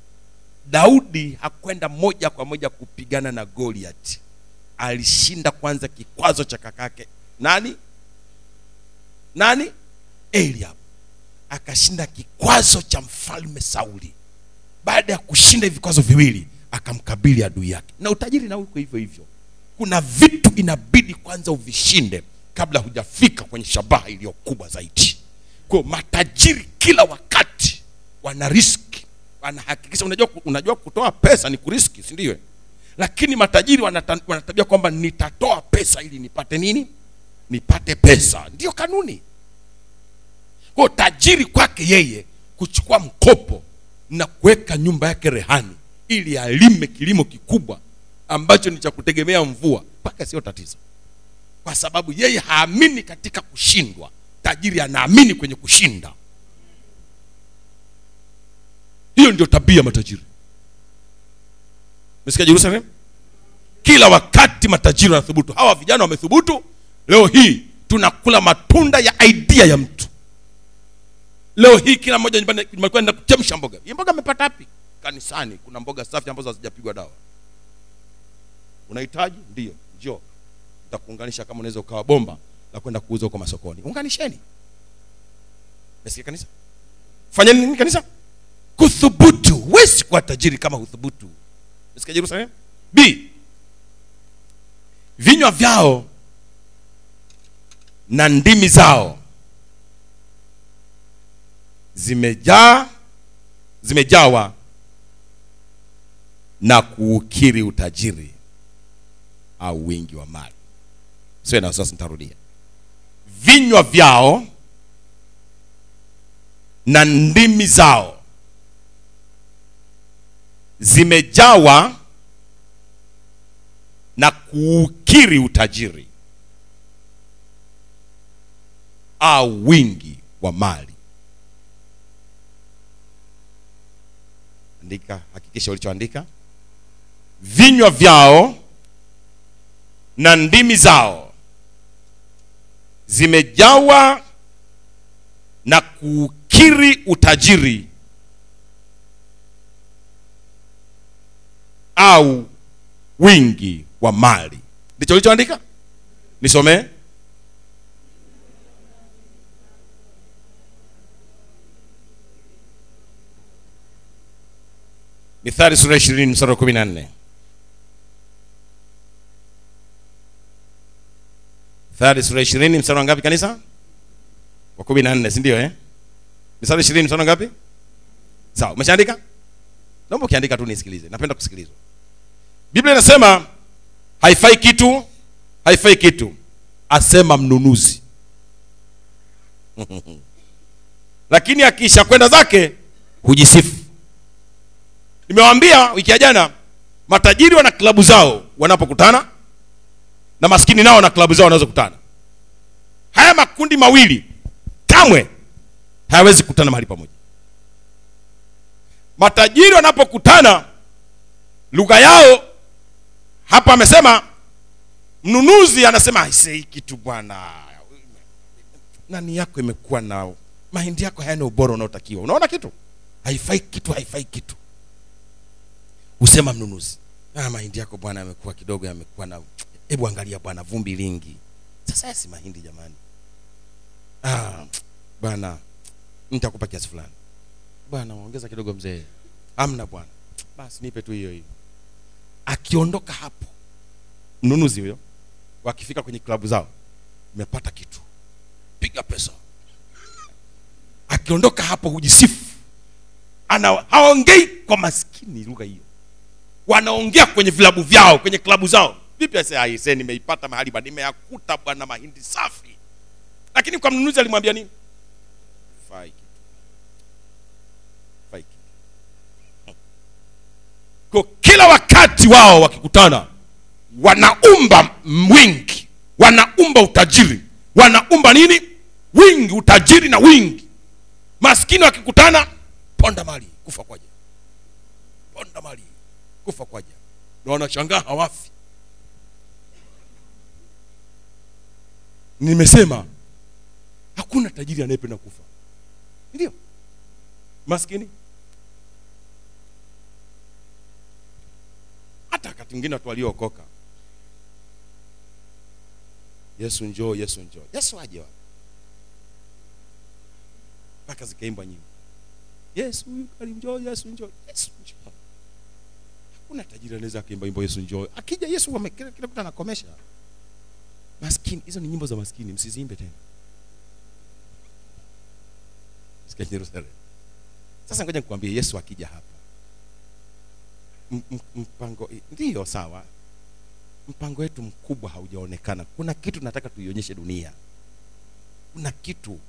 Daudi hakwenda moja kwa moja kupigana na goliat alishinda kwanza kikwazo cha kakake. Nani? Nani? Eliab akashinda kikwazo cha mfalme sauli baada ya kushinda vikwazo viwili akamkabili adui yake. Na utajiri na uko hivyo hivyo. Kuna vitu inabidi kwanza uvishinde kabla hujafika kwenye shabaha iliyo kubwa zaidi. Kwa matajiri kila wakati wana riski wanahakikisha unajua, unajua kutoa pesa ni kuriski si ndio? Lakini matajiri wanatabia kwamba nitatoa pesa ili nipate nini? Nipate pesa. Ndiyo kanuni. Kwa tajiri kwake yeye kuchukua mkopo na kuweka nyumba yake rehani ili alime kilimo kikubwa ambacho ni cha kutegemea mvua mpaka sio tatizo. Kwa sababu yeye haamini katika kushindwa tajiri anaamini kwenye kushinda. Hiyo ndio tabia matajiri. Mesikia jerusalem? Kila wakati matajiri wanathubutu. Hawa vijana wamethubutu leo hii tunakula matunda ya idea ya mtu leo hii kila mmoja nyumbani kwenda kuchemsha mboga. Hii mboga amepata wapi? Kanisani kuna mboga safi ambazo hazijapigwa dawa. Unahitaji? Ndio. Njoo. Nitakuunganisha kama unaweza ukawa bomba la kwenda kuuza huko masokoni. Unganisheni. Mesikia kanisa? Fanyeni nini kanisa? Kuthubutu. Huwezi kuwa tajiri kama huthubutu. Mesikia jerusalem? B. Vinywa vyao na ndimi zao zimejaa zimejawa na kuukiri utajiri au wingi wa mali. Sio na wasiwasi, nitarudia. Vinywa vyao na ndimi zao zimejawa na kuukiri utajiri au wingi wa mali andika hakikisha ulichoandika. Vinywa vyao na ndimi zao zimejawa na kukiri utajiri au wingi wa mali. Ndicho ulichoandika? Nisomee mithali sura ishirini mstari wa kumi na nne. Mithali sura ishirini mstari wa ngapi kanisa? Wa kumi na nne sindio eh? mithali ishirini mstari wa ngapi? Sawa umeshaandika? Naomba ukiandika tu nisikilize. Napenda kusikilizwa. Biblia inasema haifai kitu haifai kitu asema mnunuzi. [laughs] Lakini akisha kwenda zake hujisifu nimewambia wiki ya jana matajiri wana klabu zao wanapokutana na maskini nao na klabu zao wanaweza kutana haya makundi mawili kamwe hayawezi kukutana mahali pamoja. Matajiri wanapokutana lugha yao hapa amesema mnunuzi anasema "Aise, kitu bwana nani yako imekuwa nao? Mahindi yako hayana ubora unaotakiwa. Unaona kitu? Haifai kitu haifai kitu husema mnunuzi. Ah, mahindi yako bwana yamekuwa kidogo yamekuwa na hebu angalia bwana vumbi lingi. Sasa si mahindi jamani. Ah, bwana nitakupa kiasi fulani. Bwana ongeza kidogo mzee. Amna bwana. Basi nipe tu hiyo hiyo. Akiondoka hapo mnunuzi huyo wakifika kwenye klabu zao mepata kitu. Piga pesa. Akiondoka hapo hujisifu. Ana haongei kwa maskini lugha hiyo wanaongea kwenye vilabu vyao kwenye klabu zao. Vipi aise nimeipata mahali bwana nimeyakuta bwana mahindi safi. Lakini kwa mnunuzi alimwambia nini? Fai kila wakati wao wakikutana wanaumba wingi wanaumba utajiri. Wanaumba nini? Wingi utajiri na wingi. Maskini wakikutana ponda mali kufa kwaje? Ponda mali kufa kwaja na wanashangaa hawafi. Nimesema hakuna tajiri anayependa kufa. Ndio. Maskini. Hata wakati mwingine watu waliookoka. Yesu njoo yesu njoo. Yesu aje wapi? Mpaka zikaimba nyimbo. Yesu karibu njoo yesu njoo. Yesu njoo hakuna tajiri anaweza akaimba wimbo yesu njoo. Akija yesu kila mtu anakomesha. Maskini hizo ni nyimbo za maskini msiziimbe tena. Sikia Yerusalemu sasa ngoja nikwambie yesu akija hapa. Mpango ndiyo sawa. Mpango wetu mkubwa haujaonekana. Kuna kitu nataka tuionyeshe dunia. Kuna kitu.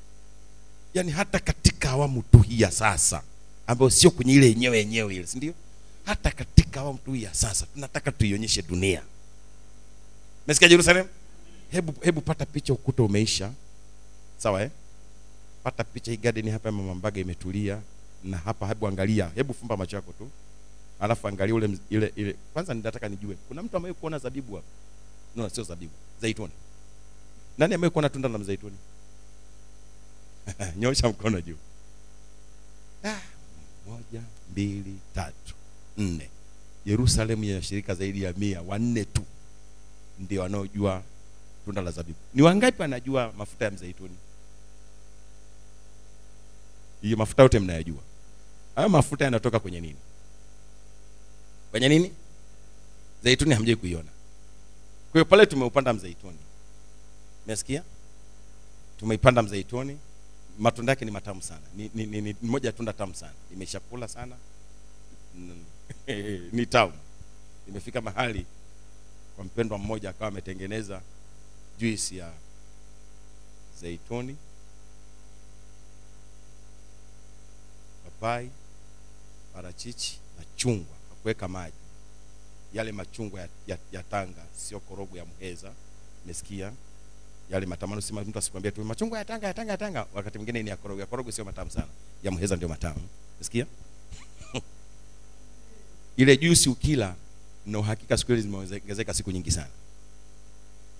Yani hata katika awamu tu hii ya sasa ambayo sio kwenye ile yenyewe yenyewe ile si ndio hata katika awamu hii ya sasa tunataka tuionyeshe dunia. Mesikia jerusalem? Hebu hebu pata picha ukuta umeisha. Sawa eh? pata picha hii garden hapa ya mama mbaga imetulia. Na hapa hebu angalia. Hebu fumba macho yako tu. Alafu angalia ule ile ile. Kwanza ninataka nijue. Kuna mtu ambaye kuona zabibu hapa? No sio zabibu. Zaituni. Nani ambaye kuona tunda la mzaituni? [laughs] Nyosha mkono juu. Ah, moja mbili tatu nne. Yerusalemu yenye washirika zaidi ya mia wanne tu ndio wanaojua tunda la zabibu. Ni wangapi wanajua mafuta ya mzeituni? hiyo mafuta yote mnayajua. Hayo mafuta yanatoka kwenye nini? Kwenye nini? Zaituni hamjai kuiona. Kwa hiyo pale tumeupanda mzeituni, umesikia tumeipanda mzaituni. Matunda yake ni matamu sana. Ni, ni, ni, ni moja ya tunda tamu sana. Imeshakula sana. Mm, [laughs] ni tamu imefika mahali kwa mpendwa mmoja akawa ametengeneza juisi ya zaituni papai parachichi na chungwa kwa maji. Yale machungwa ya, ya, ya tanga sio korogo ya mheza umesikia yale matamano sima mtu asikwambia tu machungwa ya tanga ya tanga ya tanga. Wakati mwingine ni ya korogo ya korogo sio matamu sana. Ya mheza ndio matamu. Umesikia ile juisi ukila na uhakika siku ile zimeongezeka siku nyingi sana.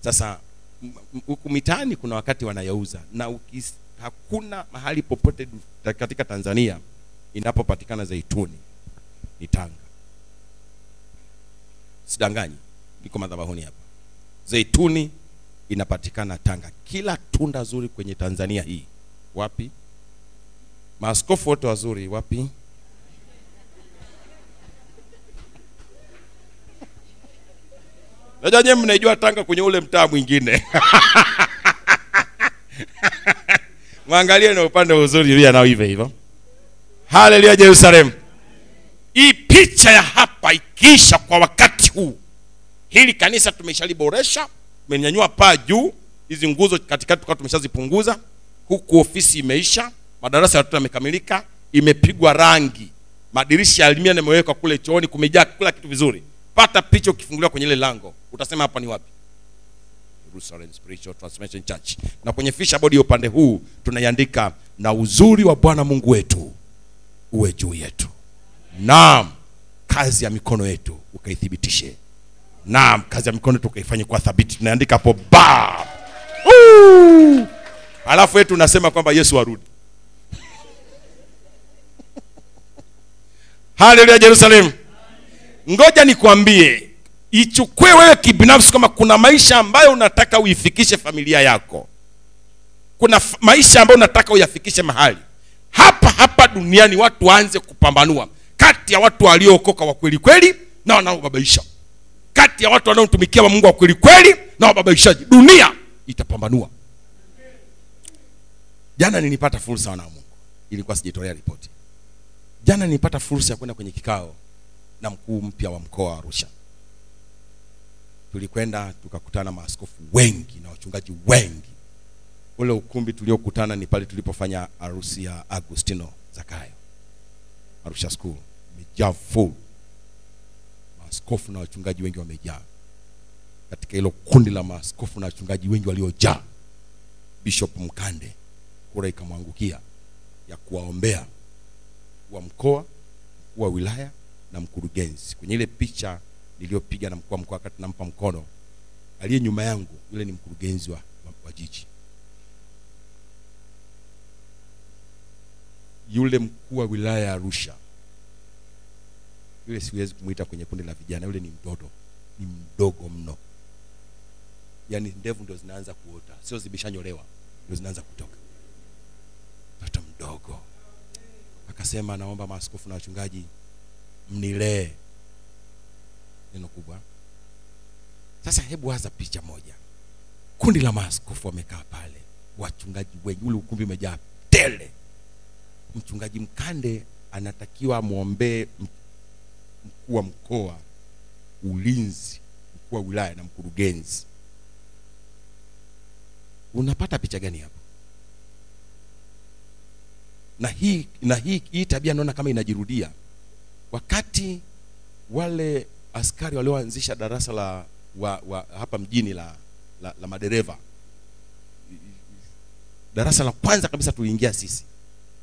Sasa huku mitaani kuna wakati wanayauza na ukis, hakuna mahali popote katika tanzania inapopatikana zaituni ni tanga. Sidanganyi niko madhabahuni hapa. Zaituni inapatikana tanga. Kila tunda zuri kwenye tanzania hii wapi? Maaskofu wote wazuri wapi najua nyewe mnaijua tanga kwenye ule mtaa mwingine. [laughs] Mwangalie na upande wa uzuri pia nao hivyo hivyo. Haleluya jerusalemu. Hii picha ya hapa ikiisha kwa wakati huu. Hili kanisa tumeshaliboresha tumenyanyua paa juu. Hizi nguzo katikati tukawa tumeshazipunguza. Huku ofisi imeisha madarasa ya watoto yamekamilika imepigwa rangi. Madirisha ya alimia yamewekwa kule chooni kumejaa kila kitu vizuri. Pata picha ukifunguliwa kwenye ile lango utasema hapa ni wapi Jerusalem Spiritual Transformation Church. Na kwenye fisha bodi ya upande huu tunaiandika na uzuri wa Bwana Mungu wetu uwe juu yetu. Naam, kazi ya mikono yetu ukaithibitishe. Naam, kazi ya mikono yetu ukaifanye kwa thabiti. Tunaandika hapo ba. Alafu yetu unasema kwamba Yesu arudi. [laughs] Haleluya Jerusalem. Ngoja nikwambie, ichukue wewe kibinafsi kama kuna maisha ambayo unataka uifikishe familia yako. Kuna maisha ambayo unataka uyafikishe mahali. Hapa hapa duniani watu waanze kupambanua. Kati ya watu waliookoka wa kweli kweli na wanaobabaisha. Kati ya watu wanaomtumikia wa mungu wa kweli kweli na wababaishaji. Dunia itapambanua. Jana nilipata fursa wana mungu. Ilikuwa sijitolea ripoti. Jana nilipata fursa ya kwenda kwenye kikao na mkuu mpya wa mkoa wa arusha tulikwenda tukakutana maaskofu wengi na wachungaji wengi. Ule ukumbi tuliokutana ni pale tulipofanya harusi ya agustino zakayo arusha school. Imejaa full. Maaskofu na wachungaji wengi wamejaa. Katika hilo kundi la maaskofu na wachungaji wengi waliojaa bishop mkande kura ikamwangukia ya kuwaombea wa mkoa mkuu wa wilaya na mkurugenzi. Kwenye ile picha niliyopiga na mkuu wa mkoa wakati nampa mkono aliye nyuma yangu yule ni mkurugenzi wa, wa, wa jiji. Yule mkuu wa wilaya ya arusha yule siwezi kumwita kwenye kundi la vijana yule ni mtoto ni mdogo mno. Yaani ndevu ndio zinaanza kuota sio zimeshanyolewa ndio zinaanza kutoka. Mtoto mdogo. Akasema naomba maaskofu na wachungaji mnilee neno kubwa. Sasa hebu waza picha moja. Kundi la maaskofu wamekaa pale. Wachungaji wengi. Ule ukumbi umejaa tele. Mchungaji mkande anatakiwa amwombee mkuu wa mkoa ulinzi mkuu wa wilaya na mkurugenzi. Unapata picha gani hapo? Na hii na hii, hii tabia naona kama inajirudia. Wakati wale askari walioanzisha darasa la wa, wa, hapa mjini la, la, la madereva. Darasa la kwanza kabisa tuliingia sisi.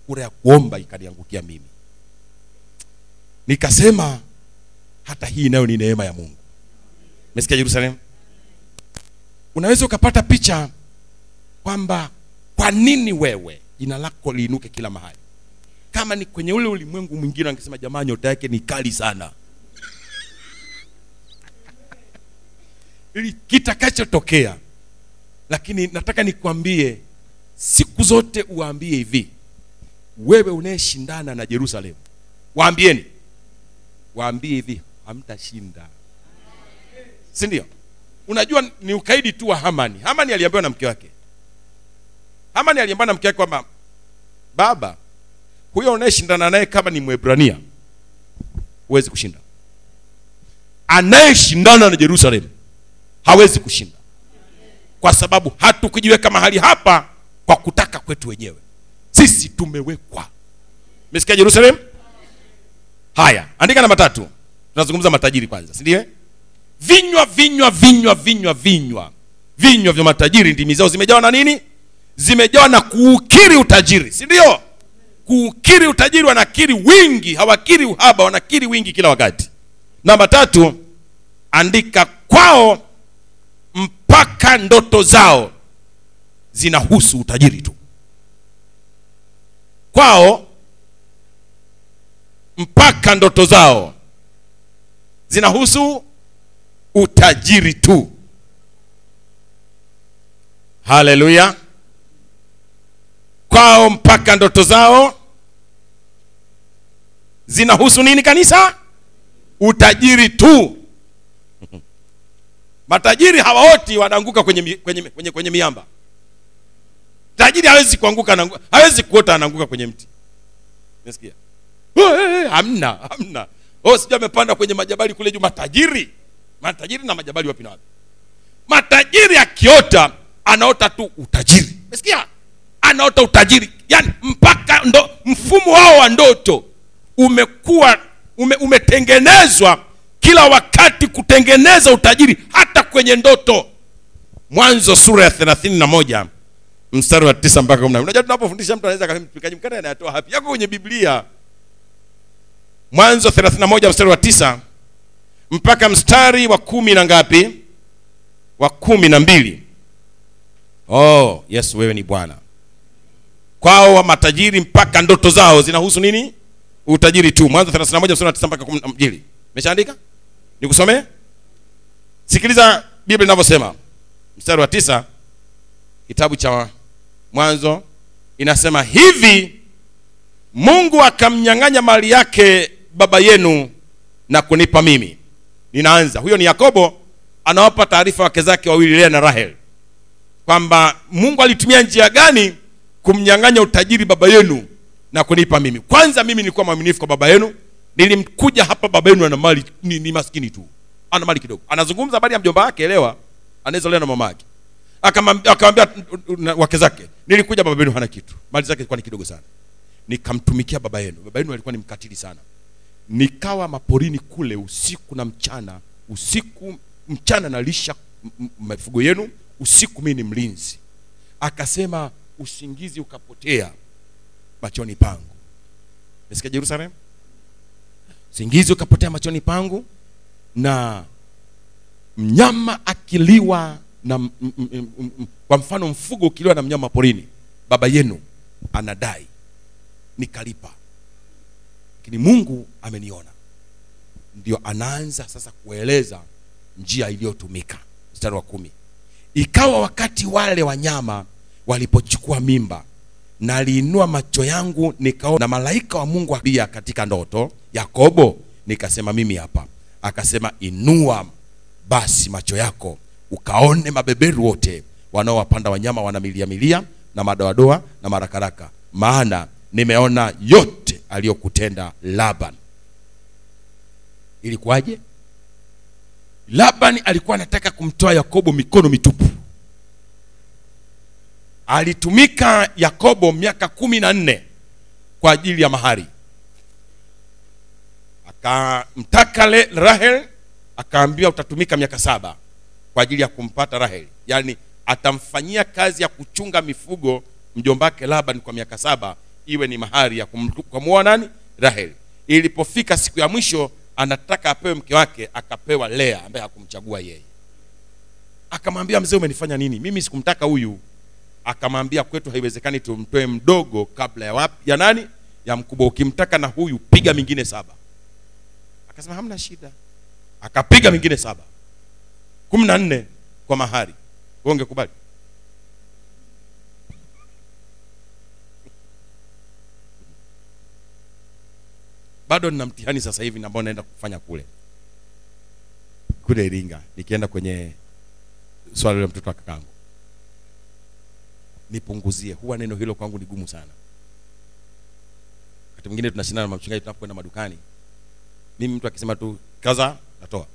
Kura ya kuomba ikaniangukia mimi. Nikasema hata hii nayo ni neema ya mungu. Mesikia jerusalem unaweza ukapata picha kwamba kwa nini wewe jina lako liinuke kila mahali? Kama ni kwenye ule ulimwengu mwingine angesema jamaa nyota yake ni kali sana kitakachotokea lakini nataka nikwambie siku zote uwaambie hivi. Wewe unayeshindana na jerusalemu waambieni. Waambie hivi hamtashinda. Si ndio? Unajua ni ukaidi tu wa hamani. Hamani aliambiwa na mke wake. Hamani aliambiwa na mke wake kwamba baba huyo unayeshindana naye kama ni mwebrania huwezi kushinda. Anayeshindana na jerusalemu hawezi kushinda. Kwa sababu hatukujiweka mahali hapa kwa kutaka kwetu wenyewe. Sisi tumewekwa. Mesikia jerusalem? Haya andika namba tatu. Tunazungumza matajiri kwanza sindio vinywa vinywa vinywa vinywa vinywa. Vinywa vya matajiri ndimi zao zimejawa na nini? Zimejawa na kuukiri utajiri si ndio? Kuukiri utajiri wanakiri wingi hawakiri uhaba wanakiri wingi kila wakati. Namba tatu andika kwao mpaka ndoto zao zinahusu utajiri tu. Kwao mpaka ndoto zao zinahusu utajiri tu. Haleluya. Kwao mpaka ndoto zao zinahusu nini kanisa? Utajiri tu matajiri hawaoti wanaanguka kwenye, kwenye, kwenye, kwenye miamba. Tajiri hawezi kuanguka hawezi kuota anaanguka kwenye mti. Nasikia hamna hamna. Oh, sijui amepanda kwenye majabali kule juu. Matajiri matajiri na majabali wapi na wapi? Matajiri akiota anaota tu utajiri. Umesikia? Anaota utajiri. Yani mpaka ndo mfumo wao wa ndoto umekuwa ume, umetengenezwa kila wakati kutengeneza utajiri hata kwenye ndoto. Mwanzo sura ya thelathini na moja mstari wa tisa mpaka kumi na unajua tunapofundisha mtu anaweza mpikaji mkate anayatoa hapi. Yako kwenye biblia. Mwanzo 31 mstari wa tisa mpaka mstari wa kumi na ngapi? Wa kumi na mbili. Oh yesu wewe ni bwana. Kwao wa matajiri mpaka ndoto zao zinahusu nini? Utajiri tu. Mwanzo 31 mstari wa tisa mpaka kumi na mbili. Meshaandika nikusomee? Sikiliza biblia inavyosema. Mstari wa tisa kitabu cha mwanzo inasema hivi mungu akamnyang'anya mali yake baba yenu na kunipa mimi. Ninaanza. Huyo ni yakobo anawapa taarifa wake zake wawili lea na rahel kwamba mungu alitumia njia gani kumnyang'anya utajiri baba yenu na kunipa mimi. Kwanza mimi nilikuwa mwaminifu kwa baba yenu nilimkuja hapa baba yenu ana mali ni, ni maskini tu. Ana mali kidogo. Anazungumza habari ya mjomba wake elewa. Anaezolewa na mama yake. Akamwambia- wake zake nilikuja baba yenu hana kitu. Mali zake zilikuwa ni kidogo sana. Nikamtumikia baba yenu. Baba yenu alikuwa ni mkatili sana. Nikawa maporini kule usiku na mchana. Usiku mchana nalisha mifugo yenu. Usiku mimi ni mlinzi. Akasema usingizi ukapotea machoni pangu. Nasikia jerusalem usingizi ukapotea machoni pangu na mnyama akiliwa na kwa mfano mfugo ukiliwa na mnyama porini baba yenu anadai nikalipa. Lakini mungu ameniona. Ndio anaanza sasa kueleza njia iliyotumika. Mstari wa kumi. Ikawa wakati wale wanyama walipochukua mimba naliinua macho yangu nikaona na malaika wa mungu pia katika ndoto yakobo. Nikasema mimi hapa. Akasema inua basi macho yako ukaone mabeberu wote wanaowapanda wanyama wana milia milia na madoadoa na marakaraka. Maana nimeona yote aliyokutenda laban. Ilikuwaje? Laban alikuwa anataka kumtoa yakobo mikono mitupu alitumika yakobo miaka kumi na nne kwa ajili ya mahari. Akamtaka rahel akaambiwa utatumika miaka saba kwa ajili ya kumpata rahel. Yaani atamfanyia kazi ya kuchunga mifugo mjombake laban kwa miaka saba iwe ni mahari ya kum- kumwoa nani? Rahel. Ilipofika siku ya mwisho anataka apewe mke wake akapewa lea ambaye hakumchagua yeye. Akamwambia mzee umenifanya nini? Mimi sikumtaka huyu akamwambia kwetu haiwezekani tumtoe mdogo kabla ya wapi ya nani ya mkubwa. Ukimtaka na huyu piga mingine saba. Akasema hamna shida. Akapiga mingine saba. Kumi na nne kwa mahari. Ungekubali? Bado nina mtihani sasa hivi ambao naenda kufanya kule. Kule iringa nikienda kwenye swala la mtoto wa kakangu nipunguzie. Huwa neno hilo kwangu ni gumu sana. Wakati mwingine tunashindana na mchungaji tunapokwenda madukani mimi mtu akisema tu kaza natoa.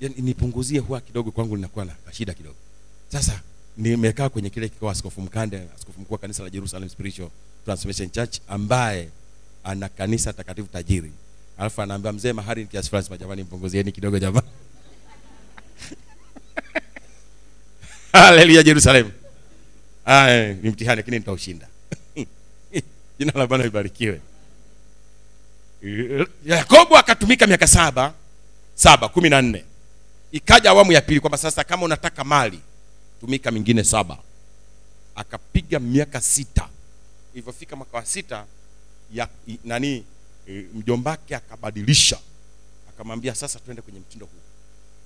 Yani, nipunguzie huwa kidogo kwangu linakuwa na shida kidogo. Sasa nimekaa kwenye kile kikao askofu mkande askofu mkuu wa kanisa la jerusalem spiritual transformation church ambaye ana kanisa takatifu tajiri. Alafu anaambia mzee mahari ni kiasi fulani. Jamani mpunguzieni kidogo jamani. [laughs] Haleluya jerusalem Aya, ni mtihani lakini nitaushinda. [laughs] Jina la bwana libarikiwe. Yakobo akatumika miaka saba saba kumi na nne. Ikaja awamu ya pili kwamba sasa kama unataka mali tumika mingine saba. Akapiga miaka sita. Ilivyofika mwaka wa sita ya i, nani e, mjombake akabadilisha. Akamwambia sasa twende kwenye mtindo huu.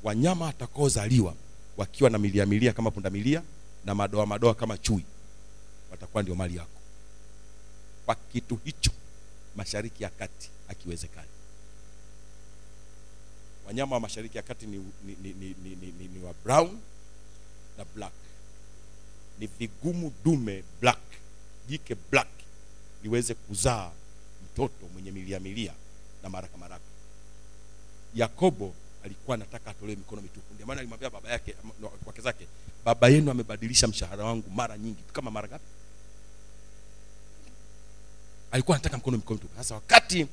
Wanyama atakaozaliwa wakiwa na milia milia kama pundamilia na madoa madoa kama chui watakuwa ndio mali yako. Kwa kitu hicho mashariki ya kati akiwezekani wanyama wa mashariki ya kati ni, ni, ni, ni, ni, ni, ni, wa brown na black. Ni vigumu dume black jike black liweze kuzaa mtoto mwenye milia milia na maraka maraka yakobo alikuwa anataka atolewe mikono mitupu. Ndio maana alimwambia baba yake wake zake baba yenu amebadilisha mshahara wangu mara nyingi. Kama mara ngapi? Alikuwa anataka mkono mikono tu. Sasa wakati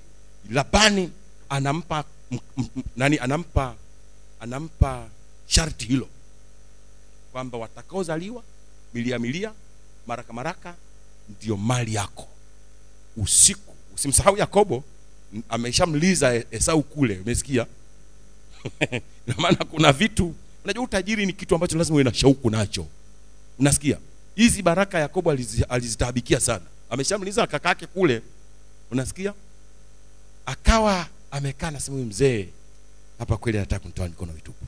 labani anampa m, m, nani anampa anampa sharti hilo kwamba watakaozaliwa milia milia maraka maraka ndio mali yako. Usiku usimsahau yakobo. Ameshamliza esau kule umesikia? [laughs] Na maana kuna vitu unajua utajiri ni kitu ambacho lazima uwe na shauku nacho. Unasikia? Hizi baraka yakobo alizi- alizitaabikia sana. Ameshamliza kakake kule. Unasikia? Akawa amekaa nasema huyu mzee hapa kweli anataka kunitoa mikono mitupu.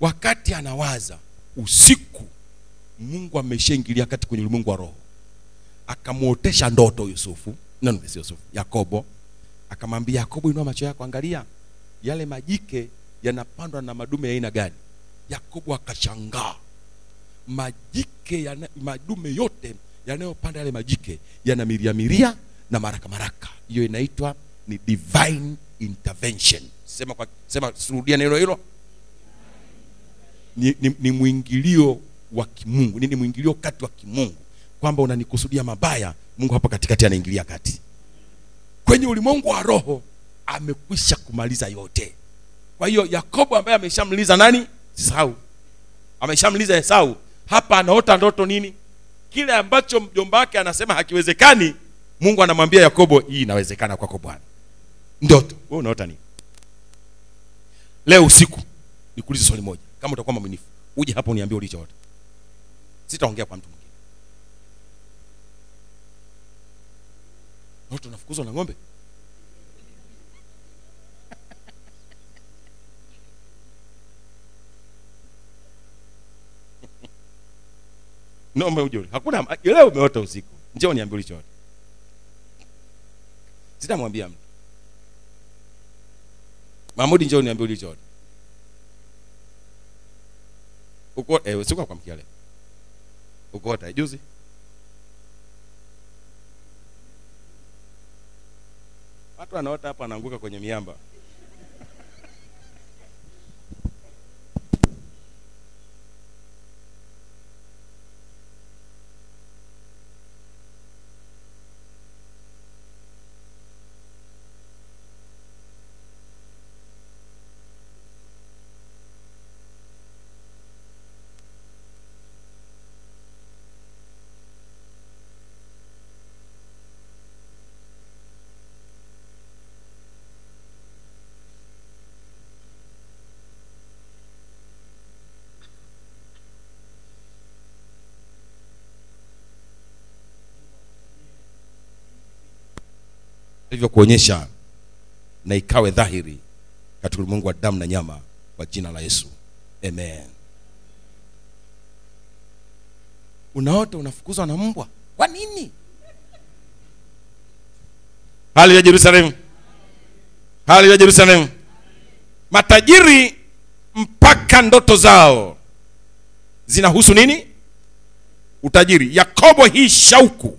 Wakati anawaza usiku mungu ameshaingilia kati kwenye ulimwengu wa roho. Akamwotesha ndoto yusufu. No, yusufu yakobo. Akamwambia yakobo inua macho yako angalia yale majike yanapandwa na madume ya aina gani? Yakobo akashangaa. Majike yana, madume yote yanayopanda yale majike yana miria miria na maraka maraka. Hiyo inaitwa ni divine intervention. Sema kwa sema surudia neno hilo. Ni, ni, ni mwingilio wa kimungu. Ni, ni mwingilio kati wa kimungu. Kwamba unanikusudia mabaya mungu hapa katikati anaingilia kati. Kwenye ulimwengu wa roho amekwisha kumaliza yote kwa hiyo yakobo ambaye ameshamliza nani? Sau ameshamliza esau. Hapa anaota ndoto nini? Kile ambacho mjomba wake anasema hakiwezekani mungu anamwambia yakobo hii inawezekana kwako bwana. Ndoto. Wewe unaota nini? Leo usiku nikuulize swali moja. Kama utakuwa mwaminifu uje hapo uniambie ulichoota. Sitaongea kwa mtu mwingine. Ndoto nafukuzwa na ng'ombe naomba uje hakuna leo umeota usiku. Njoo niambie ulichoota. Sitamwambia mtu. Mahmudi njoo niambie ulichoota. Uko eh, usiku kwa mkia ukoota juzi. Watu anaota hapa anaanguka kwenye miamba alivyokuonyesha na ikawe dhahiri katika ulimwengu wa damu na nyama kwa jina la yesu. Amen. Unaota unafukuzwa na mbwa? Kwa nini? Hali ya jerusalemu. Hali ya jerusalemu. Matajiri mpaka ndoto zao zinahusu nini? Utajiri. Yakobo hii shauku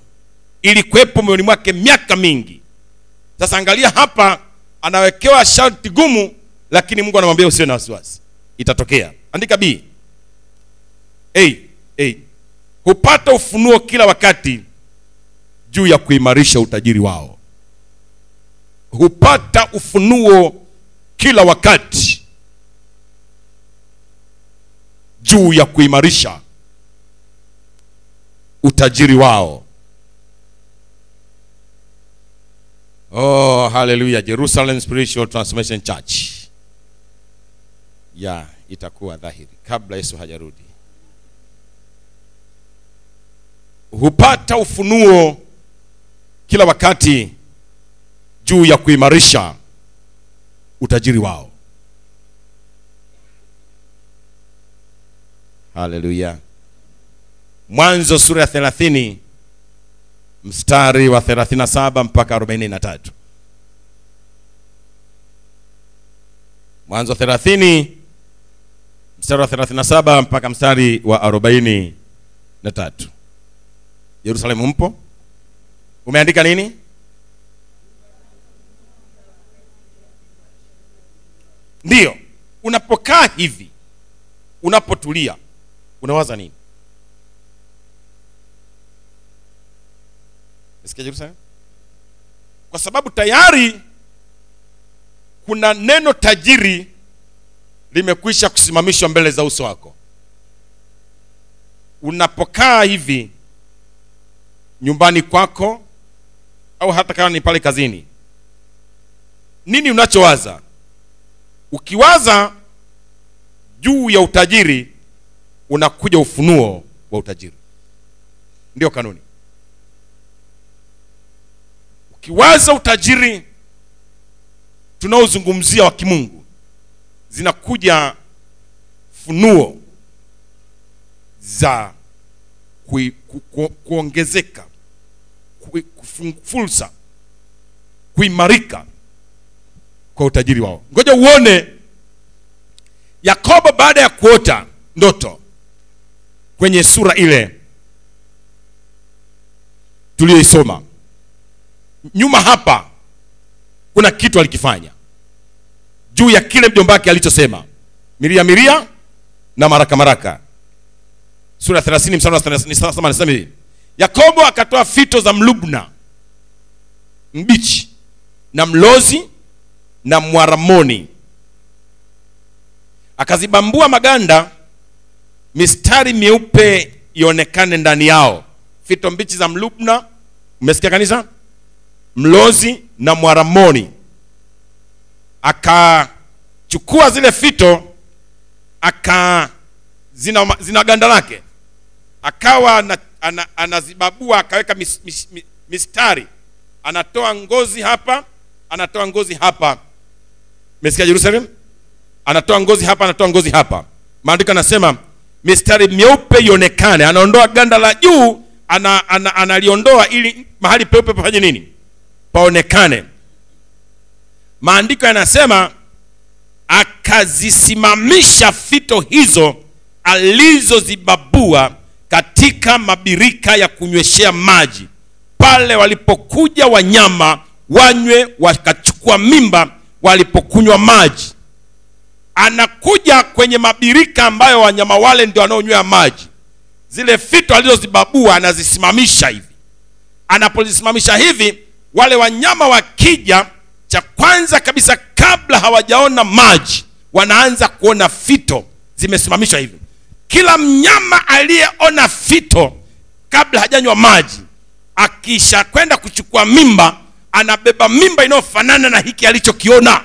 ilikuwepo moyoni mwake miaka mingi sasa angalia hapa anawekewa sharti gumu lakini mungu anamwambia usiwe na wasiwasi. Itatokea. Andika b. Hey, hey. hupata ufunuo kila wakati juu ya kuimarisha utajiri wao. Hupata ufunuo kila wakati juu ya kuimarisha utajiri wao oh haleluya jerusalem spiritual transformation church. Ya itakuwa dhahiri. Kabla yesu hajarudi. Hupata ufunuo kila wakati juu ya kuimarisha utajiri wao. Haleluya mwanzo sura ya thelathini mstari wa 37 mpaka 43 mwanzo 30 mstari wa 37 mpaka mstari wa 43 yerusalemu mpo? Umeandika nini? Ndiyo unapokaa hivi unapotulia unawaza nini Kwa sababu tayari kuna neno tajiri limekwisha kusimamishwa mbele za uso wako. Unapokaa hivi nyumbani kwako au hata kama ni pale kazini, nini unachowaza? Ukiwaza juu ya utajiri, unakuja ufunuo wa utajiri. Ndio kanuni ukiwaza utajiri tunaozungumzia wa kimungu zinakuja funuo za kui, ku, ku, kuongezeka kui, fursa kuimarika kwa utajiri wao. Ngoja uone yakobo baada ya kuota ndoto kwenye sura ile tuliyoisoma nyuma hapa kuna kitu alikifanya. Juu ya kile mjomba wake alichosema. Miria miria na maraka maraka. Sura ya 30 mstari wa 37 anasema hivi. Yakobo akatoa fito za mlubna mbichi na mlozi na mwaramoni. Akazibambua maganda mistari meupe ionekane ndani yao. Fito mbichi za mlubna umesikia kanisa mlozi na mwaramoni. Akachukua zile fito aka zina, zina ganda lake. Akawa ana, ana, anazibabua akaweka mis, mis, mis, mistari. Anatoa ngozi hapa anatoa ngozi hapa. Mesikia jerusalem? Anatoa ngozi hapa anatoa ngozi hapa. Maandiko anasema mistari myeupe ionekane. Anaondoa ganda la juu ana, ana, analiondoa ili mahali peupe pafanye nini paonekane. Maandiko yanasema akazisimamisha fito hizo alizozibabua katika mabirika ya kunyweshea maji. Pale walipokuja wanyama wanywe wakachukua mimba walipokunywa maji. Anakuja kwenye mabirika ambayo wanyama wale ndio wanaonywea maji. Zile fito alizozibabua anazisimamisha hivi. Anapozisimamisha hivi wale wanyama wakija cha kwanza kabisa kabla hawajaona maji wanaanza kuona fito. Zimesimamishwa hivi. Kila mnyama aliyeona fito kabla hajanywa maji akisha kwenda kuchukua mimba anabeba mimba inayofanana na hiki alichokiona.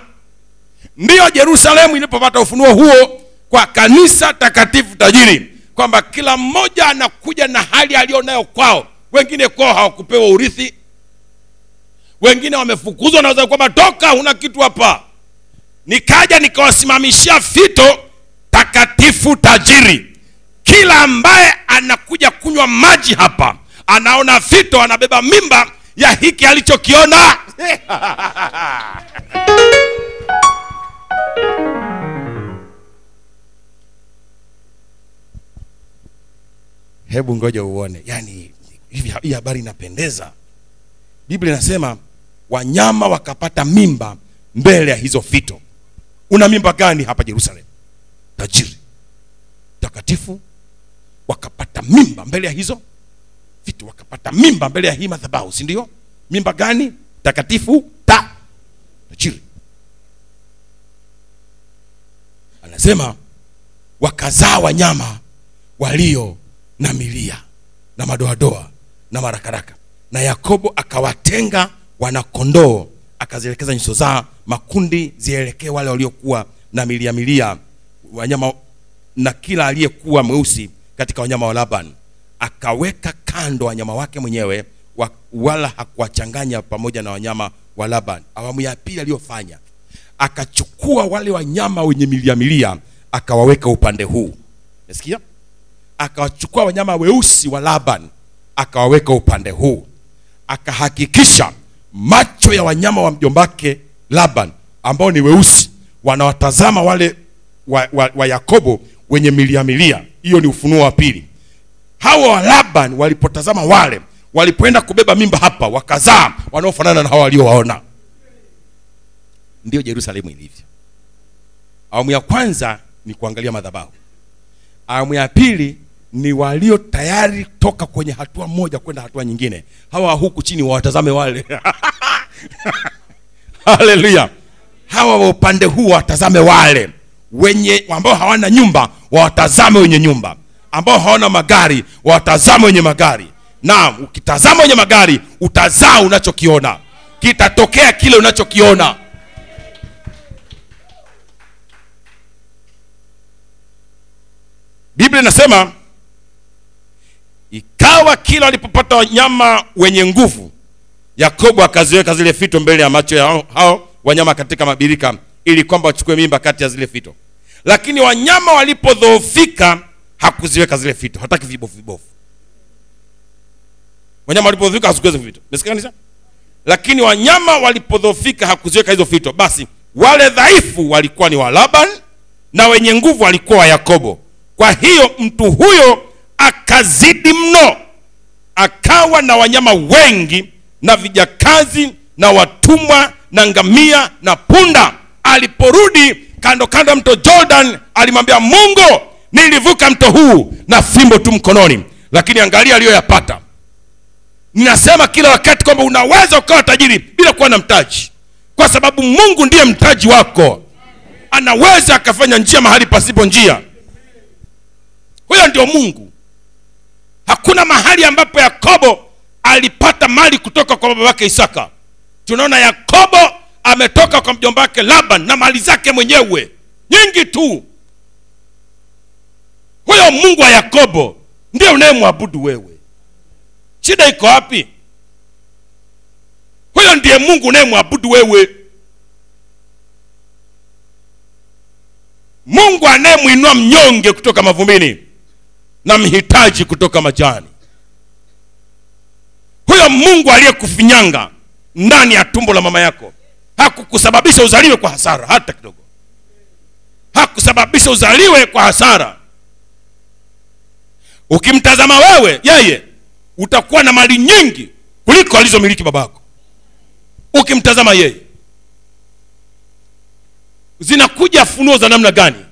Ndiyo yerusalemu ilipopata ufunuo huo kwa kanisa takatifu tajiri kwamba kila mmoja anakuja na hali aliyonayo kwao. Wengine kwao hawakupewa urithi wengine wamefukuzwa naweza kwamba toka huna kitu hapa. Nikaja nikawasimamishia fito takatifu tajiri. Kila ambaye anakuja kunywa maji hapa anaona fito anabeba mimba ya hiki alichokiona. [laughs] Hebu ngoja uone. Yani hii habari inapendeza. Biblia inasema wanyama wakapata mimba mbele ya hizo fito una mimba gani hapa jerusalem? Tajiri takatifu wakapata mimba mbele ya hizo fito wakapata mimba mbele ya hii madhabahu si ndio? Mimba gani? Takatifu ta tajiri. Anasema wakazaa wanyama walio na milia na madoadoa na marakaraka. Na yakobo akawatenga wanakondoo akazielekeza nyuso zao makundi zielekee wale waliokuwa na milia milia wanyama na kila aliyekuwa mweusi katika wanyama wa laban. Akaweka kando wanyama wake mwenyewe wa, wala hakuwachanganya pamoja na wanyama wa laban. Awamu ya pili aliyofanya akachukua wale wanyama wenye milia milia akawaweka upande huu. Nasikia akawachukua wanyama weusi wa laban akawaweka upande huu. Akahakikisha macho ya wanyama wa mjombake laban ambao ni weusi wanawatazama wale wa, wa, wa yakobo wenye milia milia. Hiyo ni ufunuo wa pili. Hawa wa laban walipotazama wale walipoenda kubeba mimba hapa wakazaa wanaofanana na hawa waliowaona. Ndiyo yerusalemu ilivyo. Awamu ya kwanza ni kuangalia madhabahu. Awamu ya pili ni walio tayari toka kwenye hatua moja kwenda hatua nyingine. Hawa huku chini wawatazame wale. [laughs] Haleluya hawa wa upande huu wawatazame wale. Wenye ambao hawana nyumba wawatazame wenye nyumba. Ambao hawana magari wawatazame wenye magari. Naam ukitazama wenye magari utazaa unachokiona. Kitatokea kile unachokiona. Biblia inasema ikawa kila walipopata wanyama wenye nguvu yakobo akaziweka zile fito mbele ya macho ya hao, wanyama katika mabirika ili kwamba wachukue mimba kati ya zile fito. Lakini wanyama walipodhoofika hakuziweka zile fito. Hataki vibofu vibofu. Wanyama walipodhoofika hakuziweka fito. Umesikia kanisa? Lakini wanyama walipodhoofika hakuziweka hizo fito. Basi wale dhaifu walikuwa ni wa laban na wenye nguvu walikuwa wa yakobo. Kwa hiyo mtu huyo akazidi mno akawa na wanyama wengi na vijakazi na watumwa na ngamia na punda. Aliporudi kando kando ya mto jordan alimwambia mungu nilivuka mto huu na fimbo tu mkononi lakini angalia aliyoyapata. Ninasema kila wakati kwamba unaweza ukawa tajiri bila kuwa na mtaji kwa sababu mungu ndiye mtaji wako. Anaweza akafanya njia mahali pasipo njia. Huyo ndio mungu hakuna mahali ambapo yakobo alipata mali kutoka kwa baba wake isaka. Tunaona yakobo ametoka kwa mjomba wake laban na mali zake mwenyewe. Nyingi tu. Huyo mungu wa yakobo ndiye unayemwabudu wewe. Shida iko wapi? Huyo ndiye mungu unayemwabudu wewe. Mungu anayemwinua mnyonge kutoka mavumbini na mhitaji kutoka majani. Huyo mungu aliyekufinyanga ndani ya tumbo la mama yako hakukusababisha uzaliwe kwa hasara hata kidogo. Hakusababisha uzaliwe kwa hasara. Ukimtazama wewe yeye utakuwa na mali nyingi kuliko alizomiliki babako. Ukimtazama yeye zinakuja funuo za namna gani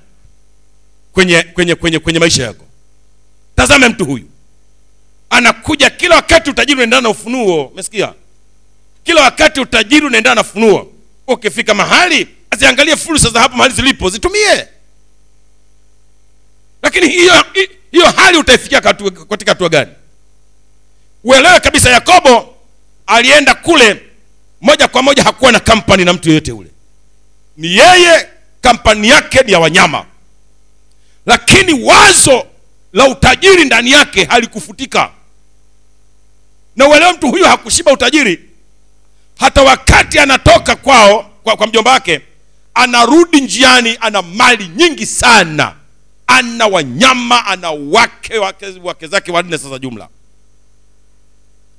kwenye kwenye kwenye kwenye maisha yako tazame mtu huyu. Anakuja kila wakati utajiri unaendana na ufunuo. Umesikia? Kila wakati utajiri unaendana na ufunuo. Ukifika mahali aziangalie fursa za hapo mahali zilipo zitumie. Lakini hiyo hiyo hali utaifikia katika hatua gani? Uelewe kabisa yakobo alienda kule moja kwa moja hakuwa na kampani na mtu yeyote ule. Ni yeye kampani yake ni ya wanyama. Lakini wazo la utajiri ndani yake halikufutika. Na uelewe mtu huyu hakushiba utajiri. Hata wakati anatoka kwao kwa, kwa mjomba wake anarudi njiani ana mali nyingi sana. Ana wanyama ana wake wake, wake zake wanne sasa jumla.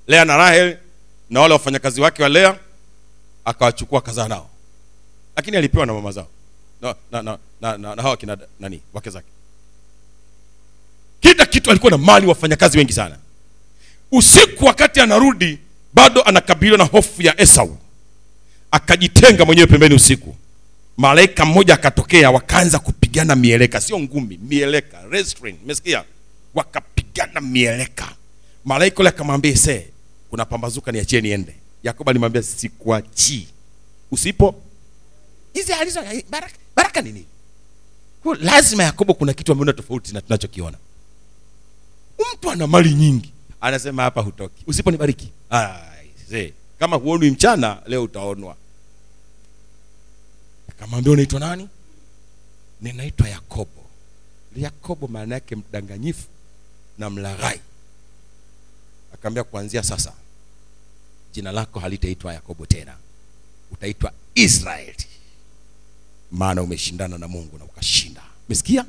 Lea na rahel na wale wafanyakazi wake wa lea akawachukua kazaa nao. Lakini alipewa na mama zao. Na, na, na, na, na, na hawa kina nani? Wake zake kila kitu alikuwa na mali wafanyakazi wengi sana. Usiku wakati anarudi bado anakabiliwa na hofu ya esau. Akajitenga mwenyewe pembeni usiku. Malaika mmoja akatokea wakaanza kupigana mieleka. Sio ngumi mieleka restrain wakapigana mieleka. Malaika ule akamwambia se kuna pambazuka niachie niende yakobo alimwambia sikuachii. Usipo? Hizi alizo baraka, baraka nini? Lazima yakobo kuna kitu ameona tofauti na tunachokiona mtu ana mali nyingi. Anasema hapa hutoki. Usiponibariki. Kama huonwi mchana leo utaonwa. Akamwambia unaitwa nani? Ninaitwa yakobo. Yakobo maana yake mdanganyifu na mlaghai. Akaambia kuanzia sasa jina lako halitaitwa yakobo tena. Utaitwa israeli. Maana umeshindana na mungu na ukashinda. Umesikia?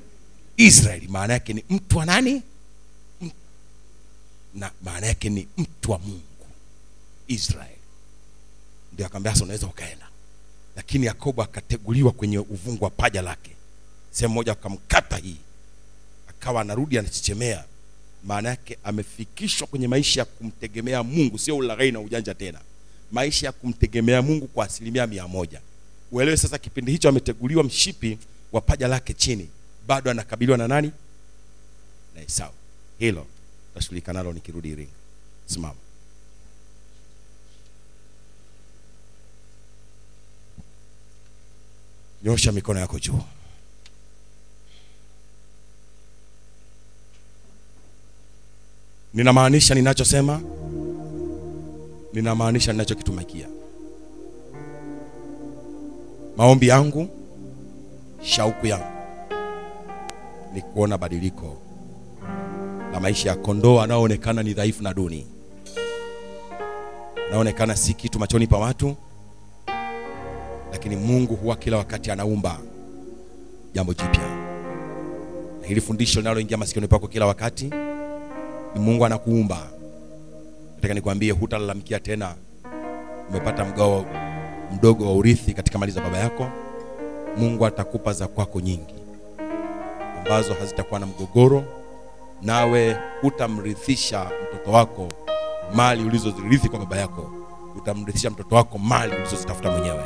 Israeli maana yake ni mtu wa nani na maana yake ni mtu wa mungu. Israeli. Ndio akaambia sasa unaweza ukaenda. Lakini yakobo akateguliwa kwenye uvungu wa paja lake. Sehemu moja akamkata hii. Akawa anarudi anachechemea maana yake amefikishwa kwenye maisha ya kumtegemea mungu sio ulaghai na ujanja tena. Maisha ya kumtegemea mungu kwa asilimia mia moja. Uelewe sasa kipindi hicho ameteguliwa mshipi wa paja lake chini. Bado anakabiliwa na nani? Na esau. Hilo tashughulika nalo nikirudi iringa. Simama. Nyosha mikono yako juu. Ninamaanisha ninachosema ninamaanisha ninachokitumikia maombi yangu shauku yangu ni kuona badiliko la maisha ya kondoo anaoonekana ni dhaifu na duni. Anaonekana si kitu machoni pa watu lakini mungu huwa kila wakati anaumba jambo jipya. Na hili fundisho linaloingia masikioni pako kila wakati ni mungu anakuumba. Nataka nikwambie hutalalamikia tena. Umepata mgao mdogo wa urithi katika mali za baba yako. Mungu atakupa za kwako nyingi ambazo hazitakuwa na mgogoro nawe utamrithisha mtoto wako mali ulizozirithi kwa baba yako. Utamrithisha mtoto wako mali ulizozitafuta mwenyewe.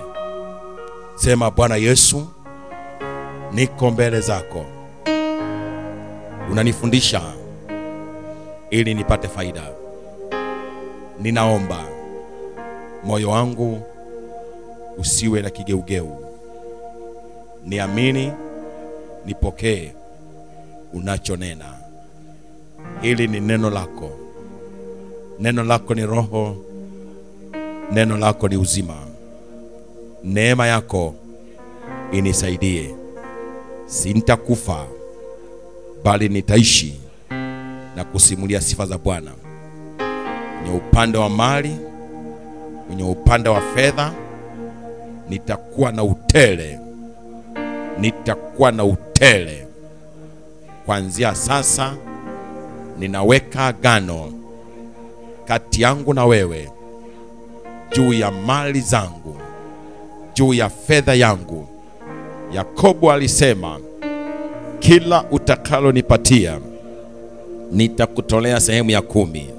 Sema bwana yesu niko mbele zako. Unanifundisha ili nipate faida. Ninaomba moyo wangu usiwe na kigeugeu. Niamini nipokee unachonena hili ni neno lako. Neno lako ni roho. Neno lako ni uzima. Neema yako inisaidie. Sintakufa bali nitaishi na kusimulia sifa za bwana. Kwenye upande wa mali kwenye upande wa fedha nitakuwa na utele. Nitakuwa na utele. Kuanzia sasa ninaweka agano kati yangu na wewe juu ya mali zangu juu ya fedha yangu. Yakobo alisema kila utakalonipatia nitakutolea sehemu ya kumi.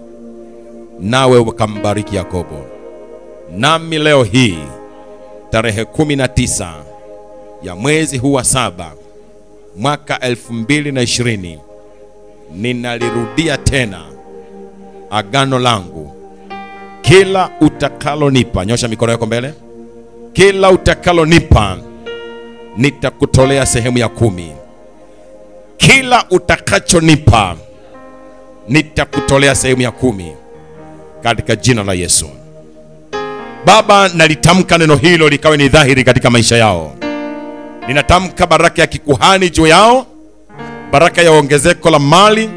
Nawe ukambariki yakobo. Nami leo hii tarehe 19 ya mwezi huu wa saba mwaka 2020 ninalirudia tena agano langu. Kila utakalonipa nyosha mikono yako mbele. Kila utakalonipa nitakutolea sehemu ya kumi. Kila utakachonipa nitakutolea sehemu ya kumi. Katika jina la yesu. Baba nalitamka neno hilo likawe ni dhahiri katika maisha yao. Ninatamka baraka ya kikuhani juu yao baraka ya ongezeko la mali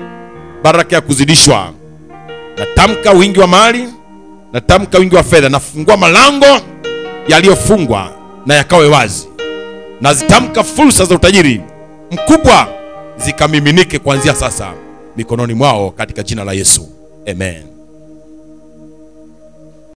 baraka ya kuzidishwa. Natamka wingi wa mali natamka wingi wa fedha nafungua malango yaliyofungwa na yakawe wazi. Nazitamka fursa za utajiri mkubwa zikamiminike kuanzia sasa mikononi mwao katika jina la yesu. Amen